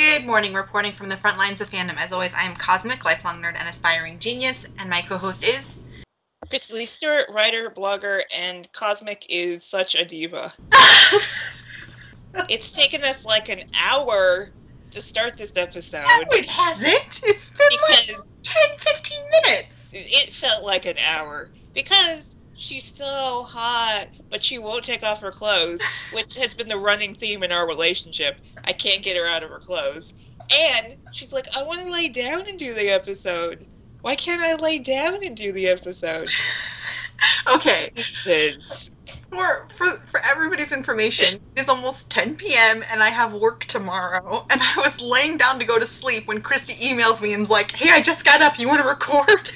Good morning, reporting from the front lines of fandom. As always, I am Cosmic, lifelong nerd, and aspiring genius, and my co host is. Christy Lee Stewart, writer, blogger, and Cosmic is such a diva. it's taken us like an hour to start this episode. No, it hasn't. It's been like 10, 15 minutes. it felt like an hour. Because she's so hot, but she won't take off her clothes, which has been the running theme in our relationship. I can't get her out of her clothes. And she's like, I want to lay down and do the episode. Why can't I lay down and do the episode? Okay, for, for, for everybody's information, it is almost 10 p.m., and I have work tomorrow, and I was laying down to go to sleep when Christy emails me and is like, hey, I just got up. You want to record?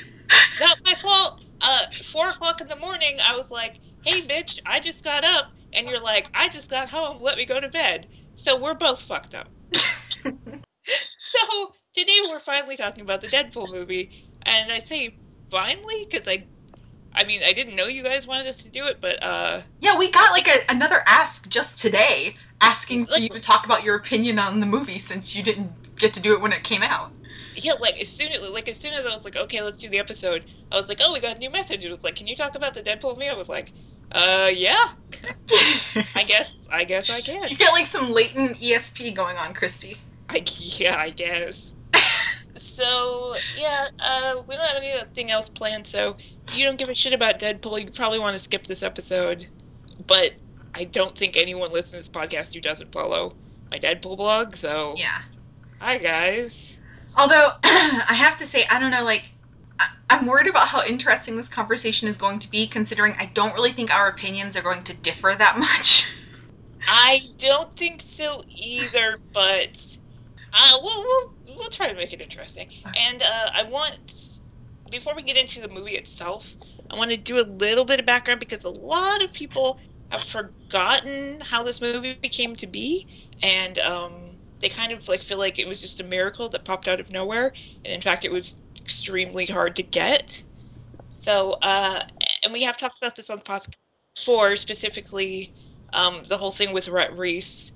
Not my fault. Uh, four o'clock in the morning, I was like, "Hey, bitch, I just got up," and you're like, "I just got home. Let me go to bed." So we're both fucked up. So today we're finally talking about the Deadpool movie, and I say finally because I, I mean, I didn't know you guys wanted us to do it, but uh, Yeah, we got like a, another ask just today asking for Like- you to talk about your opinion on the movie since you didn't get to do it when it came out. Yeah, like as soon as like as soon as I was like, okay, let's do the episode, I was like, oh, we got a new message. It was like, can you talk about the Deadpool movie? I was like, uh, yeah, I guess, I guess I can. you got like some latent ESP going on, Christy. I, yeah, I guess. so yeah, uh, we don't have anything else planned. So you don't give a shit about Deadpool, you probably want to skip this episode. But I don't think anyone listens to this podcast who doesn't follow my Deadpool blog. So Yeah. hi guys. Although I have to say, I don't know, like I'm worried about how interesting this conversation is going to be, considering I don't really think our opinions are going to differ that much. I don't think so either, but uh, we'll we'll we'll try to make it interesting. And uh, I want before we get into the movie itself, I want to do a little bit of background because a lot of people have forgotten how this movie came to be, and um, they kind of like feel like it was just a miracle that popped out of nowhere, and in fact, it was extremely hard to get. So, uh, and we have talked about this on the podcast before, specifically um, the whole thing with Rhett Reese.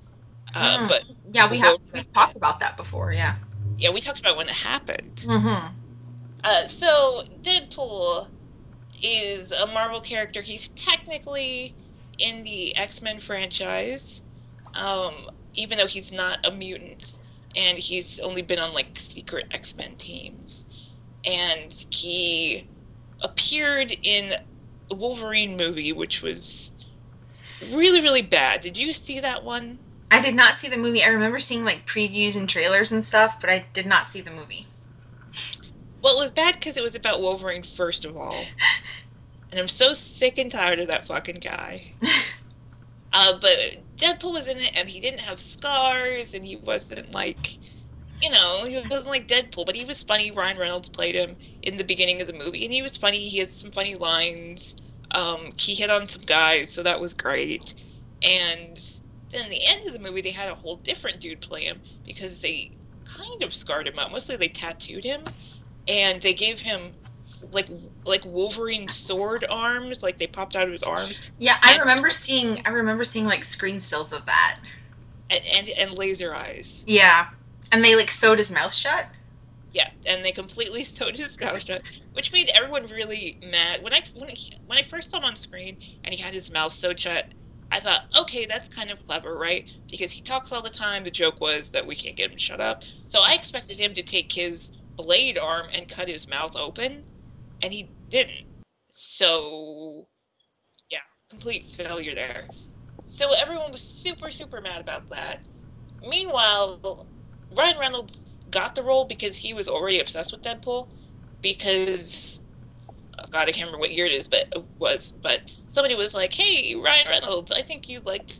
Uh, Mm. But Yeah, we have we talked about that before, yeah. yeah, we talked about when it happened. Mm-hmm. Uh, so Deadpool is a Marvel character. He's technically in the X Men franchise, um, even though he's not a mutant, and he's only been on like secret X Men teams. And he appeared in the Wolverine movie, which was really really bad. Did you see that one? I did not see the movie. I remember seeing like previews and trailers and stuff, but I did not see the movie. Well, it was bad because it was about Wolverine first of all, and I'm so sick and tired of that fucking guy. Uh, but Deadpool was in it, and he didn't have scars, and he wasn't like, you know, he wasn't like Deadpool, but he was funny. Ryan Reynolds played him in the beginning of the movie, and he was funny. He had some funny lines. Um, he hit on some guys, so that was great. And then the end of the movie, they had a whole different dude play him because they kind of scarred him up. Mostly they tattooed him, and they gave him like like Wolverine sword arms, like they popped out of his arms, Yeah, I And- remember seeing I remember seeing like screen stills of that. and and, and laser eyes. Yeah. And they like sewed his mouth shut. Yeah, and they completely sewed his mouth shut, which made everyone really mad. When I when he, when I first saw him on screen and he had his mouth sewed shut, I thought, okay, that's kind of clever, right? Because he talks all the time. The joke was that we can't get him to shut up. So I expected him to take his blade arm and cut his mouth open, and he didn't. So, yeah, complete failure there. So everyone was super super mad about that. Meanwhile, Ryan Reynolds got the role because he was already obsessed with Deadpool. Because oh God, I can't remember what year it is, but it was. But somebody was like, "Hey, Ryan Reynolds, I think you like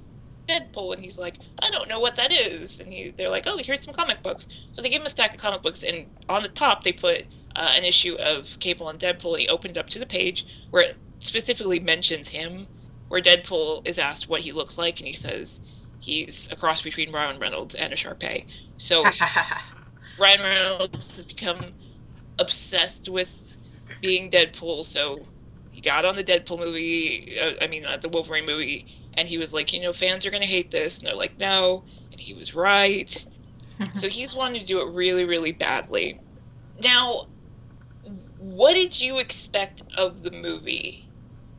Deadpool," and he's like, "I don't know what that is." And he, they're like, "Oh, here's some comic books." So they gave him a stack of comic books, and on the top they put uh, an issue of Cable and Deadpool. And he opened up to the page where it specifically mentions him, where Deadpool is asked what he looks like, and he says he's a cross between Ryan Reynolds and a Shar-Pei. So Ryan Reynolds has become obsessed with being Deadpool, so he got on the Deadpool movie. Uh, I mean, uh, the Wolverine movie, and he was like, you know, fans are gonna hate this, and they're like, no, and he was right. so he's wanting to do it really, really badly. Now, what did you expect of the movie?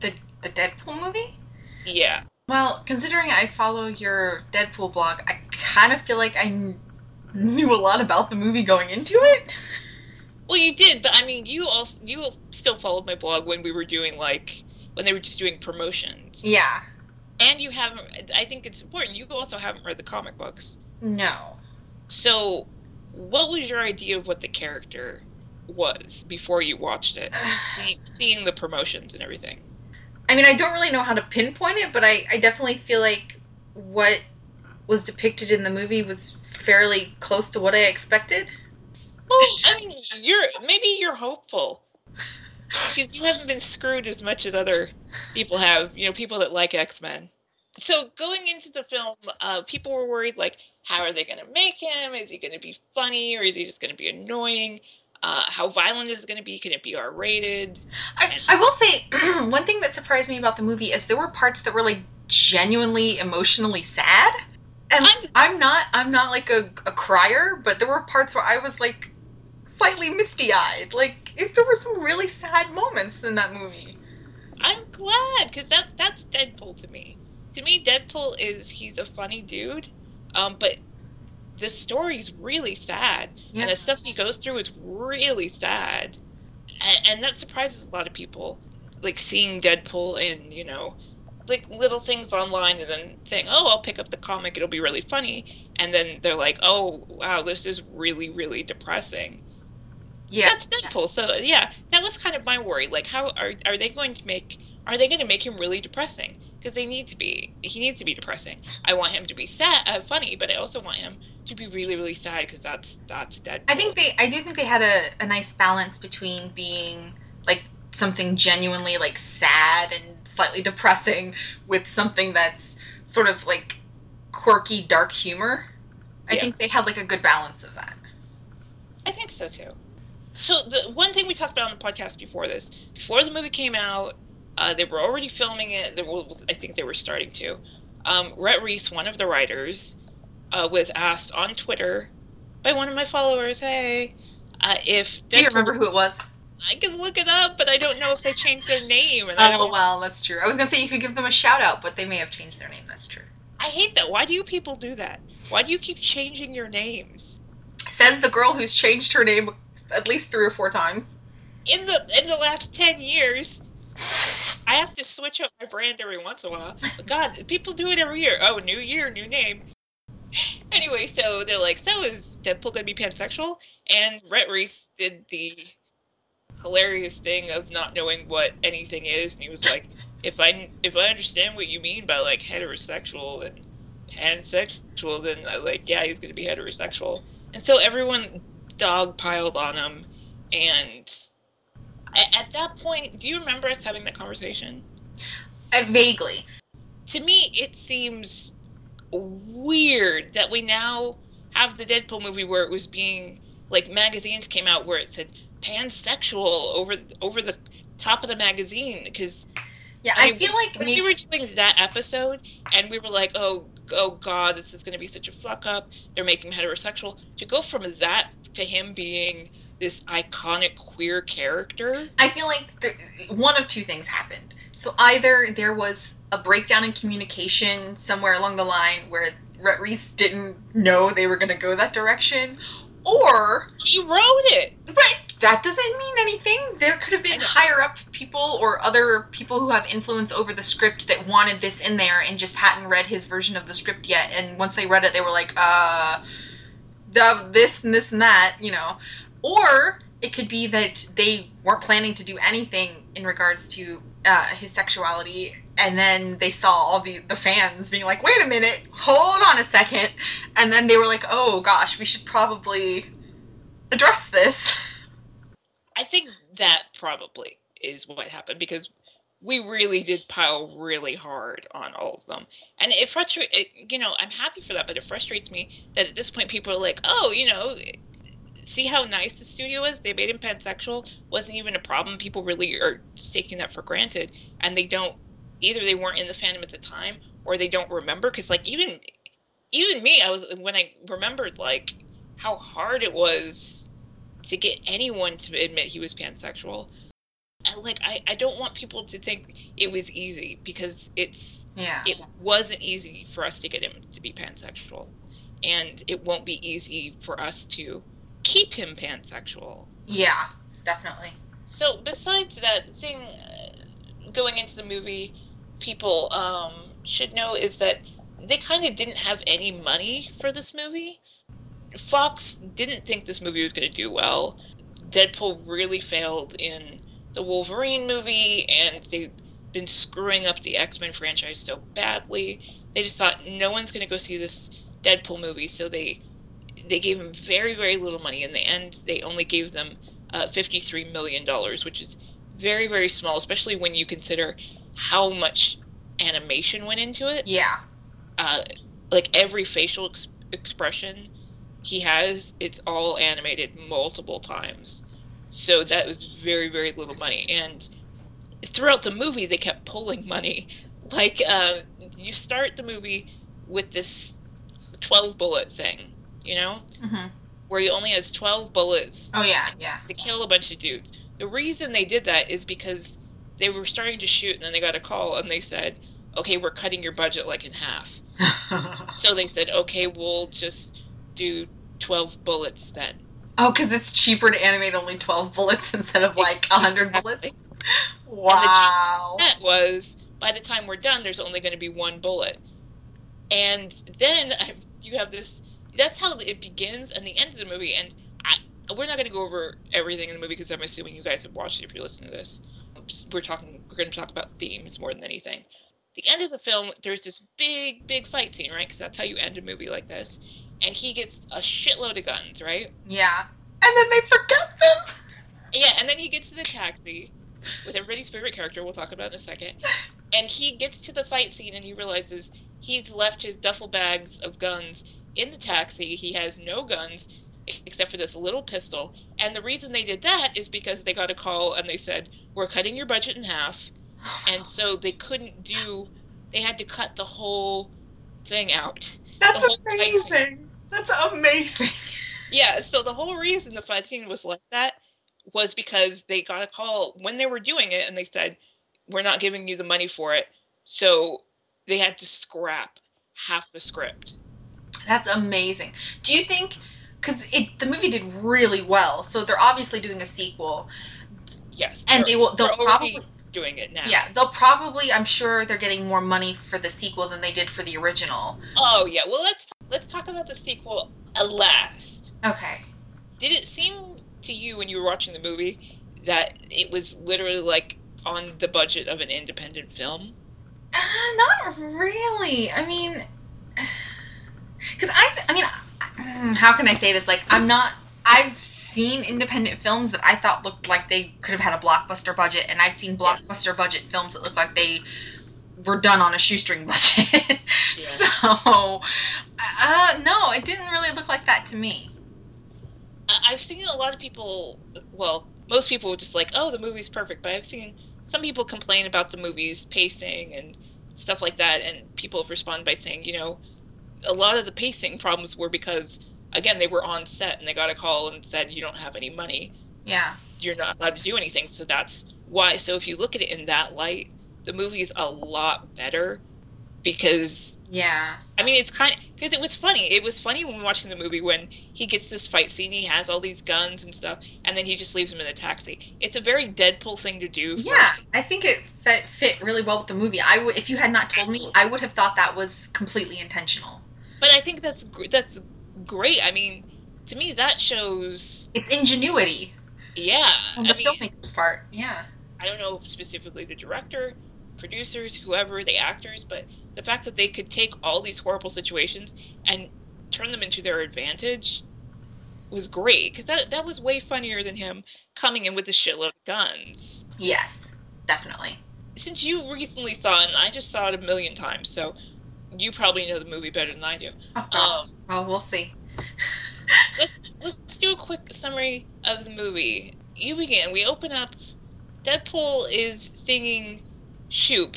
the the Deadpool movie. Yeah. Well, considering I follow your Deadpool blog, I kind of feel like I kn- knew a lot about the movie going into it. Well, you did, but I mean, you also you still followed my blog when we were doing like when they were just doing promotions, Yeah. and you haven't. I think it's important. You also haven't read the comic books, No. so what was your idea of what the character was before you watched it? See, seeing the promotions and everything. I mean, I don't really know how to pinpoint it, but I, I definitely feel like what was depicted in the movie was fairly close to what I expected. Well, I mean, you're maybe you're hopeful because you haven't been screwed as much as other people have. You know, people that like X Men. So going into the film, uh, people were worried like, how are they going to make him? Is he going to be funny or is he just going to be annoying? Uh, how violent is it going to be? Can it be R rated? I, I will say, one thing that surprised me about the movie is there were parts that were like genuinely emotionally sad. And I'm- I'm, not I'm not like a, a crier, but there were parts where I was like slightly misty eyed. Like if there were some really sad moments in that movie. I'm glad because that that's Deadpool to me. To me, Deadpool is he's a funny dude, um, but the story's really sad, Yeah. and the stuff he goes through is really sad, and, and that surprises a lot of people. Like seeing Deadpool and you know, like little things online, and then saying, "Oh, I'll pick up the comic; it'll be really funny," and then they're like, "Oh, wow, this is really, really depressing." Yeah. That's Deadpool. So yeah, that was kind of my worry. Like, how are are they going to make? Are they going to make him really depressing? Because they need to be. He needs to be depressing. I want him to be sad, uh, funny, but I also want him to be really, really sad because that's that's dead. I think they I do think they had a, a nice balance between being like something genuinely like sad and slightly depressing with something that's sort of like quirky dark humor. I Yeah. think they had like a good balance of that. I think so too. So the one thing we talked about on the podcast before this, before the movie came out, uh, they were already filming it. They were, I think they were starting to. Um, Rhett Reese, one of the writers, uh, was asked on Twitter by one of my followers, "Hey, uh, if Do you remember who it was? I can look it up, but I don't know if they changed their name. And Oh well, that's true. I was gonna say you could give them a shout out, but they may have changed their name. That's true. I hate that. Why do you people do that? Why do you keep changing your names? Says the girl who's changed her name at least three or four times. In the in the last ten years, I have to switch up my brand every once in a while. But God, people do it every year. Oh, new year, new name. Anyway, so they're like, so is Deadpool gonna be pansexual? And Rhett Reese did the hilarious thing of not knowing what anything is, and he was like, if I if I understand what you mean by like heterosexual and pansexual, then I like yeah, he's gonna be heterosexual. And so everyone dog piled on him, and at that point, do you remember us having that conversation? I, vaguely. To me, it seems weird that we now have the Deadpool movie where it was being like magazines came out where it said pansexual over over the top of the magazine because Yeah, I I, mean, feel like when maybe we were doing that episode and we were like, oh, oh God, this is going to be such a fuck up. They're making him heterosexual. To go from that to him being this iconic queer character, I feel like the, one of two things happened. So either there was a breakdown in communication somewhere along the line where Rhett Reese didn't know they were going to go that direction, or he wrote it. but that doesn't mean anything. There could have been higher up people or other people who have influence over the script that wanted this in there and just hadn't read his version of the script yet. And once they read it, they were like, uh, the, this and this and that, you know. Or it could be that they weren't planning to do anything in regards to uh, his sexuality, and then they saw all the, the fans being like, wait a minute, hold on a second. And then they were like, oh gosh, we should probably address this. I think that probably is what happened because we really did pile really hard on all of them, and it frustrates. You know, I'm happy for that, but it frustrates me that at this point people are like, oh, you know. See how nice the studio is? They made him pansexual. Wasn't even a problem. People really are taking that for granted, and they don't. Either they weren't in the fandom at the time, or they don't remember. Because like even, even me, I was when I remembered like how hard it was to get anyone to admit he was pansexual. I, like I, I don't want people to think it was easy because it's Yeah. it wasn't easy for us to get him to be pansexual and it won't be easy for us to keep him pansexual. Yeah, definitely. so besides that thing uh, going into the movie people um, should know is that they kind of didn't have any money for this movie. Fox didn't think this movie was going to do well. Deadpool really failed in the wolverine movie and they've been screwing up the x-men franchise so badly. They just thought no one's going to go see this deadpool movie so they they gave him very very little money. In the end they only gave them uh, 53 million dollars which is very very small especially when you consider how much animation went into it. Yeah. uh, like every facial ex- expression he has it's all animated multiple times. So that was very very little money. And throughout the movie they kept pulling money. Like uh, you start the movie with this 12 bullet thing you know hmm where he only has 12 bullets Oh yeah, yeah. to kill a bunch of dudes. The reason they did that is because they were starting to shoot and then they got a call and they said, okay, we're cutting your budget like in half. So they said, okay, we'll just do 12 bullets then. oh, because it's cheaper to animate only twelve bullets instead of like hundred bullets. Wow. That was, by the time we're done, there's only going to be one bullet. And then I, you have this, that's how it begins and the end of the movie. And I, we're not going to go over everything in the movie because I'm assuming you guys have watched it if you're listening to this. We're talking, we're going to talk about themes more than anything. The end of the film, there's this big, big fight scene, right? Because that's how you end a movie like this. And he gets a shitload of guns, right? Yeah. And then they forgot them. Yeah, and then he gets to the taxi with everybody's favorite character, we'll talk about in a second. And he gets to the fight scene and he realizes he's left his duffel bags of guns in the taxi. He has no guns except for this little pistol. And the reason they did that is because they got a call and they said, We're cutting your budget in half. And so they couldn't do, they had to cut the whole thing out. That's the whole fight amazing. That's amazing. Yeah, so the whole reason the fight scene was like that was because they got a call when they were doing it and they said, We're not giving you the money for it. So they had to scrap half the script. That's amazing. Do you think because it the movie did really well, so they're obviously doing a sequel, Yes. and they're- will they'll probably doing it now. yeah they'll probably I'm sure they're getting more money for the sequel than they did for the original. Oh yeah. Well let's let's talk about the sequel at last. Okay. Did it seem to you when you were watching the movie that it was literally like on the budget of an independent film? Uh, not really. I mean, because I, I mean, mm, how can I say this? Like, I'm not. I've seen independent films that I thought looked like they could have had a blockbuster budget, and I've seen blockbuster budget films that look like they were done on a shoestring budget. Yeah. So, uh, no, it didn't really look like that to me. I've seen a lot of people. Well, most people were just like, "Oh, the movie's perfect," but I've seen some people complain about the movie's pacing and stuff like that, and people have responded by saying, you know, a lot of the pacing problems were because, again, they were on set and they got a call and said, "You don't have any money, Yeah. you're not allowed to do anything," so that's why. So if you look at it in that light, the movie's a lot better because Yeah. I mean, it's kind of because it was funny. It was funny when watching the movie when he gets this fight scene. He has all these guns and stuff, and then he just leaves him in the taxi. It's a very Deadpool thing to do. for- Yeah, I think it fit, fit really well with the movie. I would, if you had not told me, I would have thought that was completely intentional. But I think that's that's great. I mean, to me, that shows. It's ingenuity Yeah, on I the mean, filmmaker's part. Yeah. I don't know specifically the director, producers, whoever, the actors, but the fact that they could take all these horrible situations and turn them into their advantage was great because that that was way funnier than him coming in with a shitload of guns. Yes, definitely. Since you recently saw it, and I just saw it a million times, so you probably know the movie better than I do. Oh, gosh. Um, well, we'll see. Let's do a quick summary of the movie. You begin. We open up. Deadpool is singing "Shoop."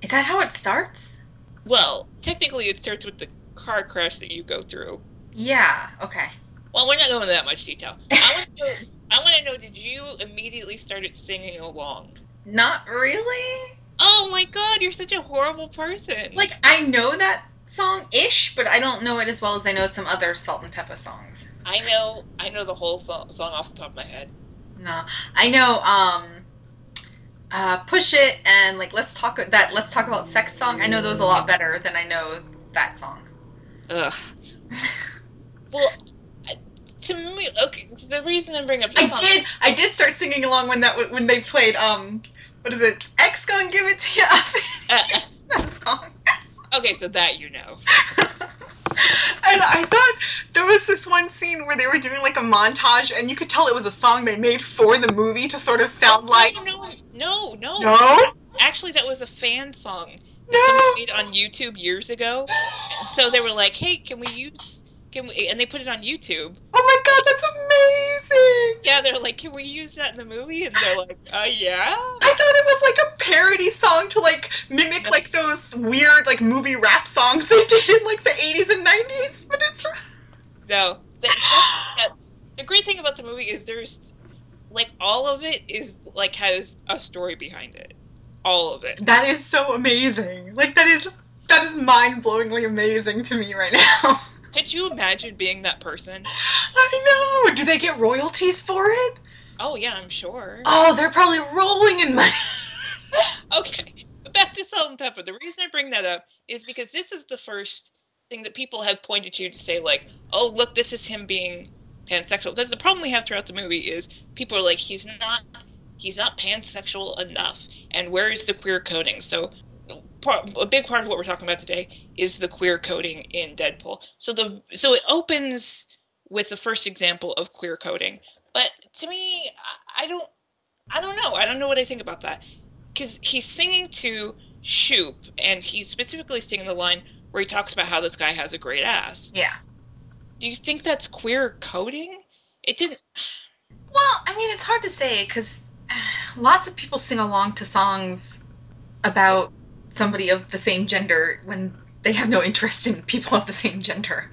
Is that how it starts? Well, technically, it starts with the car crash that you go through. Yeah. Okay. Well, Well, we're not going into that much detail. I want to know. I want to know. Did you immediately started singing along? Not really. Oh my God! You're such a horrible person. Like I know that song ish, but I don't know it as well as I know some other Salt-N-Pepa songs. I know. I know the whole song off the top of my head. No, I know. Um, uh, push it and like let's talk that let's talk about sex song. I know those a lot better than I know that song. Ugh. Well, to me, okay. The reason I'm bringing up I song, did. I did start singing along when that when they played um, what is it? X gonna give it to you. Uh, that song. okay, so that you know. and I thought there was this one scene where they were doing like a montage, and you could tell it was a song they made for the movie to sort of sound like. no, no, no, no. No, Actually, that was a fan song no. someone made on YouTube years ago. And so they were like, "Hey, can we use?" Can we? And they put it on YouTube. Oh my god, that's amazing! Yeah, they're like, "Can we use that in the movie?" And they're like, "Uh, yeah." I thought it was like a parody song to like mimic like those weird like movie rap songs they did in like the 80s and 90s, but it's. No. The, that, the great thing about the movie is there's like all of it is like has a story behind it. All of it. That is so amazing. Like that is that is mind-blowingly amazing to me right now. Could you imagine being that person? I know. Do they get royalties for it? Oh yeah, I'm sure. Oh, they're probably rolling in money. Okay, but back to Salt-N-Pepa. The reason I bring that up is because this is the first thing that people have pointed to to say like, oh look, this is him being pansexual. Because the problem we have throughout the movie is people are like, he's not, he's not pansexual enough, and where is the queer coding? So. Part, a big part of what we're talking about today is the queer coding in Deadpool. So the so it opens with the first example of queer coding, but to me, I, I don't, I don't know. I don't know what I think about that because he's singing to Shoop, and he's specifically singing the line where he talks about how this guy has a great ass. Yeah. Do you think that's queer coding? It didn't. Well, I mean, it's hard to say because lots of people sing along to songs about somebody of the same gender when they have no interest in people of the same gender.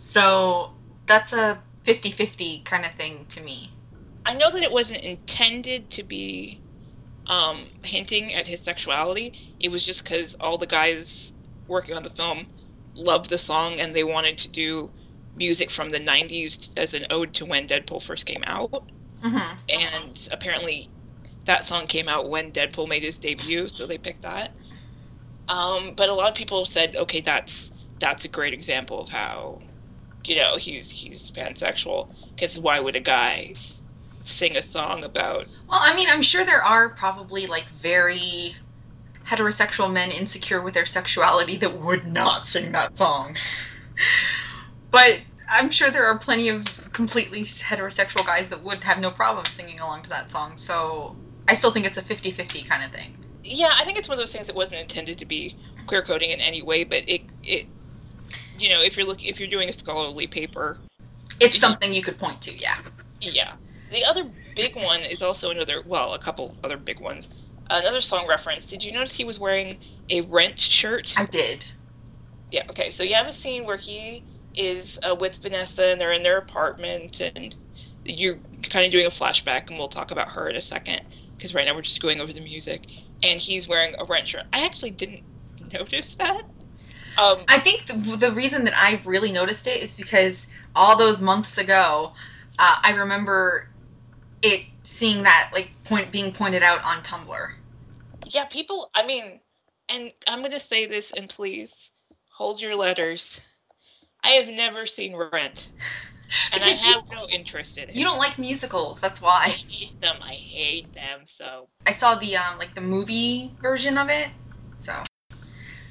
So that's a 50 50 kind of thing to me. I know that it wasn't intended to be um, hinting at his sexuality. It was just because all the guys working on the film loved the song and they wanted to do music from the 90s as an ode to when Deadpool first came out. Mm-hmm. and apparently that song came out when Deadpool made his debut, so they picked that. Um, but a lot of people said, okay, that's that's a great example of how, you know, he's he's pansexual. Because why would a guy sing a song about? Well, I mean, I'm sure there are probably like very heterosexual men insecure with their sexuality that would not sing that song. but I'm sure there are plenty of completely heterosexual guys that would have no problem singing along to that song. So I still think it's a 50 50 kind of thing. Yeah, I think it's one of those things that wasn't intended to be queer coding in any way, but it it, you know, if you're looking if you're doing a scholarly paper, It's something you could point to, yeah. Yeah. The other big one is also another, well, a couple other big ones. Another song reference. Did you notice he was wearing a rent shirt? I did. Yeah, okay. So you have a scene where he is uh, with Vanessa and they're in their apartment and you're kind of doing a flashback and we'll talk about her in a second because right now we're just going over the music. And he's wearing a rent shirt. I actually didn't notice that. Um, I think the, the reason that I really noticed it is because all those months ago, uh, I remember it seeing that like point being pointed out on Tumblr. yeah, people, I mean, and I'm going to say this and please hold your letters. I have never seen Rent. And I Because you- have no interest in it. You don't like musicals, that's why. I hate them. I hate them. So I saw the um like the movie version of it. So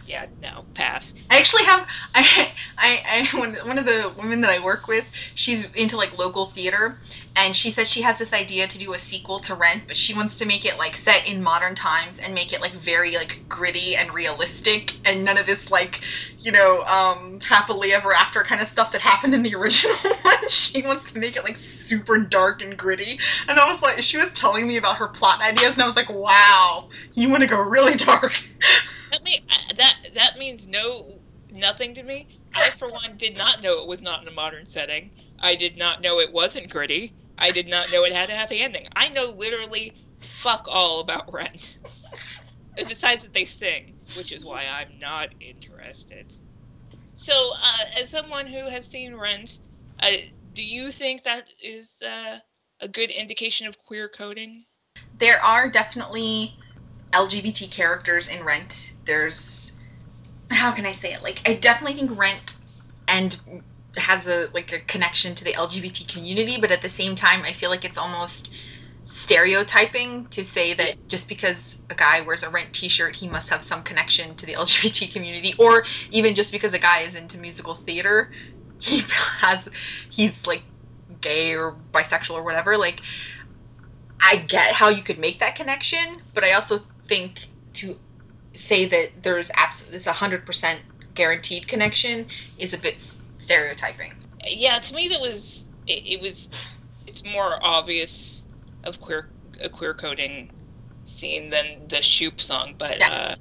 yeah, no, pass. I actually have I I, I one, one of the women that I work with, she's into like local theater and she said she has this idea to do a sequel to Rent, but she wants to make it like set in modern times and make it like very like gritty and realistic and none of this like, you know, um happily ever after kind of stuff that happened in the original one. She wants to make it like super dark and gritty. And I was like she was telling me about her plot ideas and I was like, "Wow, you want to go really dark." That may, that that means no nothing to me. I for one did not know it was not in a modern setting. I did not know it wasn't gritty. I did not know it had a happy ending. I know literally fuck all about Rent. Besides that they sing, which is why I'm not interested. So, uh, as someone who has seen Rent, uh, do you think that is uh, a good indication of queer coding? There are definitely LGBT characters in Rent. There's how can I say it? Like I definitely think Rent and has a like a connection to the LGBT community, but at the same time I feel like it's almost stereotyping to say that just because a guy wears a rent t-shirt he must have some connection to the lgbt community or even just because a guy is into musical theater he has he's like gay or bisexual or whatever like i get how you could make that connection but i also think to say that there's abs- it's a hundred percent guaranteed connection is a bit stereotyping Yeah, to me that was it, it was it's more obvious of queer a queer coding scene than the Shoop song, but Yeah. uh,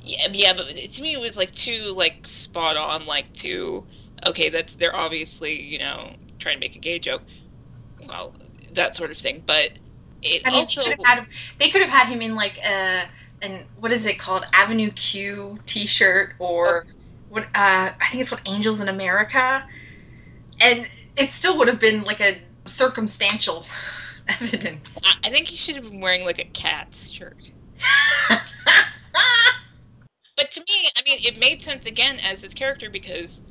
yeah, yeah, but to me it was like too like spot on, like too okay. That's they're obviously you know trying to make a gay joke, well that sort of thing, but it I mean, also they could have had him, they could have had him in like a an what is it called Avenue Q T-shirt or what uh, I think it's what Angels in America, and it still would have been like a circumstantial evidence. I, I think he should have been wearing like a cat's shirt. But to me, I mean, it made sense again as his character because,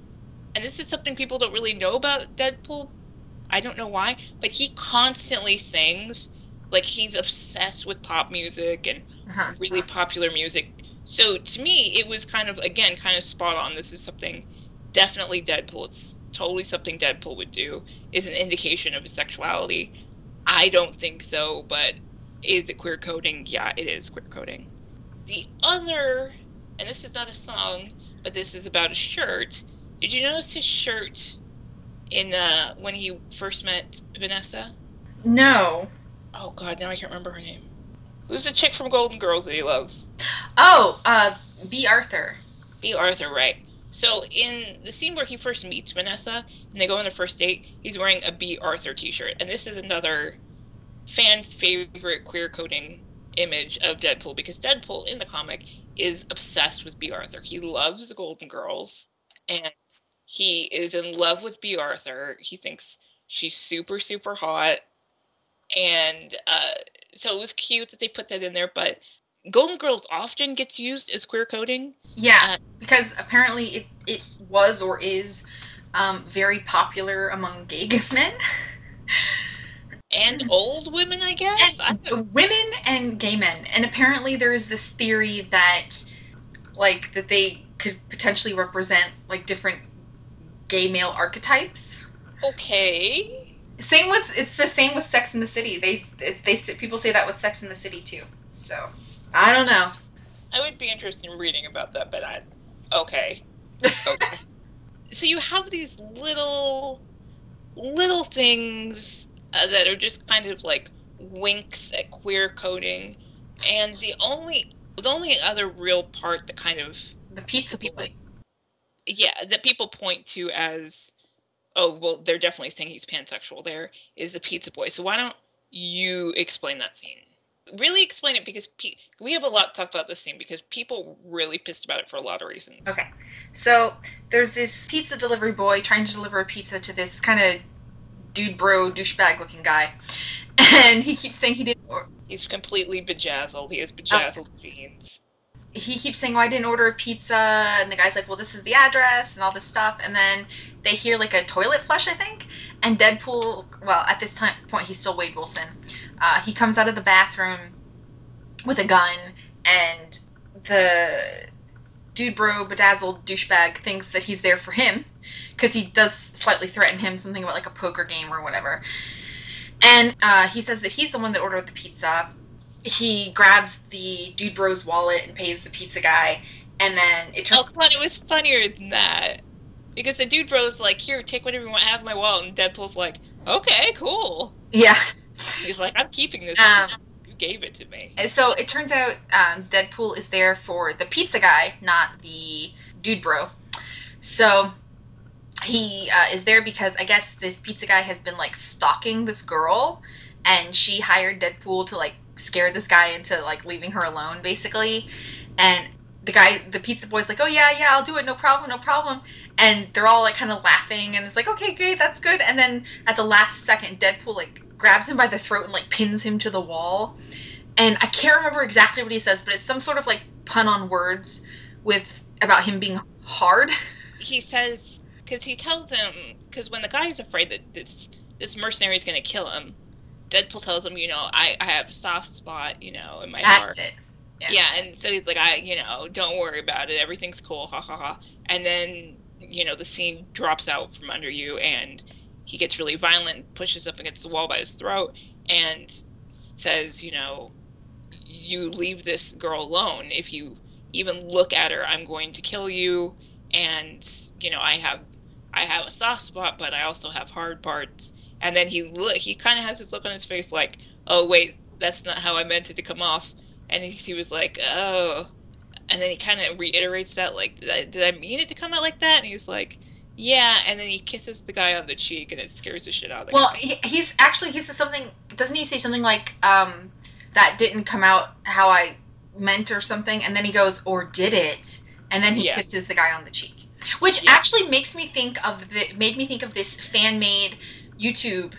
and this is something people don't really know about Deadpool. I don't know why, but he constantly sings. Like he's obsessed with pop music and Uh-huh. really popular music. So to me, it was kind of again kind of spot on. This is something definitely Deadpool. It's totally something Deadpool would do. Is an indication of his sexuality. I don't think so, but is it queer coding? Yeah, it is queer coding. The other, and this is not a song, but this is about a shirt. Did you notice his shirt in uh, when he first met Vanessa? No. Oh God, now I can't remember her name. Who's the chick from Golden Girls that he loves? Oh, uh, Bea Arthur. Bea Arthur, right. So in the scene where he first meets Vanessa and they go on their first date, he's wearing a Bea Arthur t-shirt. And this is another fan favorite queer coding image of Deadpool because Deadpool in the comic is obsessed with Bea Arthur. He loves the Golden Girls and he is in love with Bea Arthur. He thinks she's super, super hot. And uh, so it was cute that they put that in there, but Golden Girls often gets used as queer coding. Yeah, Uh, because apparently it it was or is um, very popular among gay men. and old women, I guess. I women and gay men and apparently there is this theory that like that they could potentially represent like different gay male archetypes okay. Same with it's the same with sex in the city they they people say that was sex in the city too so i don't know I would be interested in reading about that, but I. Okay. Okay. so you have these little, little things uh, that are just kind of like winks at queer coding, and the only, the only other real part that kind of the pizza People- boy yeah that people point to as oh well they're definitely saying he's pansexual there is the pizza boy. So why don't you explain that scene? Really explain it because pe- we have a lot to talk about this scene because people really pissed about it for a lot of reasons. Okay. So there's this pizza delivery boy trying to deliver a pizza to this kind of dude bro douchebag looking guy, and he keeps saying he didn't. He's completely bejazzled. He has bejazzled jeans he keeps saying, "Well, I didn't order a pizza," and the guy's like, "Well, this is the address," and all this stuff, and then they hear like a toilet flush, I think, and Deadpool. Well, at this time point, he's still Wade Wilson. Uh, he comes out of the bathroom with a gun, and the dude bro bedazzled douchebag thinks that he's there for him because he does slightly threaten him something about like a poker game or whatever and uh, he says that he's the one that ordered the pizza he grabs the dude bro's wallet and pays the pizza guy and then it oh come on it was funnier than that. Because the dude bro's like here take whatever you want have my wallet. And deadpool's like okay cool. Yeah. He's like i'm keeping this Um, you gave it to me. so it turns out um, Deadpool is there for the pizza guy, not the dude bro. So he uh, is there because I guess this pizza guy has been like stalking this girl, and she hired Deadpool to like scare this guy into like leaving her alone, basically. And the guy, the pizza boy's like, "Oh yeah, yeah, I'll do it, no problem, no problem." And they're all like kind of laughing, and it's like, "Okay, great, that's good." And then at the last second, Deadpool like grabs him by the throat and like pins him to the wall. And I can't remember exactly what he says, but it's some sort of like pun on words with about him being hard. He says because he tells him because when the guy's afraid that this this mercenary is going to kill him, Deadpool tells him, you know, I, I have a soft spot, you know, in my That's heart. it. Yeah. Yeah. and so he's like, I, you know, don't worry about it. Everything's cool. Ha ha ha. And then, you know, the scene drops out from under you, and he gets really violent, pushes up against the wall by his throat, and says, you know, you leave this girl alone. If you even look at her, I'm going to kill you. And you know, I have, I have a soft spot, but I also have hard parts. And then he look, he kind of has this look on his face, like, oh wait, that's not how I meant it to come off and he, he was like, "Oh," and then he kind of reiterates that, like, did I, did I mean it to come out like that? And he's like, "Yeah," and then he kisses the guy on the cheek, and it scares the shit out of him Well, he, he's actually he says something. Doesn't he say something like um, that didn't come out how I meant or something? And then he goes, "Or did it?" And then he Yeah. kisses the guy on the cheek, which Yeah. actually makes me think of the made me think of this fan made YouTube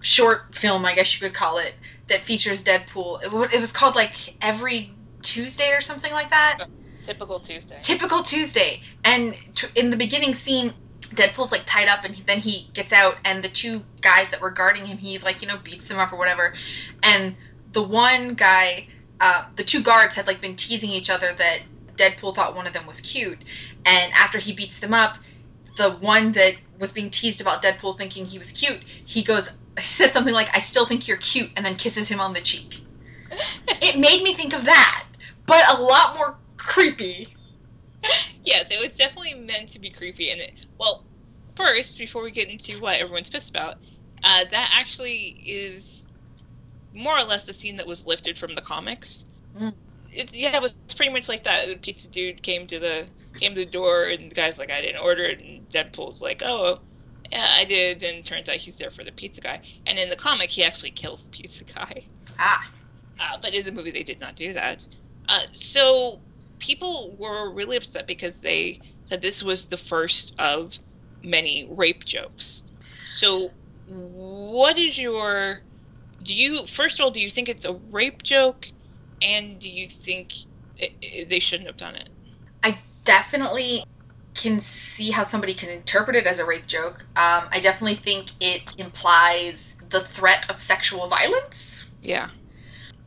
short film, I guess you could call it, that features Deadpool. It, it was called like Every Tuesday or something like that. Typical Tuesday. typical Tuesday. And t- in the beginning scene, Deadpool's like tied up, and he, then he gets out, and the two guys that were guarding him, he like you know beats them up or whatever. And the one guy, uh, the two guards had like been teasing each other that Deadpool thought one of them was cute, and after he beats them up, the one that was being teased about Deadpool thinking he was cute, he goes, he says something like, "I still think you're cute," and then kisses him on the cheek. it made me think of that, but a lot more creepy. yes, it was definitely meant to be creepy. And it, well, first, before we get into what everyone's pissed about, uh, that actually is more or less the scene that was lifted from the comics. Mm. It, yeah, it was pretty much like that. The pizza dude came to the came to the door, and the guy's like, "I didn't order it," and Deadpool's like, "Oh." Yeah, I did, and it turns out he's there for the pizza guy. And in the comic, he actually kills the pizza guy. Ah. Uh, but in the movie, they did not do that. Uh, so people were really upset because they said this was the first of many rape jokes. So, what is your? Do you first of all do you think it's a rape joke, and do you think i i they shouldn't have done it? I definitely can see how somebody can interpret it as a rape joke. Um, I definitely think it implies the threat of sexual violence. Yeah.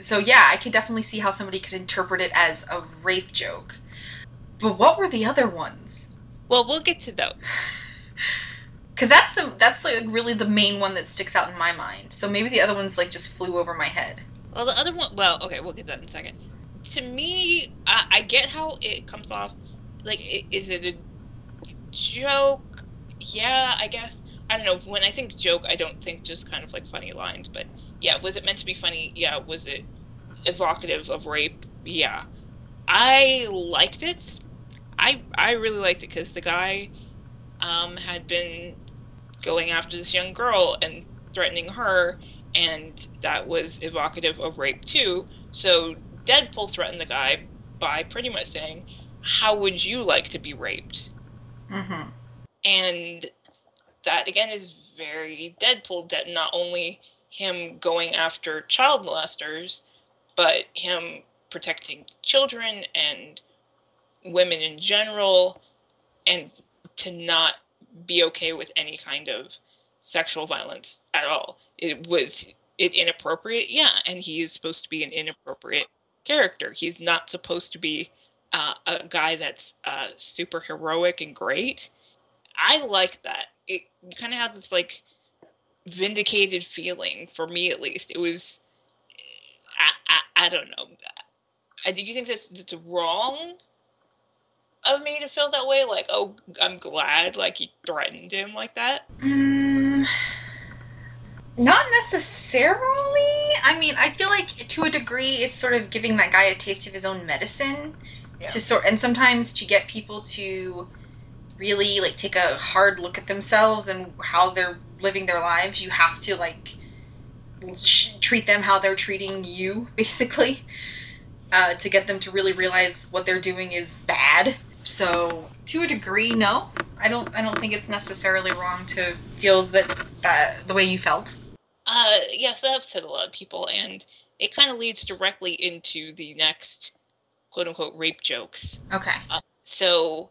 So yeah, I could definitely see how somebody could interpret it as a rape joke. But what were the other ones? Well, we'll get to those. Because that's the that's like really the main one that sticks out in my mind. So maybe the other ones like just flew over my head. Well, the other one. Well, okay, we'll get that in a second. To me, I, I get how it comes off. Like, is it a joke? Yeah, I guess. I don't know. When I think joke, I don't think just kind of like funny lines. But yeah, was it meant to be funny? Yeah. Was it evocative of rape? Yeah. I liked it. I I really liked it because the guy um, had been going after this young girl and threatening her, and that was evocative of rape too. So Deadpool threatened the guy by pretty much saying, "How would you like to be raped?" Mm-hmm. And that again is very Deadpool. That not only him going after child molesters, but him protecting children and women in general, and to not be okay with any kind of sexual violence at all. It was it inappropriate, yeah, and he is supposed to be an inappropriate character. He's not supposed to be uh, a guy that's uh, super heroic and great. I like that. It kind of had this like vindicated feeling for me, at least. It was. I, I, I don't know. I, do you think that's, that's wrong of me to feel that way? Like, oh, I'm glad like he threatened him like that. Mm, not necessarily. I mean, I feel like to a degree, it's sort of giving that guy a taste of his own medicine Yeah. to sort, and sometimes to get people to really like take a hard look at themselves and how they're living their lives, you have to like sh- treat them how they're treating you, basically, uh, to get them to really realize what they're doing is bad. So, to a degree, no, I don't. I don't think it's necessarily wrong to feel that uh, the way you felt. Uh, yes, that upset a lot of people, and it kind of leads directly into the next quote unquote rape jokes. Okay. Uh, so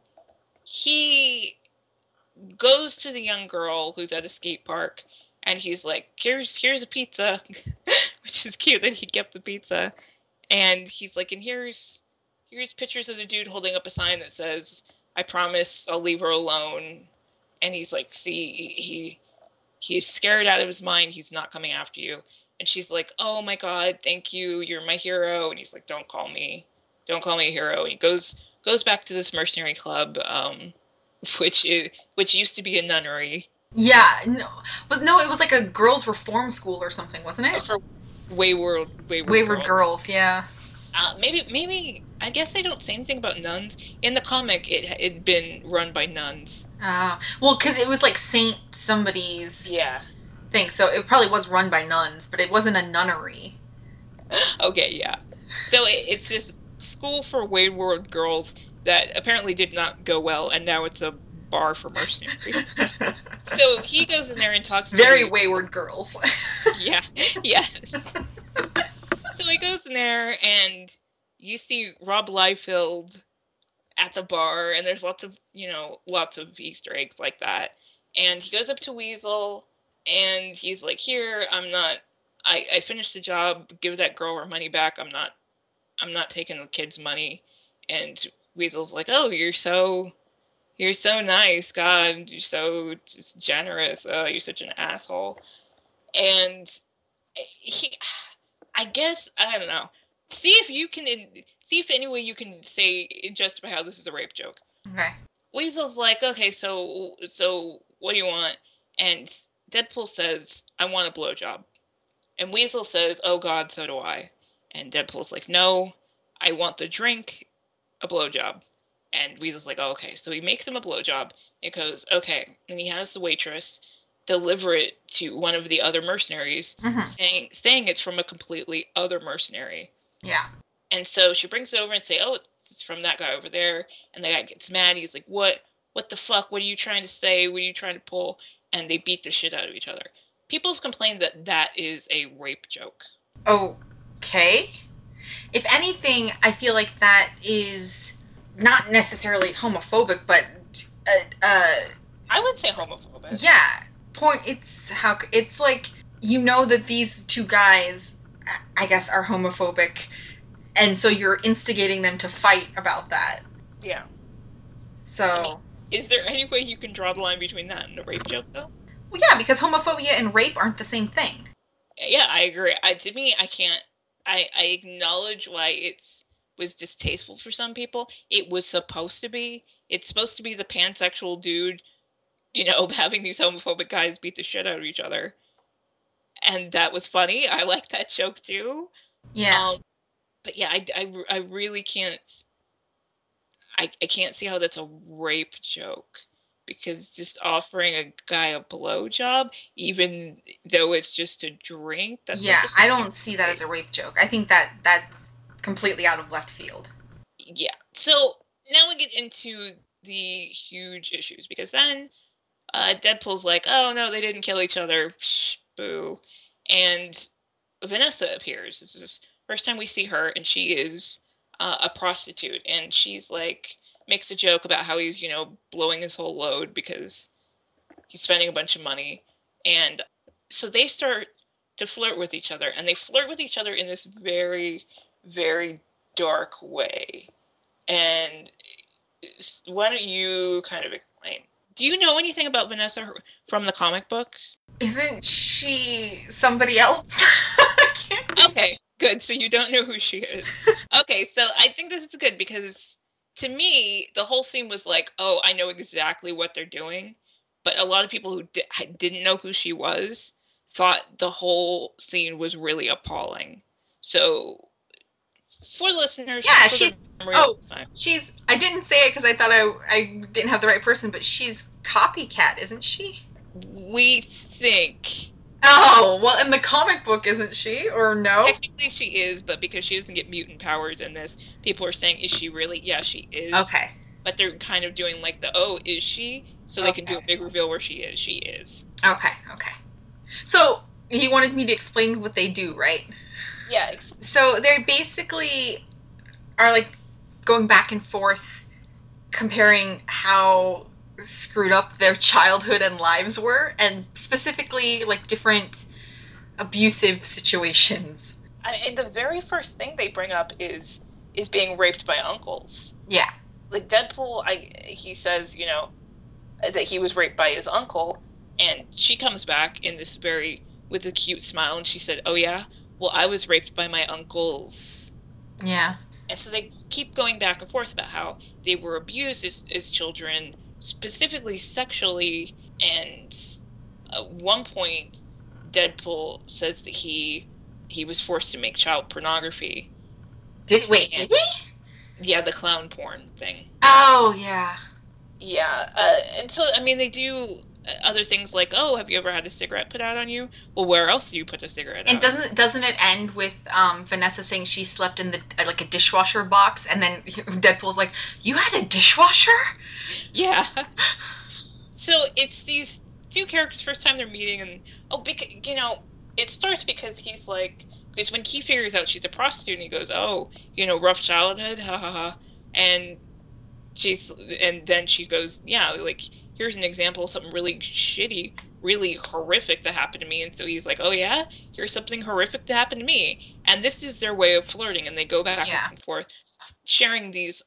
he goes to the young girl who's at a skate park and he's like here's here's a pizza which is cute that he kept the pizza and he's like and here's here's pictures of the dude holding up a sign that says i promise i'll leave her alone and he's like see he he's scared out of his mind he's not coming after you and she's like oh my god thank you you're my hero and he's like don't call me don't call me a hero and he goes goes back to this mercenary club um which is which used to be a nunnery Yeah. No. Was no. It was like a girls' reform school or something, wasn't it? for wayward wayward, Wayward girls. Yeah. Uh, maybe maybe I guess they don't say anything about nuns in the comic. It had been run by nuns. Uh, well, because it was like Saint somebody's Yeah. thing, so it probably was run by nuns, but it wasn't a nunnery. Okay. Yeah. So it, it's this school for wayward girls that apparently did not go well, and now it's a bar for mercenaries. so he goes in there and talks. to Very wayward girls. yeah, yeah. He goes in there, and you see Rob Liefeld at the bar, and there's lots of you know lots of Easter eggs like that. And he goes up to Weasel, and he's like, "Here, I'm not. I I finished the job. Give that girl her money back. I'm not. I'm not taking the kid's money." And Weasel's like, "Oh, you're so." You're so nice, God. You're so just generous. Uh, you're such an asshole. And he, I guess I don't know. See if you can see if any way you can say justify how this is a rape joke. okay. Weasel's like, okay, so so what do you want? And Deadpool says, I want a blowjob. And Weasel says, Oh God, so do I. And Deadpool's like, No, I want the drink, a blowjob. And Weasel's like, oh, okay. So he makes him a blowjob. It goes, okay. And he has the waitress deliver it to one of the other mercenaries, Mhm. saying saying it's from a completely other mercenary. Yeah. And so she brings it over and say, "Oh, it's from that guy over there." And the guy gets mad. He's like, "What? What the fuck? What are you trying to say? What are you trying to pull?" And they beat the shit out of each other. People have complained that that is a rape joke. Okay. If anything, I feel like that is not necessarily homophobic, but uh, uh, I would say homophobic. yeah. Point. It's how it's like you know that these two guys, I guess, are homophobic, and so you're instigating them to fight about that. Yeah. So. I mean- Is there any way you can draw the line between that and a rape joke, though? Well, yeah, because homophobia and rape aren't the same thing. Yeah, I agree. I, to me, I can't. I, I acknowledge why it's was distasteful for some people. It was supposed to be. It's supposed to be the pansexual dude, you know, having these homophobic guys beat the shit out of each other, and that was funny. I like that joke too. Yeah. Um, but yeah, I, I, I really can't. I, I can't see how that's a rape joke because just offering a guy a blowjob, even though it's just a drink, that's yeah, I don't see that as a rape joke. I think that that's completely out of left field. Yeah. So now we get into the huge issues because then uh, Deadpool's like, oh no, they didn't kill each other. Boo. And Vanessa appears. This is the first time we see her, and she is uh, a prostitute. And she's like, makes a joke about how he's, you know, blowing his whole load because he's spending a bunch of money. And so they start to flirt with each other, and they flirt with each other in this very, very dark way. And why don't you kind of explain? Do you know anything about Vanessa from the comic book? Isn't she somebody else? Okay, good. So you don't know who she is. Okay, so I think this is good because to me, the whole scene was like, oh, I know exactly what they're doing. But a lot of people who di- didn't know who she was thought the whole scene was really appalling. So for listeners. Yeah, she's- oh. She's. I didn't say it because I thought I I didn't have the right person, but she's copycat, isn't she? we think Oh well, in the comic book, isn't she? Or no? technically she is, but because she doesn't get mutant powers in this, people are saying, "Is she really?" Yeah, she is. Okay. But they're kind of doing like the, "Oh, is she?" So they can do a big reveal where she is. She is. Okay. Okay. So he wanted me to explain what they do, right? Yeah. Ex- So they basically are like going back and forth, comparing how screwed up their childhood and lives were, and specifically like different abusive situations. I mean, the very first thing they bring up is is being raped by uncles. Yeah. Like Deadpool, I he says, you know, that he was raped by his uncle, and she comes back in this very with a cute smile, and she said, "Oh yeah, well I was raped by my uncles." Yeah. And so they keep going back and forth about how they were abused as, as children, specifically sexually. And at one point, Deadpool says that he he was forced to make child pornography. Did wait? Did he? Yeah, the clown porn thing. Oh yeah. Yeah, uh, and so I mean they do other things like, oh, have you ever had a cigarette put out on you? Well, where else do you put a cigarette And out? doesn't doesn't it end with um, Vanessa saying she slept in the uh, like a dishwasher box, and then Deadpool's like, "You had a dishwasher?" Yeah. so it's these two characters first time they're meeting, and oh, because you know, it starts because he's like, because when he figures out she's a prostitute, and he goes, oh, you know, rough childhood, ha ha ha, and she's, and then she goes, yeah, like here's an example of something really shitty, really horrific that happened to me, and so he's like, oh yeah, here's something horrific that happened to me, and this is their way of flirting, and they go back Yeah. and forth, sharing these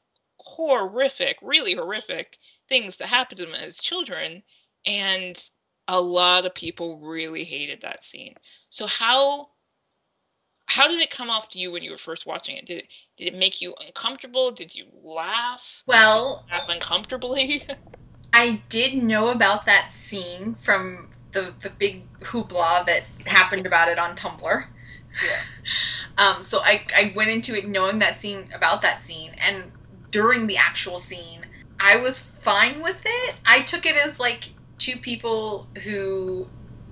horrific, really horrific things that happened to them as children and a lot of people really hated that scene. So how how did it come off to you when you were first watching it? Did it did it make you uncomfortable? Did you laugh? Well, laugh uncomfortably? I did know about that scene from the the big hoopla that happened about it on Tumblr. Yeah. Um, so I I went into it knowing that scene about that scene, and during the actual scene, I was fine with it. I took it as like two people who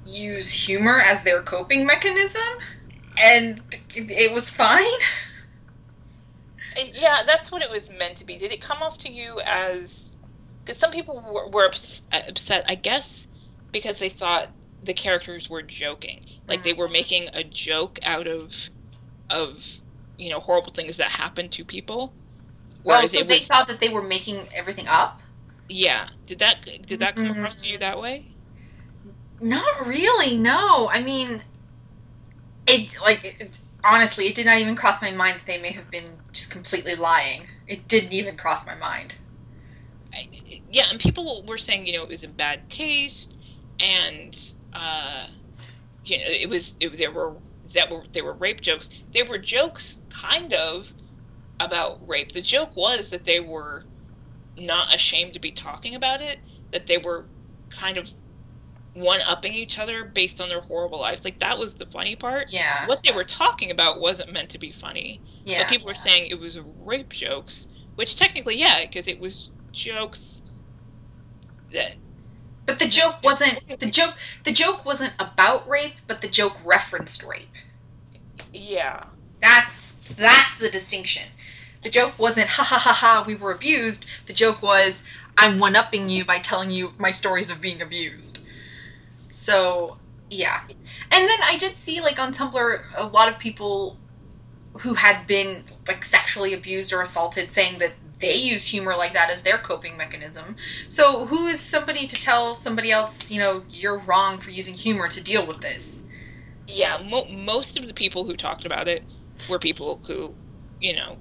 use humor as their coping mechanism, and it, was fine. Yeah that's what it was meant to be did it come off to you as because some people were, were ups- upset i guess because they thought the characters were joking like they were mm. making a joke out of of you know horrible things that happen to people Well, so they was thought that they were making everything up. yeah did that did that come across to you Mm. that way Not really. No, I mean, it like it, honestly, it did not even cross my mind that they may have been just completely lying. It didn't even cross my mind. I, yeah and people were saying you know it was in bad taste and uh you know it was it, there were that were there were rape jokes there were jokes kind of about rape the joke was that they were not ashamed to be talking about it that they were kind of one upping each other based on their horrible lives like that was the funny part Yeah. what they were talking about wasn't meant to be funny Yeah. but people were saying it was rape jokes, which technically, yeah, because it was jokes that But the joke wasn't the joke. The joke wasn't about rape, but the joke referenced rape. yeah, That's that's the distinction. The joke wasn't ha ha ha ha we were abused. The joke was I'm one upping you by telling you my stories of being abused. So yeah. And then I did see like on Tumblr a lot of people who had been like sexually abused or assaulted saying that they use humor like that as their coping mechanism. So who is somebody to tell somebody else, you know, you're wrong for using humor to deal with this? yeah. Mo- most of the people who talked about it were people who, you know,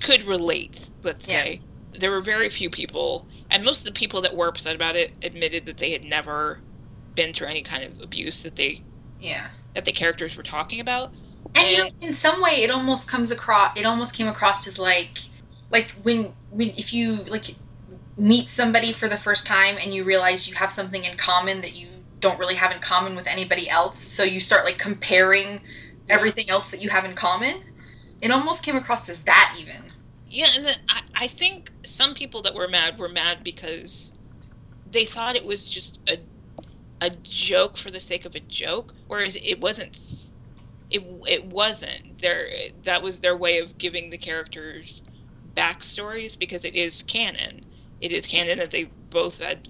could relate. Let's Yeah. say there were very few people, and most of the people that were upset about it admitted that they had never been through any kind of abuse that they Yeah. that the characters were talking about. And you know, in some way, it almost comes across. It almost came across as like, like when when if you like meet somebody for the first time and you realize you have something in common that you don't really have in common with anybody else, so you start like comparing everything else that you have in common. It almost came across as that even. Yeah, and then I, I think some people that were mad were mad because they thought it was just a a joke for the sake of a joke, whereas it wasn't. It it wasn't their that was their way of giving the characters backstories because it is canon. It is canon that they both had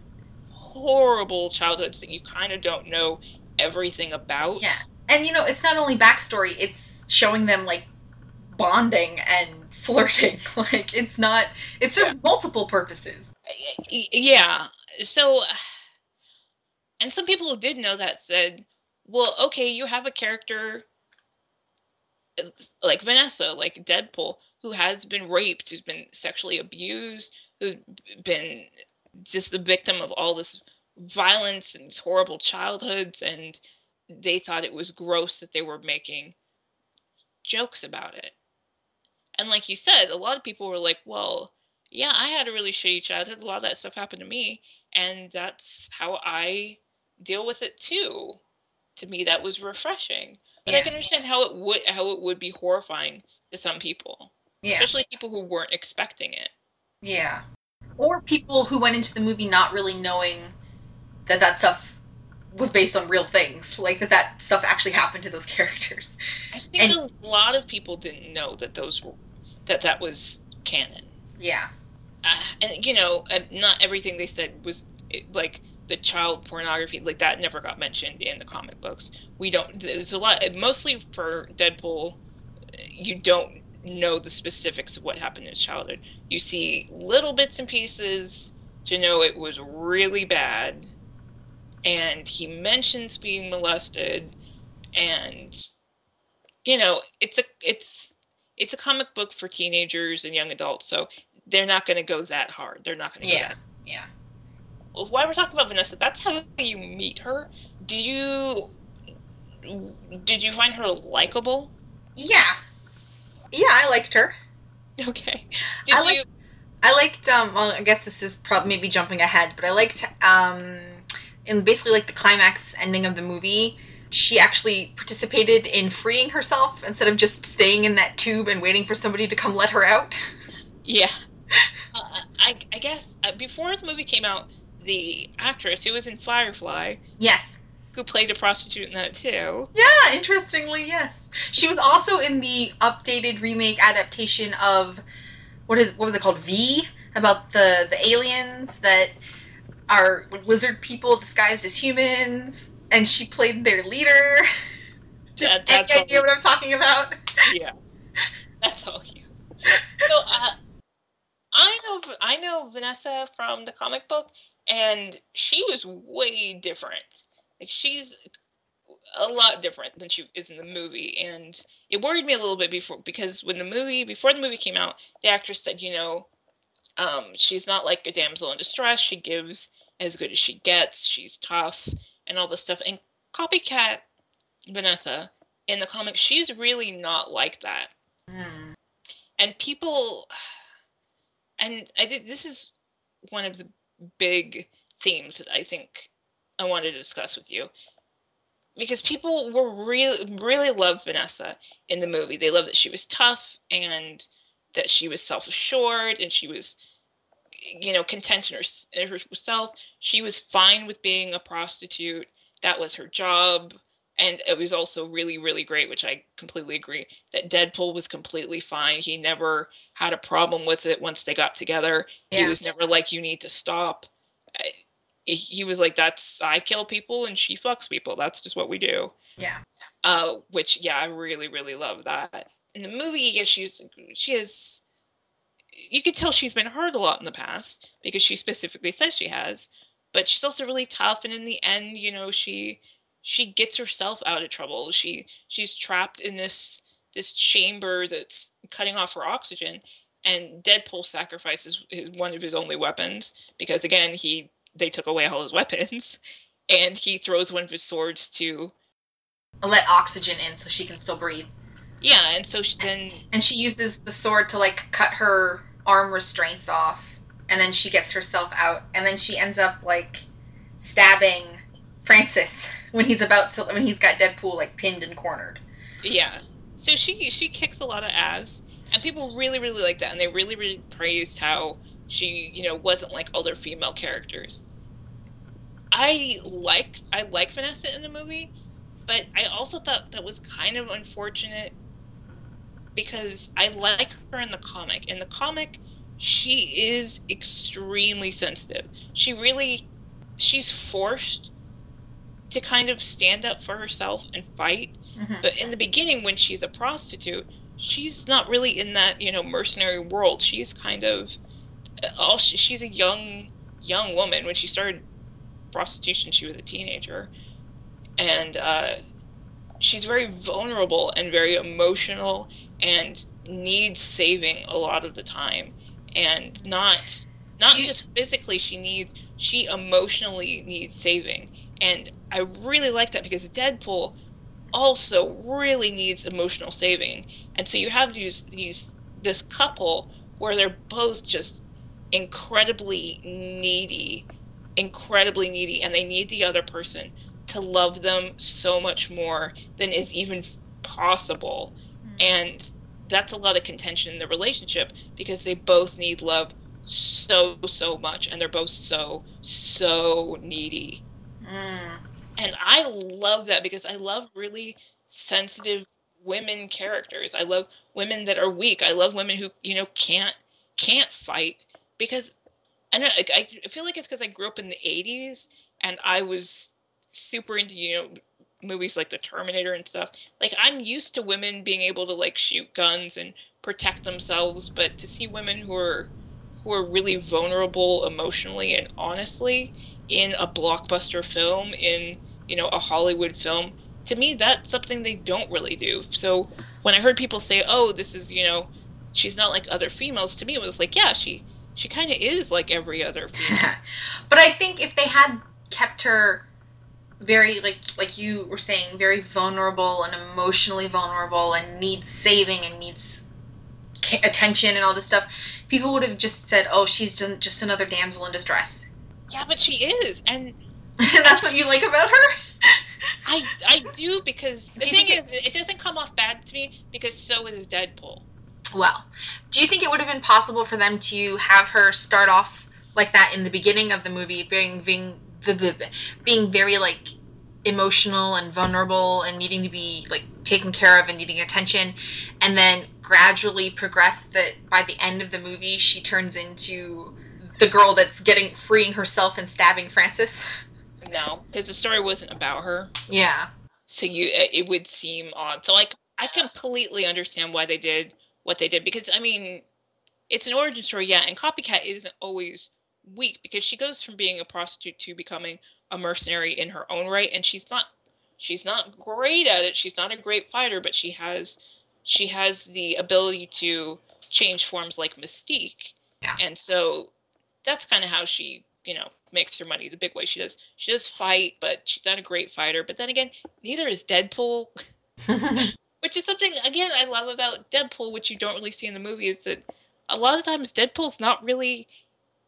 horrible childhoods that you kind of don't know everything about. Yeah, and you know, it's not only backstory; it's showing them like bonding and flirting. like it's not. It serves multiple purposes. Yeah. So, and some people who did know that said, "Well, okay, you have a character." Like Vanessa, like Deadpool, who has been raped, who's been sexually abused, who's been just the victim of all this violence and horrible childhoods and they thought it was gross that they were making jokes about it. And like you said, a lot of people were like, well, yeah, I had a really shitty childhood. A lot of that stuff happened to me. And that's how I deal with it too. To me, that was refreshing. But yeah. I can understand how it would how it would be horrifying to some people. Yeah. Especially people who weren't expecting it. Yeah. Or people who went into the movie not really knowing that that stuff was based on real things, like that that stuff actually happened to those characters. I think and, a lot of people didn't know that those were, that that was canon. Yeah. Uh, and you know, uh, not everything they said was like the child pornography like that never got mentioned in the comic books. We don't. There's a lot. Mostly for Deadpool, you don't know the specifics of what happened in his childhood. You see little bits and pieces to know it was really bad and he mentions being molested and you know it's a it's it's a comic book for teenagers and young adults so they're not going to go that hard. They're not going to yeah yeah. Well, why we're talking about vanessa that's how you meet her. Do you did you find her likable? Yeah. Yeah i liked her. Okay. Did I you I liked um well I guess this is probably maybe jumping ahead, but I liked um in basically like the climax ending of the movie, she actually participated in freeing herself instead of just staying in that tube and waiting for somebody to come let her out. Yeah. uh, I, I guess uh, before the movie came out, the actress who was in Firefly. Yes. Who played a prostitute in that too. Yeah, interestingly, yes. She was also in the updated remake adaptation of what is what was it called? V about the the aliens that are lizard people disguised as humans, and she played their leader. Yeah, that's Any idea what I'm talking about? Yeah, that's all you. So, uh, I know I know Vanessa from the comic book, and she was way different. Like she's a lot different than she is in the movie, and it worried me a little bit before because when the movie before the movie came out, the actress said, you know, um, she's not like a damsel in distress. She gives as good as she gets. She's tough and all this stuff. And copycat Vanessa in the comics, she's really not like that. Mm. And people, and I think this is one of the big themes that I think I wanted to discuss with you. Because people were really, really loved Vanessa in the movie. They loved that she was tough and that she was self-assured and she was you know content in, herself. She was fine with being a prostitute. That was her job. And it was also really really great which i completely agree that deadpool was completely fine. He never had a problem with it once they got together. Yeah. he was never like you need to stop. He was like that's i kill people and she fucks people. That's just what we do. Yeah. Uh which yeah i really really love that. In the movie, yeah, she's she has you can tell she's been hurt a lot in the past because she specifically says she has, but she's also really tough and in the end, you know, she she gets herself out of trouble. She she's trapped in this this chamber that's cutting off her oxygen and Deadpool sacrifices his, one of his only weapons because again, he they took away all his weapons and he throws one of his swords to let oxygen in so she can still breathe. Yeah, and so she then and she uses the sword to like cut her arm restraints off, and then she gets herself out, and then she ends up like stabbing Francis when he's about to when he's got Deadpool like pinned and cornered. Yeah. So she she kicks a lot of ass, and people really really like that, and they really really praised how she you know wasn't like other female characters. I like I like Vanessa in the movie, but I also thought that was kind of unfortunate because I like her in the comic. In the comic, she is extremely sensitive. She really she's forced to kind of stand up for herself and fight. Mm-hmm. But in the beginning when she's a prostitute, she's not really in that, you know, mercenary world. She's kind of all she's a young young woman when she started prostitution she was a teenager and uh, she's very vulnerable and very emotional and needs saving a lot of the time. And not not just physically she needs she emotionally needs saving. And i really like that because deadpool also really needs emotional saving. And so you have these these this couple where they're both just incredibly needy incredibly needy and they need the other person to love them so much more than is even possible and that's a lot of contention in the relationship because they both need love so so much and they're both so so needy. Mm. and i love that because i love really sensitive women characters. I love women that are weak. I love women who you know can't can't fight because i know like, i feel like it's because i grew up in the 80s and i was super into you know movies like the terminator and stuff. Like i'm used to women being able to like shoot guns and protect themselves but to see women who are who are really vulnerable emotionally and honestly in a blockbuster film in you know a hollywood film to me that's something they don't really do. So when i heard people say oh this is you know she's not like other females to me it was like yeah she she kind of is like every other female. But I think if they had kept her very like like you were saying very vulnerable and emotionally vulnerable and needs saving and needs attention and all this stuff. People would have just said oh she's just another damsel in distress. Yeah but she is and and that's what you like about her? I i do because the Do thing is it doesn't come off bad to me because so is deadpool. Well do you think it would have been possible for them to have her start off like that in the beginning of the movie being being being very like emotional and vulnerable and needing to be like taken care of and needing attention and then gradually progress that by the end of the movie she turns into the girl that's getting freeing herself and stabbing Francis. no because the story wasn't about her Yeah. so you it it would seem odd so like i completely understand why they did what they did because i mean it's an origin story yeah and copycat isn't always weak because she goes from being a prostitute to becoming a mercenary in her own right. And she's not she's not great at it. She's not a great fighter but she has she has the ability to change forms like mystique. Yeah. and so that's kind of how she you know makes her money the big way. She does she does fight but she's not a great fighter. But then again neither is deadpool. Which is something again I love about Deadpool, which you don't really see in the movie, is that a lot of times Deadpool's not really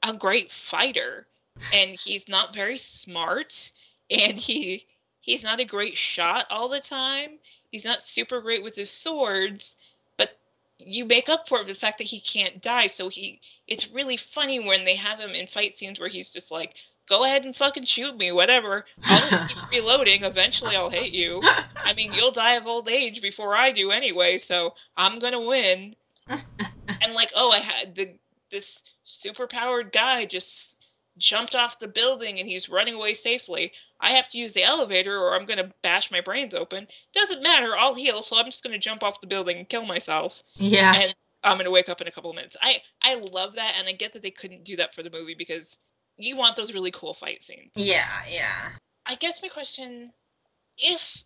a great fighter, and he's not very smart, and he he's not a great shot all the time. He's not super great with his swords, but you make up for it with the fact that he can't die. So he it's really funny when they have him in fight scenes where he's just like, "Go ahead and fucking shoot me, whatever. I'll just keep reloading. Eventually, I'll hit you." I mean, you'll die of old age before I do anyway, so I'm gonna win. and like, oh, I had the this superpowered guy just jumped off the building and he's running away safely. I have to use the elevator or I'm gonna bash my brains open. Doesn't matter, I'll heal, so I'm just gonna jump off the building and kill myself. yeah. And I'm gonna wake up in a couple of minutes. I I love that, and I get that they couldn't do that for the movie because you want those really cool fight scenes. Yeah, yeah. I guess my question if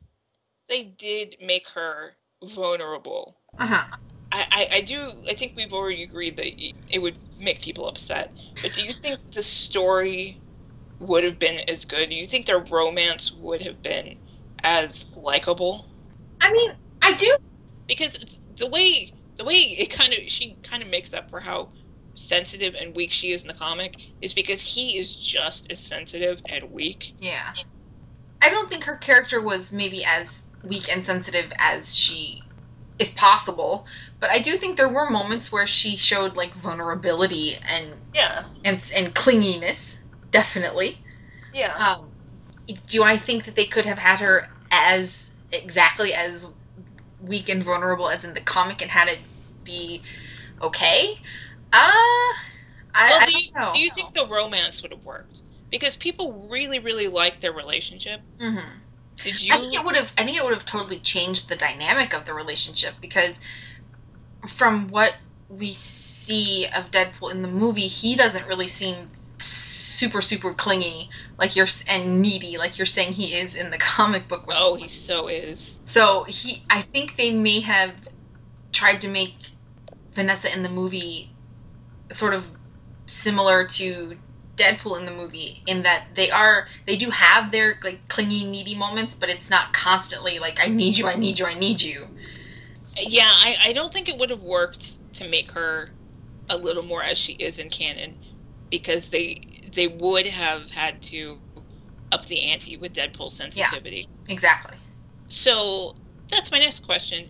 they did make her vulnerable, Uh-huh. I, I, do I think we've already agreed that it would make people upset. But do you think the story would have been as good? Do you think their romance would have been as likable? I mean, I do Because the way the way it kind of she kind of makes up for how sensitive and weak she is in the comic is because he is just as sensitive and weak. Yeah. I don't think her character was maybe as weak and sensitive as she is possible. But I do think there were moments where she showed like vulnerability and Yeah. and and clinginess, definitely. Yeah. Um, do I think that they could have had her as exactly as weak and vulnerable as in the comic and had it be okay? Uh, I, well, I do don't you, know. do you think the romance would have worked? Because people really, really like their relationship. hmm Did you? I think it would have. I think it would have totally changed the dynamic of the relationship because, from what we see of Deadpool in the movie, he doesn't really seem super super clingy like you're and needy like you're saying he is in the comic book. with oh, he so is. So he, I think they may have tried to make Vanessa in the movie sort of similar to Deadpool in the movie in that they are they do have their like clingy needy moments, but it's not constantly like I need you, I need you, I need you. Yeah, I, I don't think it would have worked to make her a little more as she is in canon, because they they would have had to up the ante with Deadpool's sensitivity. Yeah, Exactly. So that's my next question.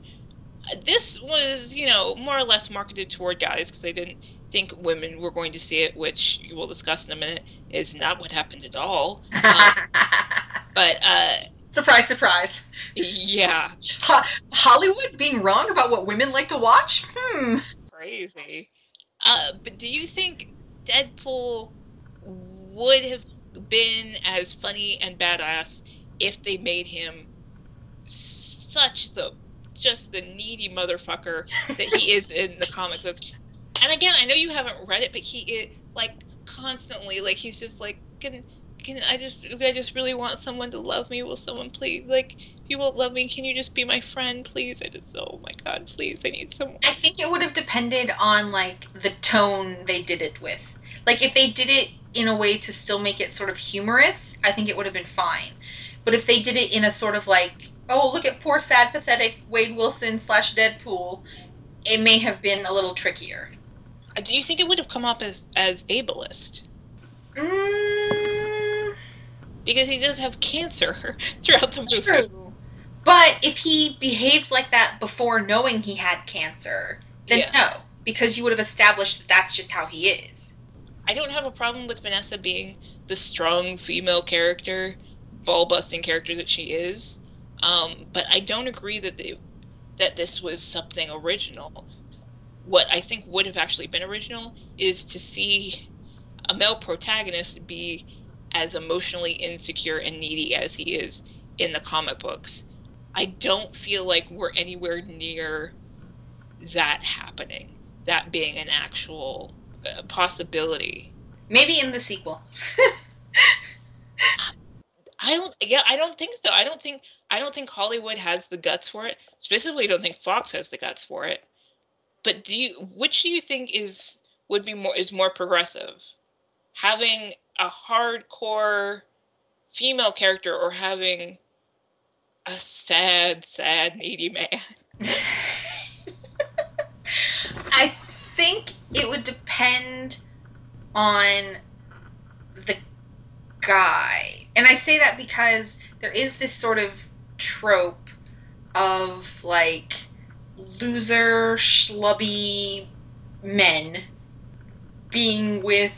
Uh, This was, you know, more or less marketed toward guys because they didn't think women were going to see it, which we'll discuss in a minute is not what happened at all. Um, but uh, surprise, surprise. yeah, Ho- Hollywood being wrong about what women like to watch? Hmm. crazy. Uh, but do you think Deadpool would have been as funny and badass if they made him such the just the needy motherfucker that he is in the comic book? And again, I know you haven't read it, but he is like constantly like he's just like can can I just I just really want someone to love me? Will someone please like if you won't love me, can you just be my friend, please? I just oh my god, please, I need someone. I think it would have depended on like the tone they did it with. Like if they did it in a way to still make it sort of humorous, I think it would have been fine. But if they did it in a sort of like, oh look at poor sad pathetic Wade Wilson slash Deadpool, it may have been a little trickier. Uh, Do you think it would have come up as as ableist? Mm, Because he does have cancer throughout the movie. true. But if he behaved like that before knowing he had cancer, then Yeah. no, because you would have established that that's just how he is. I don't have a problem with Vanessa being the strong female character, ball busting character that she is. Um, but I don't agree that they, that this was something original. What I think would have actually been original is to see a male protagonist be as emotionally insecure and needy as he is in the comic books. I don't feel like we're anywhere near that happening, that being an actual uh, possibility. Maybe in the sequel. I don't. Yeah, I don't think so. I don't think. I don't think Hollywood has the guts for it. Specifically, I don't think Fox has the guts for it. But do you? Which do you think is would be more is more progressive? Having a hardcore female character or having a sad, sad, needy man? I think it would depend on the guy. And I say that because there is this sort of trope of like loser, schlubby men being with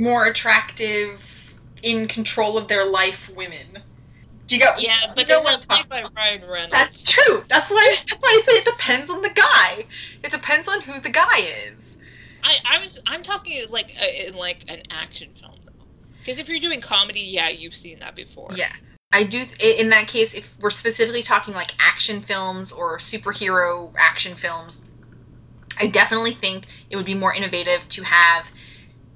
more attractive, in control of their life women. Do you get? Yeah, but you know they're what I'm not played by Ryan Reynolds. That's true. That's why. That's why I say it depends on the guy. It depends on who the guy is. I, I was I'm talking like uh, in like an action film though, because if you're doing comedy, yeah, you've seen that before. Yeah, I do. th- In that case, if we're specifically talking like action films or superhero action films, I definitely think it would be more innovative to have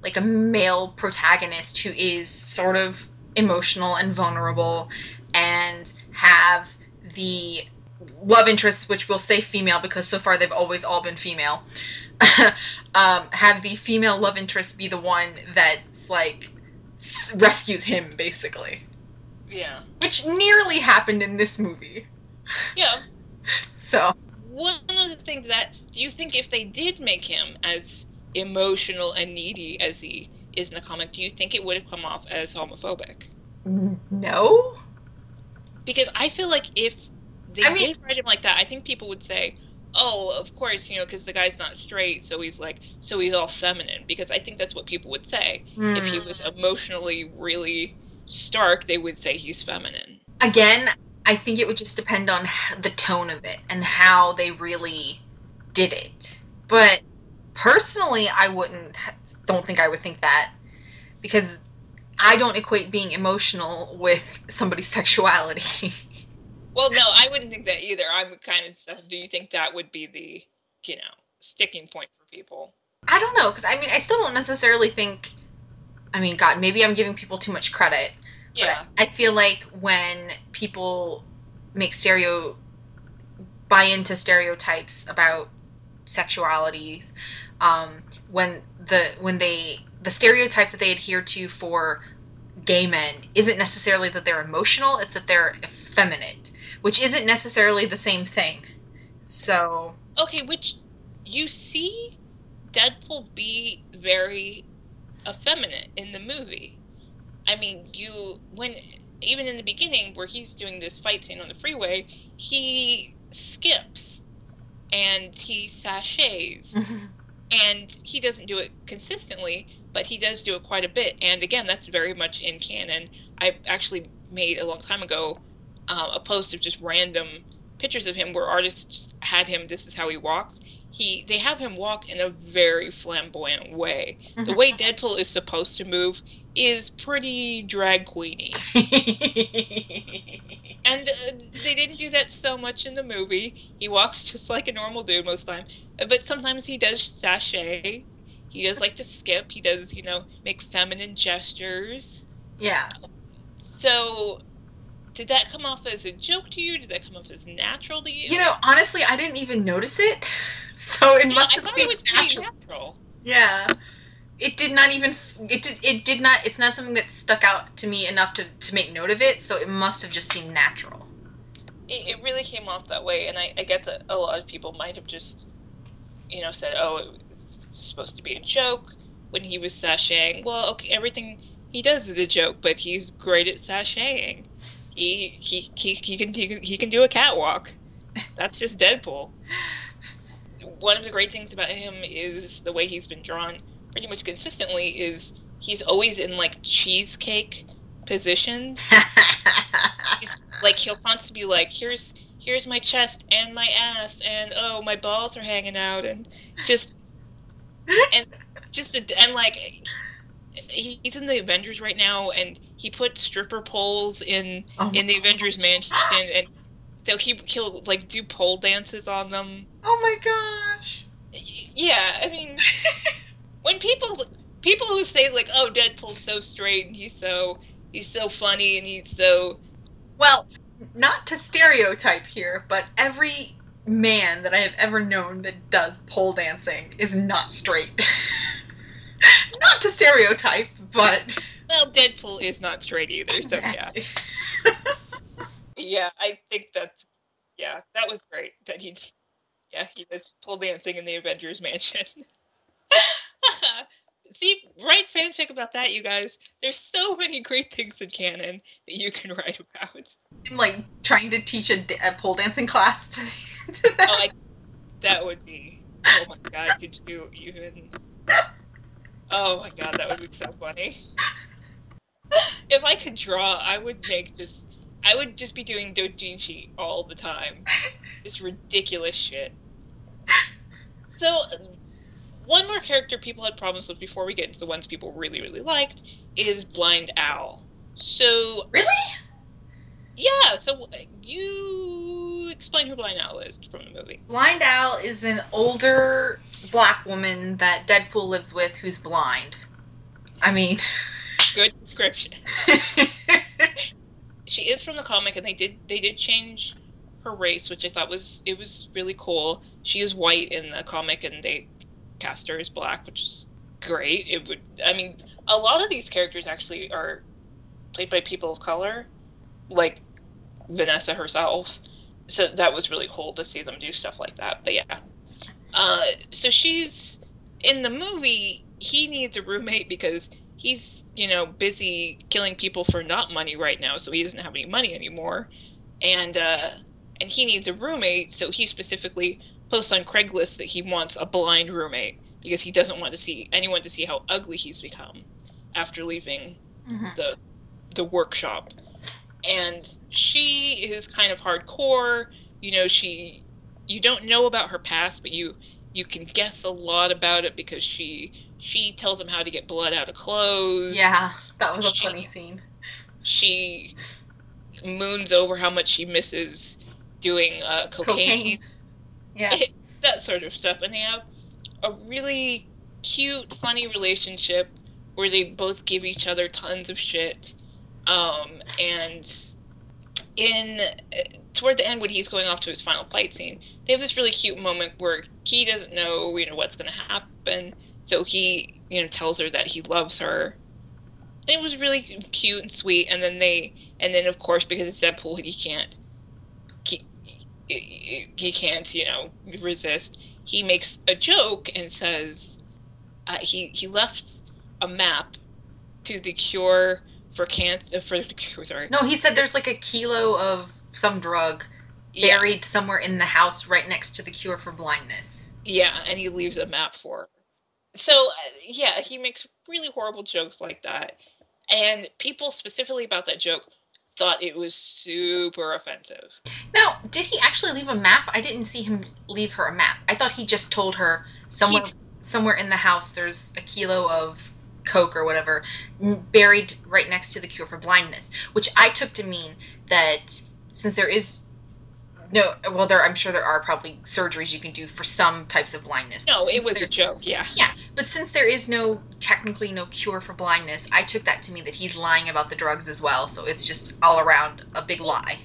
like a male protagonist who is sort of emotional and vulnerable, and have the love interests, which we'll say female because so far they've always all been female. um, have the female love interest be the one that's like s- rescues him, basically Yeah. which nearly happened in this movie. Yeah. So One of the things that do you think if they did make him as emotional and needy as he is in the comic, do you think it would have come off as homophobic? no, Because I feel like if they I mean- did write him like that, I think people would say, "Oh, of course, you know, because the guy's not straight, so he's like, so he's all feminine." Because I think that's what people would say if he Hmm. was emotionally really stark. They would say he's feminine. again, I think it would just depend on the tone of it and how they really did it. But personally, I wouldn't. Don't think I would think that because I don't equate being emotional with somebody's sexuality. Well, no, I wouldn't think that either. I'm kind of. Uh, do you think that would be the, you know, sticking point for people? I don't know because I mean I still don't necessarily think. I mean, God, maybe I'm giving people too much credit. Yeah. I feel like when people make stereo buy into stereotypes about sexualities, um, when the when they the stereotype that they adhere to for gay men isn't necessarily that they're emotional; it's that they're effeminate, which isn't necessarily the same thing. So Okay, which you see Deadpool be very effeminate in the movie. I mean, you when even in the beginning where he's doing this fight scene on the freeway, he skips and he sashays and he doesn't do it consistently, but he does do it quite a bit. And again, that's very much in canon. I actually made a long time ago uh, a post of just random pictures of him where artists had him. This is how he walks. He they have him walk in a very flamboyant way. The way Deadpool is supposed to move is pretty drag queeny, and uh, they didn't do that so much in the movie. He walks just like a normal dude most of the time, Uh, but sometimes he does sashay. He does like to skip. He does, you know, make feminine gestures. yeah. So, did that come off as a joke to you? Did that come off as natural to you? You know, honestly, I didn't even notice it. So it Yeah, must I have thought seemed it was pretty natural. natural. Yeah. It did not even it did it did not it's not something that stuck out to me enough to, to make note of it, so it must have just seemed natural. It, it really came off that way, and I, I get that a lot of people might have just, you know, said, "Oh, it's supposed to be a joke." When he was sashaying, well, okay, everything he does is a joke, but he's great at sashaying. He he he, he can he, can- he can do a catwalk. That's just Deadpool. One of the great things about him is the way he's been drawn pretty much consistently is he's always in like cheesecake positions. He's, like he'll constantly be like, "Here's here's my chest and my ass, and oh my balls are hanging out," and just and just a, and like he- he's in the Avengers right now, and he put stripper poles in Oh in the Avengers mansion, and so he he'll like do pole dances on them. Oh my gosh. Yeah, I mean, when people people who say like, "Oh, Deadpool's so straight and he's so he's so funny and he's so Well, not to stereotype here, but every man that I have ever known that does pole dancing is not straight. not to stereotype, but well, Deadpool is not straight either." So yeah, yeah, I think that's yeah, that was great that he yeah he was pole dancing in the Avengers mansion. See, write fanfic about that, you guys. There's so many great things in canon that you can write about. I'm like trying to teach a, a pole dancing class to, to them. Oh, I, that would be. Oh my god, could you even? Oh my god, that would be so funny. If I could draw, I would make just. I would just be doing doujinshi all the time. Just ridiculous shit. So, one more character people had problems with before we get into the ones people really, really liked is Blind Al. So, Really? yeah, so you explain who Blind Al is from the movie. Blind Al is an older black woman that Deadpool lives with who's blind. I mean, Good description. she is from the comic and they did they did change her race which i thought was it was really cool she is white in the comic and they cast is black which is great. It would i mean a lot of these characters actually are played by people of color like vanessa herself. So that was really cool to see them do stuff like that but yeah. Uh, so she's in the movie he needs a roommate because he's you know busy killing people for not money right now so he doesn't have any money anymore. And uh and he needs a roommate, so he specifically posts on Craigslist that he wants a blind roommate because he doesn't want to see anyone to see how ugly he's become after leaving Mm-hmm. the the workshop. And she is kind of hardcore. You know, she you don't know about her past, but you you can guess a lot about it because she she tells him how to get blood out of clothes. Yeah, that was a She- funny scene. She moons over how much she misses doing uh, cocaine, Cocaine. Yeah. that sort of stuff. And they have a really cute, funny relationship where they both give each other tons of shit. Um, and in toward the end, when he's going off to his final fight scene, they have this really cute moment where he doesn't know, you know, what's going to happen. So he, you know, tells her that he loves her. And it was really cute and sweet. And then they, and then of course, because it's Deadpool, he can't, he he can't, you know, resist. He makes a joke and says, uh, he he left a map to the cure for cancer for the cure. Sorry, No, he said there's like a kilo of some drug Yeah. buried somewhere in the house right next to the cure for blindness. Yeah, and he leaves a map for her. So, uh, yeah, he makes really horrible jokes like that. And people specifically about that joke thought it was super offensive. Now, did he actually leave a map? I didn't see him leave her a map. I thought he just told her somewhere He- somewhere in the house there's a kilo of coke or whatever buried right next to the cure for blindness, which I took to mean that since there is no well there I'm sure there are probably surgeries you can do for some types of blindness. No, it Since was a joke, yeah. Yeah, but since there is no technically no cure for blindness, I took that to mean that he's lying about the drugs as well. So it's just all around a big lie.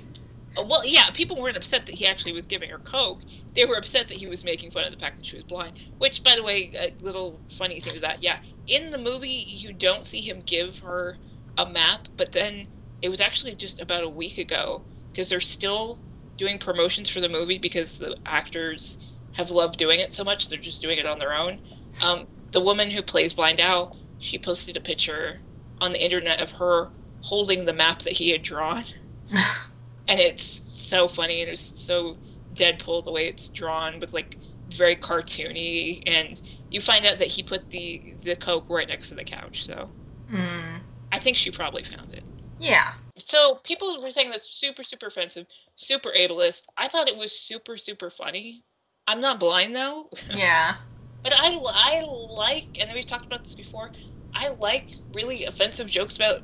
Uh, Well, yeah, people weren't upset that he actually was giving her coke. They were upset that he was making fun of the fact that she was blind. Which, by the way, a little funny thing is that, yeah, in the movie you don't see him give her a map, but then it was actually just about a week ago because they're still doing promotions for the movie because the actors have loved doing it so much they're just doing it on their own. Um, the woman who plays Blind Al, she posted a picture on the internet of her holding the map that he had drawn and it's so funny and it's so Deadpool the way it's drawn with like it's very cartoony and you find out that he put the the coke right next to the couch so Hmm. I think she probably found it. Yeah. So people were saying that's super super offensive, super ableist. I thought it was super super funny. I'm not blind though, Yeah. but I I like and we've talked about this before. I like really offensive jokes about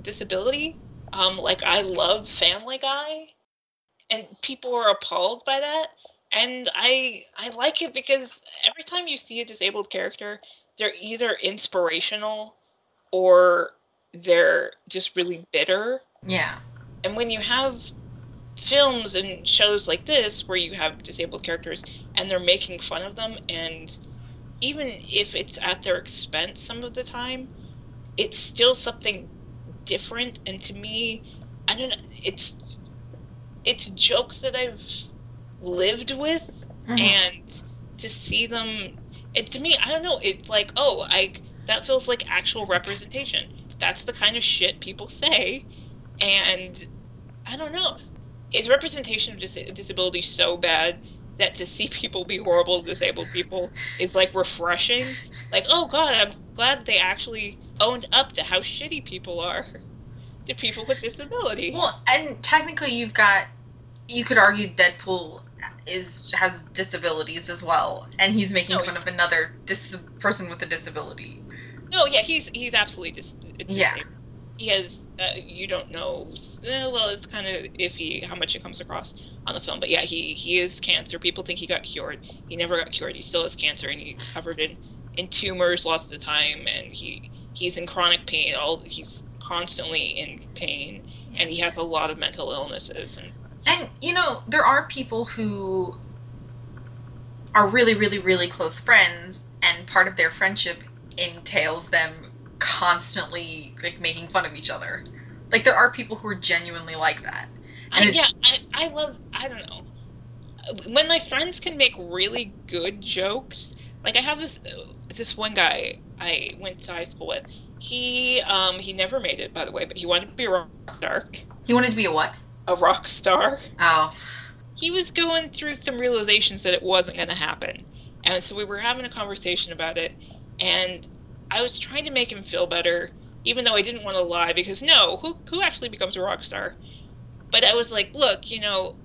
disability. Um, like I love Family Guy, and people are appalled by that. And I I like it because every time you see a disabled character, they're either inspirational or they're just really bitter. Yeah. And when you have films and shows like this where you have disabled characters and they're making fun of them and even if it's at their expense some of the time, it's still something different and to me I don't know it's it's jokes that I've lived with Mhm. and to see them it to me i don't know it's like oh i that feels like actual representation that's the kind of shit people say and i don't know is representation of dis- disability so bad that to see people be horrible to disabled people is like refreshing like oh god i'm glad they actually owned up to how shitty people are to people with disability Well, and technically, you've got. You could argue Deadpool is has disabilities as well, and he's making Oh, fun yeah. of another dis- person with a disability. No, yeah, he's he's absolutely dis- Yeah. has uh, you don't know. eh, Well, it's kind of iffy how much it comes across on the film, but yeah, he he is cancer. People think he got cured. He never got cured. He still has cancer, and he's covered in in tumors lots of the time, and he he's in chronic pain. All he's constantly in pain, and he has a lot of mental illnesses. And And you know, there are people who are really, really, really close friends, and part of their friendship entails them constantly like making fun of each other. Like there are people who are genuinely like that. I, And it- yeah, I, I love, I don't know. When my friends can make really good jokes, like I have this this one guy I went to high school with. He um he never made it by the way, but he wanted to be a rock star. He wanted to be a what? a rock star. Oh. He was going through some realizations that it wasn't going to happen. And so we were having a conversation about it, and I was trying to make him feel better, even though I didn't want to lie because no, who who actually becomes a rock star? But I was like, look, you know,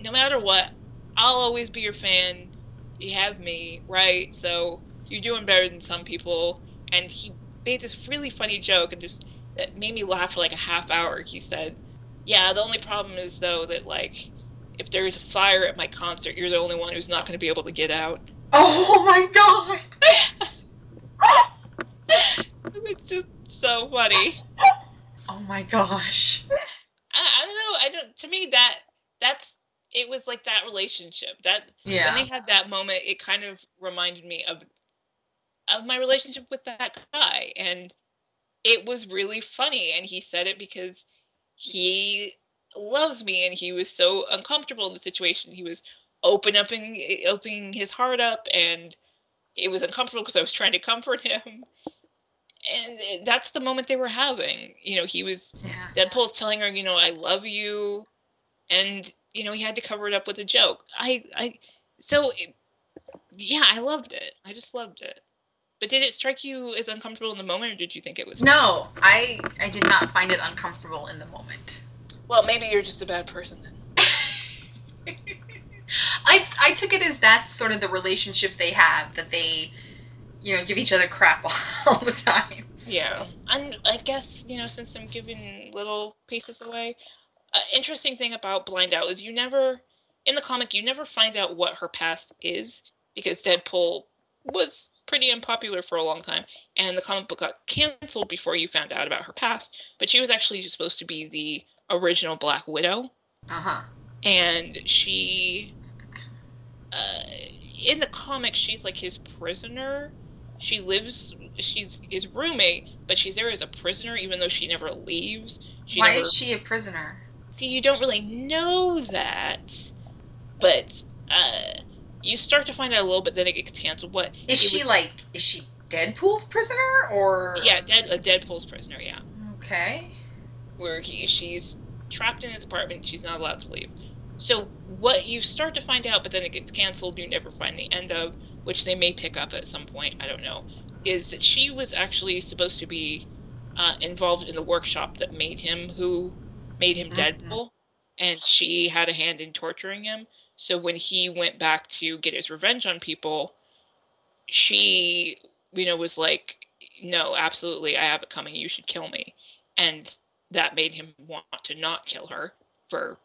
no matter what, I'll always be your fan. You have me, right? So you're doing better than some people. And he made this really funny joke and just that made me laugh for like a half hour. He said, "Yeah, the only problem is though that like if there's a fire at my concert, you're the only one who's not going to be able to get out." Oh my god. it's just so funny. Oh my gosh. I, I don't know. I don't. To me, that that's it was like that relationship. That Yeah. when they had that moment, it kind of reminded me of of my relationship with that guy, and it was really funny. And he said it because he loves me, and he was so uncomfortable in the situation. He was open up and opening his heart up, and it was uncomfortable because I was trying to comfort him. And that's the moment they were having. You know, he was yeah. Deadpool's telling her, you know, I love you, and you know he had to cover it up with a joke. I, I, so it, yeah, I loved it. I just loved it. But did it strike you as uncomfortable in the moment, or did you think it was? No, I I did not find it uncomfortable in the moment. Well, maybe you're just a bad person then. I I took it as that's sort of the relationship they have that they, you know, give each other crap all the time. Yeah, and I guess you know since I'm giving little pieces away, uh, interesting thing about Blind Al is you never, in the comic, you never find out what her past is because Deadpool was pretty unpopular for a long time, and the comic book got canceled before you found out about her past. But she was actually supposed to be the original Black Widow, Uh huh. and she, uh, in the comics, she's like his prisoner. She lives, she's his roommate, but she's there as a prisoner, even though she never leaves. She Why never, is she a prisoner? see you don't really know that but uh you start to find out a little bit then it gets canceled what Is she was- like is she Deadpool's prisoner or yeah dead a deadpool's prisoner yeah Okay. where he she's trapped in his apartment she's not allowed to leave so what you start to find out but then it gets canceled you never find the end of which they may pick up at some point i don't know is that she was actually supposed to be uh, involved in the workshop that made him who made him Mhm. deadpool and she had a hand in torturing him so when he went back to get his revenge on people she you know was like no absolutely i have it coming you should kill me and that made him want to not kill her for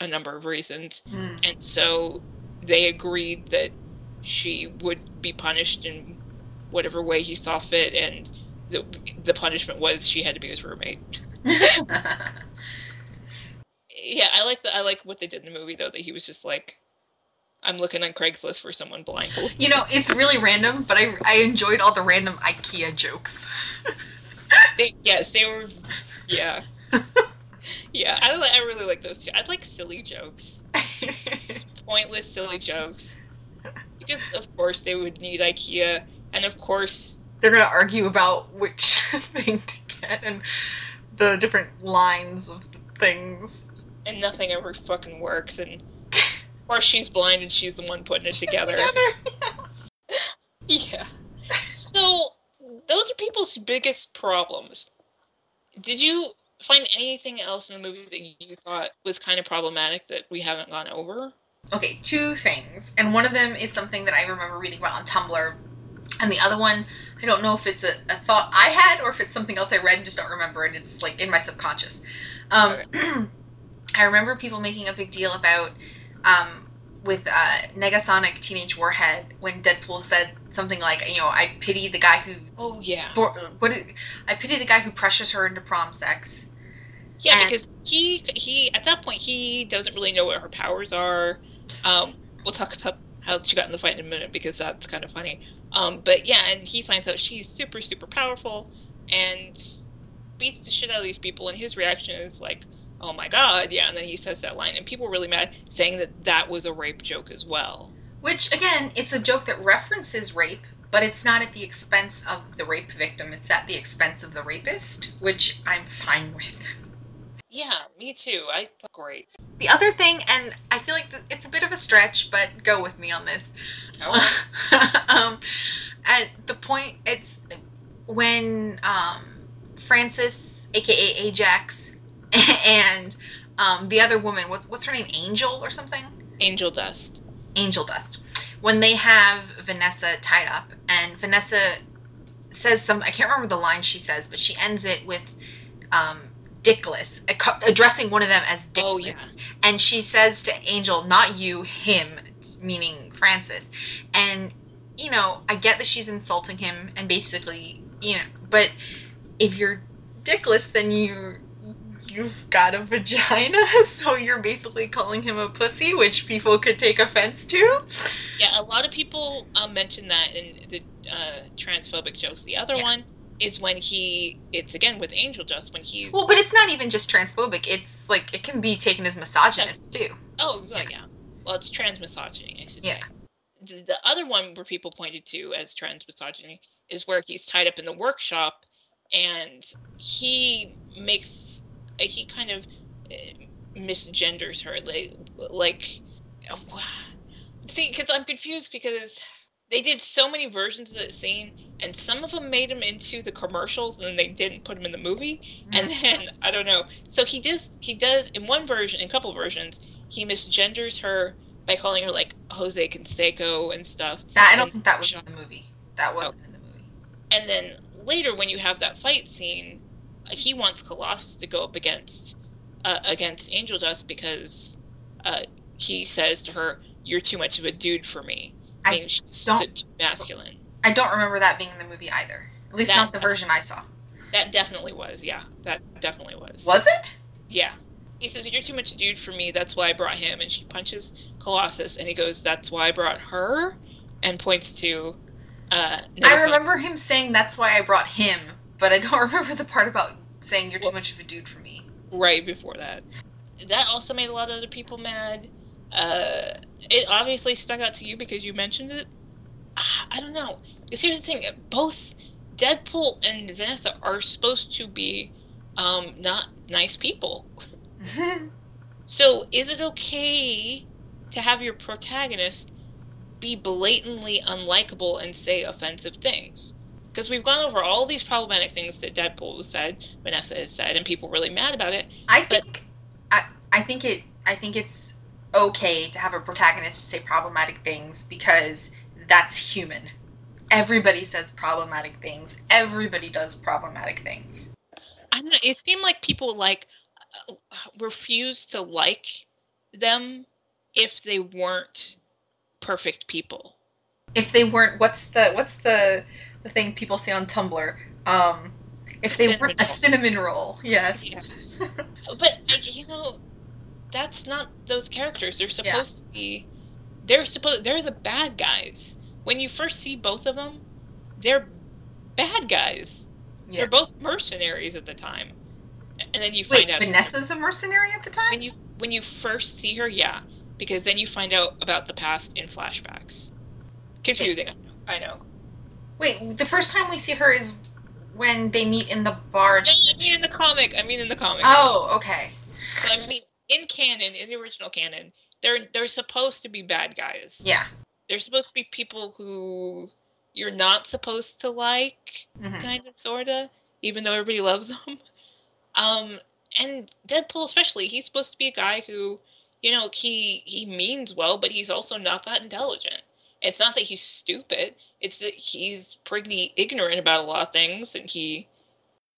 a number of reasons Hmm. and so they agreed that she would be punished in whatever way he saw fit and the, the punishment was she had to be his roommate. Yeah i like the i like what they did in the movie though that he was just like i'm looking on craigslist for someone blindfolded you know, it's really random, but I I enjoyed all the random IKEA jokes. they, yes they were yeah. Yeah i i really like those too. I like silly jokes. Pointless silly jokes because of course they would need ikea and of course They're gonna argue about which thing to get and the different lines of things. and nothing ever fucking works and or she's blind and she's the one putting it together. yeah. So those are people's biggest problems. Did you find anything else in the movie that you thought was kind of problematic that we haven't gone over Okay, two things. And one of them is something that I remember reading about on Tumblr. And the other one, I don't know if it's a, a thought I had or if it's something else I read and just don't remember And It's like in my subconscious. Um, I remember people making a big deal about um, with uh, Negasonic Teenage Warhead when Deadpool said something like, you know, I pity the guy who. oh yeah For, what is, I pity the guy who pressures her into prom sex. Yeah, And- because he he at that point he doesn't really know what her powers are. Um, we'll talk about how she got in the fight in a minute because that's kind of funny. Um, but yeah, and he finds out she's super super powerful and beats the shit out of these people, and his reaction is like, "Oh my god, yeah!" And then he says that line, and people were really mad, saying that that was a rape joke as well. Which, again, it's a joke that references rape, but it's not at the expense of the rape victim. It's at the expense of the rapist, which I'm fine with. Yeah, me too. I great. The other thing, and I feel like it's a bit of a stretch, but go with me on this. Oh, um, at the point, it's when um, Francis, aka Ajax, and um, the other woman, what, what's her name, Angel or something? Angel Dust. Angel Dust. When they have Vanessa tied up, and Vanessa says some, I can't remember the line she says, but she ends it with um, Dickless, addressing one of them as Dickless. Oh, yeah. And she says to Angel, not you, him, meaning Francis. And, you know, I get that she's insulting him and basically, you know, but if you're Dickless, then you you've got a vagina, so you're basically calling him a pussy, which people could take offense to. Yeah, a lot of people um, mention that in the uh, transphobic jokes. The other Yeah. one is when he, it's again with Angel Dust, when he's, Well, but it's not even just transphobic. It's like it can be taken as misogynist too. oh, well, yeah. Well, it's trans misogyny, I should Yeah. say. The, the other one where people pointed to as trans misogyny is where he's tied up in the workshop and he makes, he kind of uh, misgenders her. Like, like see, because I'm confused because they did so many versions of that scene, and some of them made him into the commercials, and then they didn't put him in the movie. And then I don't know. So he does. He does in one version, in a couple versions, he misgenders her by calling her like Jose Canseco and stuff. That I don't And- think that was in the movie. That wasn't in the movie. And then later, when you have that fight scene, uh, he wants Colossus to go up against uh, against Angel Dust because uh, he says to her, "You're too much of a dude for me." I mean, she's don't- so too masculine. I don't remember that being in the movie either. At least That- not the version I saw. That definitely was, yeah. That definitely was. Was it? Yeah. He says, You're too much a dude for me, that's why I brought him. And she punches Colossus, and he goes, That's why I brought her? And points to. Uh, I remember him saying that's why I brought him, but I don't remember the part about saying you're too much of a dude for me. right before that. That also made a lot of other people mad. Uh, it obviously stuck out to you because you mentioned it. Ah, I don't know. Because here's the thing: both Deadpool and Vanessa are supposed to be um, not nice people. So is it okay to have your protagonist be blatantly unlikable and say offensive things? Because we've gone over all these problematic things that Deadpool has said, Vanessa has said, and people are really mad about it. I think I, I think it I think it's okay to have a protagonist say problematic things because that's human. Everybody says problematic things. Everybody does problematic things. I don't know. It seemed like people like uh, refused to like them if they weren't perfect people. If they weren't what's the what's the the thing people say on Tumblr? Um if they Cinnamon weren't a cinnamon roll, yes. Yeah. But I- you know, that's not those characters. They're supposed to be. They're supposed. They're the bad guys. When you first see both of them, they're bad guys. Yeah. They're both mercenaries at the time, and then you find Wait, out Vanessa's a mercenary at the time? when you when you first see her, yeah, because then you find out about the past in flashbacks. Confusing, I know. I know. Wait, the first time we see her is when they meet in the bar. No, I mean in the comic. I mean in the comic. Oh, okay. So, I mean in canon, in the original canon, they're they're supposed to be bad guys. Yeah. they're supposed to be people who you're not supposed to like, Mhm. kind of, sorta, even though everybody loves them. Um, and Deadpool especially, he's supposed to be a guy who, you know, he he means well, but he's also not that intelligent. It's not that he's stupid; it's that he's pretty ignorant about a lot of things, and he.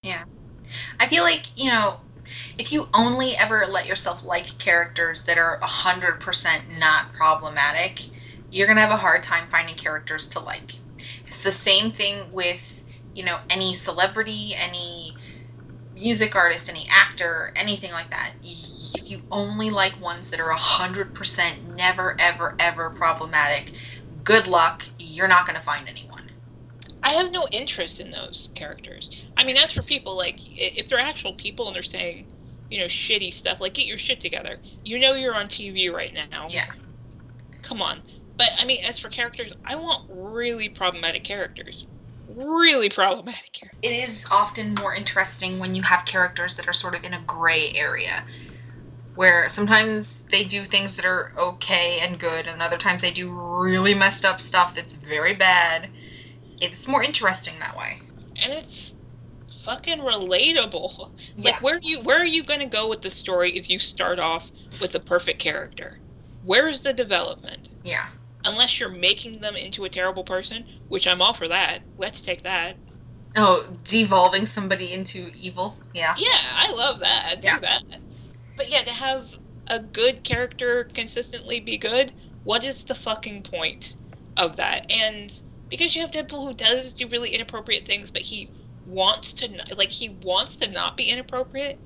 Yeah, I feel like, you know, if you only ever let yourself like characters that are 100% not problematic, you're going to have a hard time finding characters to like. It's the same thing with, you know, any celebrity, any music artist, any actor, anything like that. If you only like ones that are 100% never, ever, ever problematic, good luck. You're not going to find anyone. I have no interest in those characters. I mean, as for people, like, if they're actual people and they're saying, you know, shitty stuff, like, get your shit together. You know you're on TV right now. Yeah. Come on. But, I mean, as for characters, I want really problematic characters. really problematic characters. It is often more interesting when you have characters that are sort of in a gray area. Where sometimes they do things that are okay and good, and other times they do really messed up stuff that's very bad. It's more interesting that way. And it's fucking relatable. Yeah. Like where are you where are you gonna go with the story if you start off with a perfect character? Where's the development? Yeah. Unless you're making them into a terrible person, which I'm all for that. Let's take that. Oh, devolving somebody into evil. Yeah. Yeah, I love that. Do Yeah. that. But yeah, to have a good character consistently be good, what is the fucking point of that? And because you have Deadpool who does do really inappropriate things, but he wants to like he wants to not be inappropriate.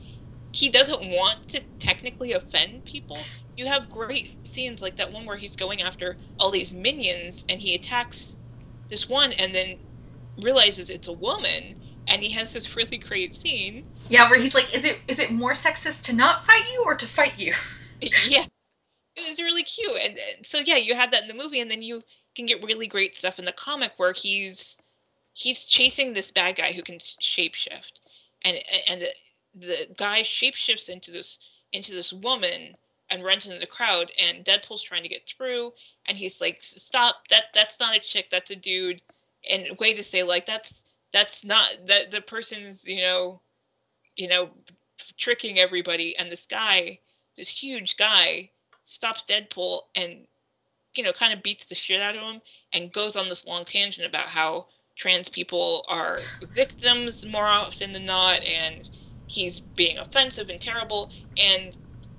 He doesn't want to technically offend people. You have great scenes like that one where he's going after all these minions and he attacks this one and then realizes it's a woman and he has this really great scene Yeah, where he's like, is it is it more sexist to not fight you or to fight you? yeah it was really cute and, and so yeah you had that in the movie and then you can get really great stuff in the comic where he's he's chasing this bad guy who can shapeshift. And and the, the guy shapeshifts into this into this woman and runs into the crowd and deadpool's trying to get through and he's like stop that that's not a chick that's a dude. And way to say like that's that's not that the person's you know you know tricking everybody. And this guy this huge guy stops Deadpool and you know kind of beats the shit out of him and goes on this long tangent about how trans people are victims more often than not and he's being offensive and terrible. And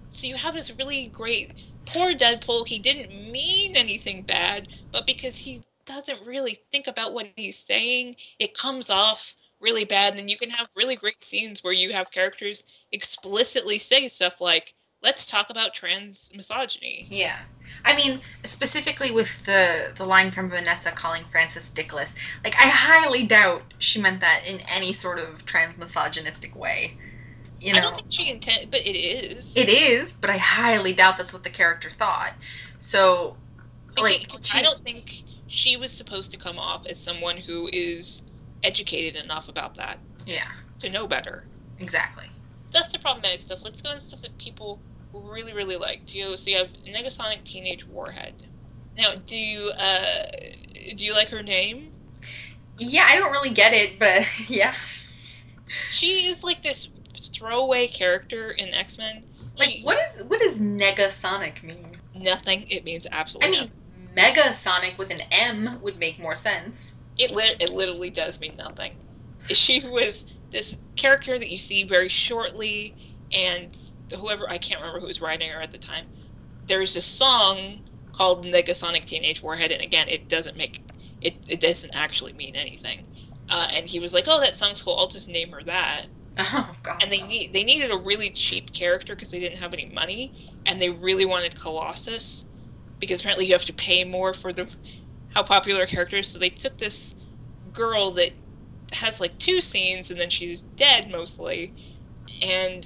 so you have this really great poor Deadpool he didn't mean anything bad but because he doesn't really think about what he's saying it comes off really bad. And you can have really great scenes where you have characters explicitly say stuff like let's talk about trans misogyny. Yeah. I mean, specifically with the the line from Vanessa calling Francis dickless, like I highly doubt she meant that in any sort of trans misogynistic way. You know, i don't think she intended but it is it is, but I highly doubt that's what the character thought. So, like, Because she- i don't think she was supposed to come off as someone who is educated enough about that yeah, to know better exactly. that's the problematic stuff let's go into stuff that people really really liked you so you have negasonic teenage warhead now do you uh do you like her name Yeah, I don't really get it, but yeah. she is like this throwaway character in x-men Like, She- what is what does Negasonic mean? nothing it means absolutely. I mean, Megasonic with an M would make more sense. it lit- it literally does mean nothing. She was this character that you see very shortly, and whoever I can't remember who was writing her at the time. There's a song called Negasonic Teenage Warhead, and again, it doesn't make it. It doesn't actually mean anything. Uh, and he was like, "Oh, that song's cool. I'll just name her that." Oh god. And they need they needed a really cheap character because they didn't have any money, and they really wanted Colossus because apparently you have to pay more for the how popular a character is. So they took this girl that has like two scenes and then she's dead mostly, and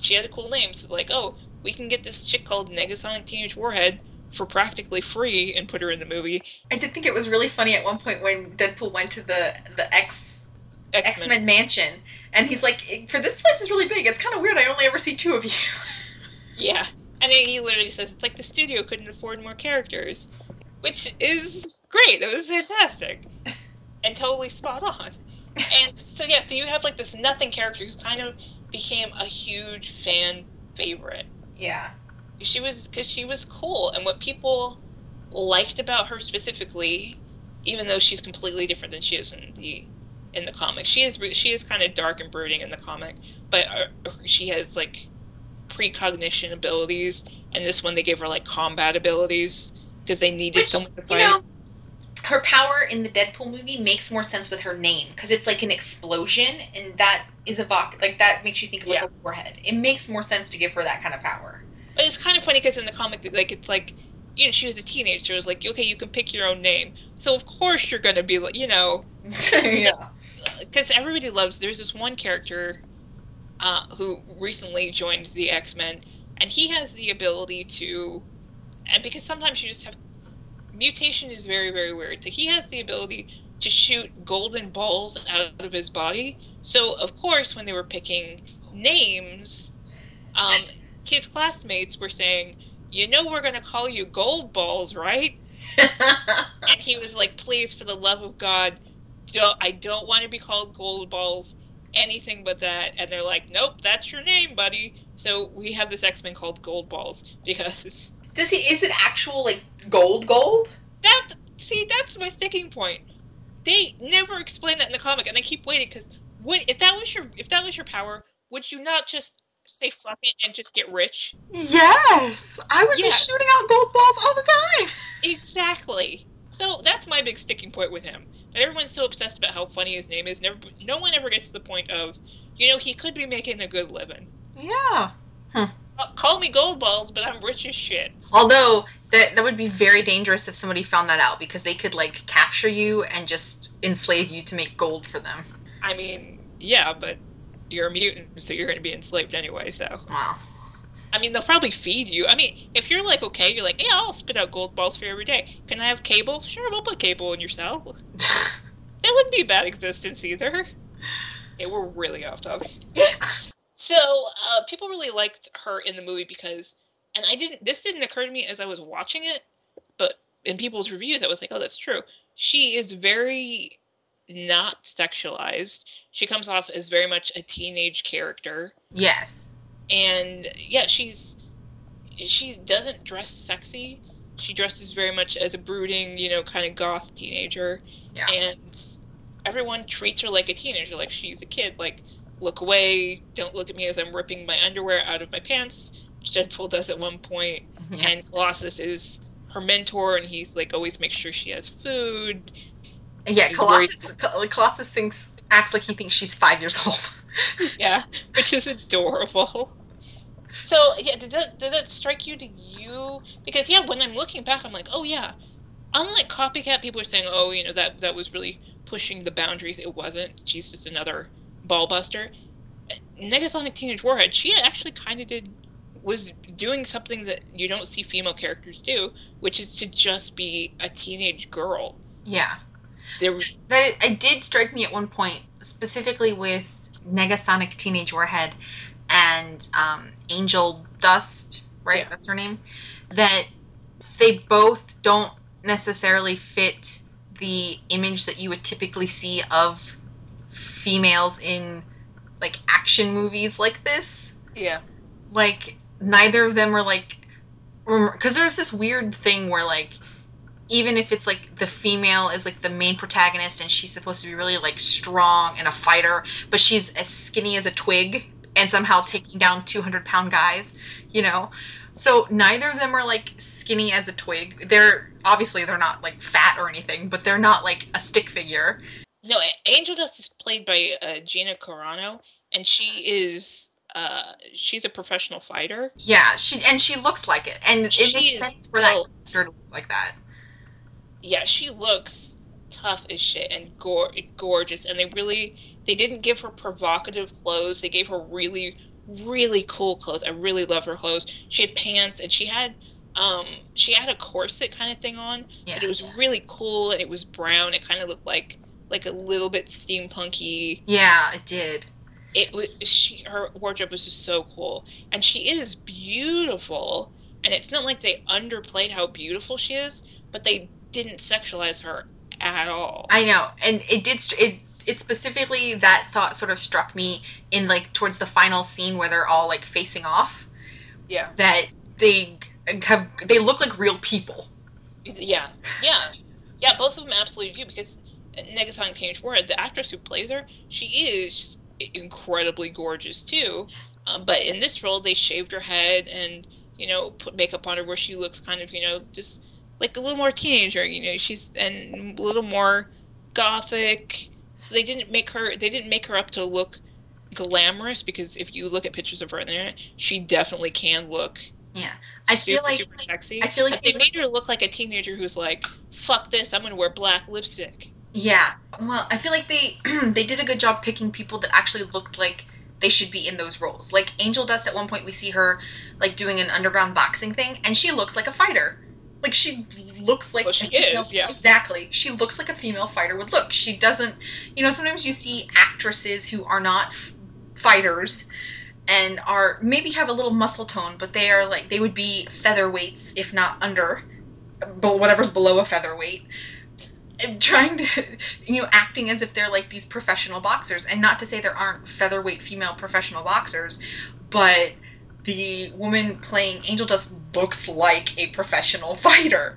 she had a cool name. So like, oh, we can get this chick called Negasonic Teenage Warhead for practically free and put her in the movie. I did think it was really funny at one point when Deadpool went to the the X X X-Men. Mansion, and he's like, "For this place is really big. It's kind of weird. I only ever see two of you." Yeah. And then he literally says it's like the studio couldn't afford more characters, which is great. It was fantastic and totally spot on. And so yeah, so you have like this nothing character who kind of became a huge fan favorite. yeah. She was because she was cool, and what people liked about her specifically, even though she's completely different than she is in the in the comic. She is she is kind of dark and brooding in the comic, but uh, she has like precognition abilities, and this one they gave her like combat abilities because they needed Which someone to you fight. know, her power in the Deadpool movie makes more sense with her name because it's like an explosion, and that is a evoc like that makes you think of like Yeah. a warhead. It makes more sense to give her that kind of power. But it's kind of funny because in the comic, like it's like, you know, she was a teenager. So it was like, okay, you can pick your own name. So of course you're gonna be like, you know, yeah. because everybody loves. There's this one character uh, who recently joined the X Men, and he has the ability to, and because sometimes you just have mutation is very very weird. So he has the ability to shoot golden balls out of his body. So of course, when they were picking names, um, his classmates were saying, "You know, we're gonna call you Gold Balls, right?" and he was like, "Please, for the love of God, don't I don't want to be called Gold Balls." Anything but that, and they're like, "Nope, that's your name, buddy." So we have this X Men called Gold Balls because Does he? Is it actual like gold gold? that see that's my sticking point. They never explain that in the comic, and I keep waiting because would if that was your if that was your power, would you not just say fuck it and just get rich? Yes, I would Yeah. be shooting out gold balls all the time. Exactly. So that's my big sticking point with him. But everyone's so obsessed about how funny his name is. Never, no one ever gets to the point of, you know, he could be making a good living. Yeah. Uh, Call me gold balls, but I'm rich as shit. Although that that would be very dangerous if somebody found that out because they could like capture you and just enslave you to make gold for them. I mean, yeah, but you're a mutant, so you're going to be enslaved anyway. So, Wow. I mean, they'll probably feed you. I mean, if you're like okay, you're like, yeah, I'll spit out gold balls for you every day. Can I have cable? Sure, we'll put cable in your cell. That wouldn't be a bad existence either. Okay, we're really off topic. So uh, people really liked her in the movie because, and I didn't. This didn't occur to me as I was watching it, but in people's reviews, I was like, oh, that's true. She is very not sexualized. She comes off as very much a teenage character, yes. and yeah, she's she doesn't dress sexy. She dresses very much as a brooding, you know, kind of goth teenager, Yeah. and everyone treats her like a teenager, like she's a kid. Like, look away, don't look at me as I'm ripping my underwear out of my pants. which Deadpool does at one point, Yeah. and Colossus is her mentor, and he's like always makes sure she has food. Yeah, He's Colossus. Col- Colossus thinks acts like he thinks she's five years old. yeah, which is adorable. So yeah, did that did that strike you? Did you? Because yeah, when I'm looking back, I'm like, oh yeah. Unlike copycat, people are saying, oh, you know that that was really pushing the boundaries. It wasn't. She's just another ball buster. Negasonic Teenage Warhead, she actually kind of did was doing something that you don't see female characters do, which is to just be a teenage girl. Yeah. There was That it did strike me at one point, specifically with Negasonic Teenage Warhead and um, Angel Dust, right? Yeah. That's her name. That they both don't necessarily fit the image that you would typically see of females in like action movies like this. yeah. like neither of them are like because there's this weird thing where like even if it's like the female is like the main protagonist and she's supposed to be really like strong and a fighter but she's as skinny as a twig and somehow taking down 200 pound guys you know so neither of them are like skinny as a twig they're obviously they're not like fat or anything but they're not like a stick figure No, Angel Dust is played by uh, Gina Carano, and she is uh, she's a professional fighter. yeah she and she looks like it and it She makes is sense for that character to look like that Yeah, she looks tough as shit and gor- gorgeous. And they really they didn't give her provocative clothes. They gave her really really cool clothes. I really love her clothes. She had pants and she had um she had a corset kind of thing on, yeah but it was really cool and it was brown. It kind of looked like like a little bit steampunky. Yeah it did. It was she her wardrobe was just so cool. And she is beautiful. And it's not like they underplayed how beautiful she is but they didn't sexualize her at all. I know, and it did. st- It it specifically that thought sort of struck me in like towards the final scene where they're all like facing off. yeah. That they have they look like real people. yeah. Yeah. Yeah both of them absolutely do because Negasonic Teenage Warhead the actress who plays her she is incredibly gorgeous too. Um, but in this role they shaved her head and you know put makeup on her where she looks kind of you know just like a little more teenager you know she's and a little more gothic. So they didn't make her they didn't make her up to look glamorous because if you look at pictures of her on the internet she definitely can look Yeah, I super, feel like super sexy. I feel like they they- made her look like a teenager who's like fuck this i'm gonna wear black lipstick yeah. Well, I feel like they they did a good job picking people that actually looked like they should be in those roles. Like Angel Dust, at one point we see her like doing an underground boxing thing, and she looks like a fighter. Like she looks like Well, she a female- is, yeah. Exactly. She looks like a female fighter would look. She doesn't. You know, sometimes you see actresses who are not f- fighters and are maybe have a little muscle tone, but they are like they would be featherweights if not under, but whatever's below a featherweight. Trying to, you know, acting as if they're like these professional boxers, and not to say there aren't featherweight female professional boxers, but the woman playing Angel Dust looks like a professional fighter,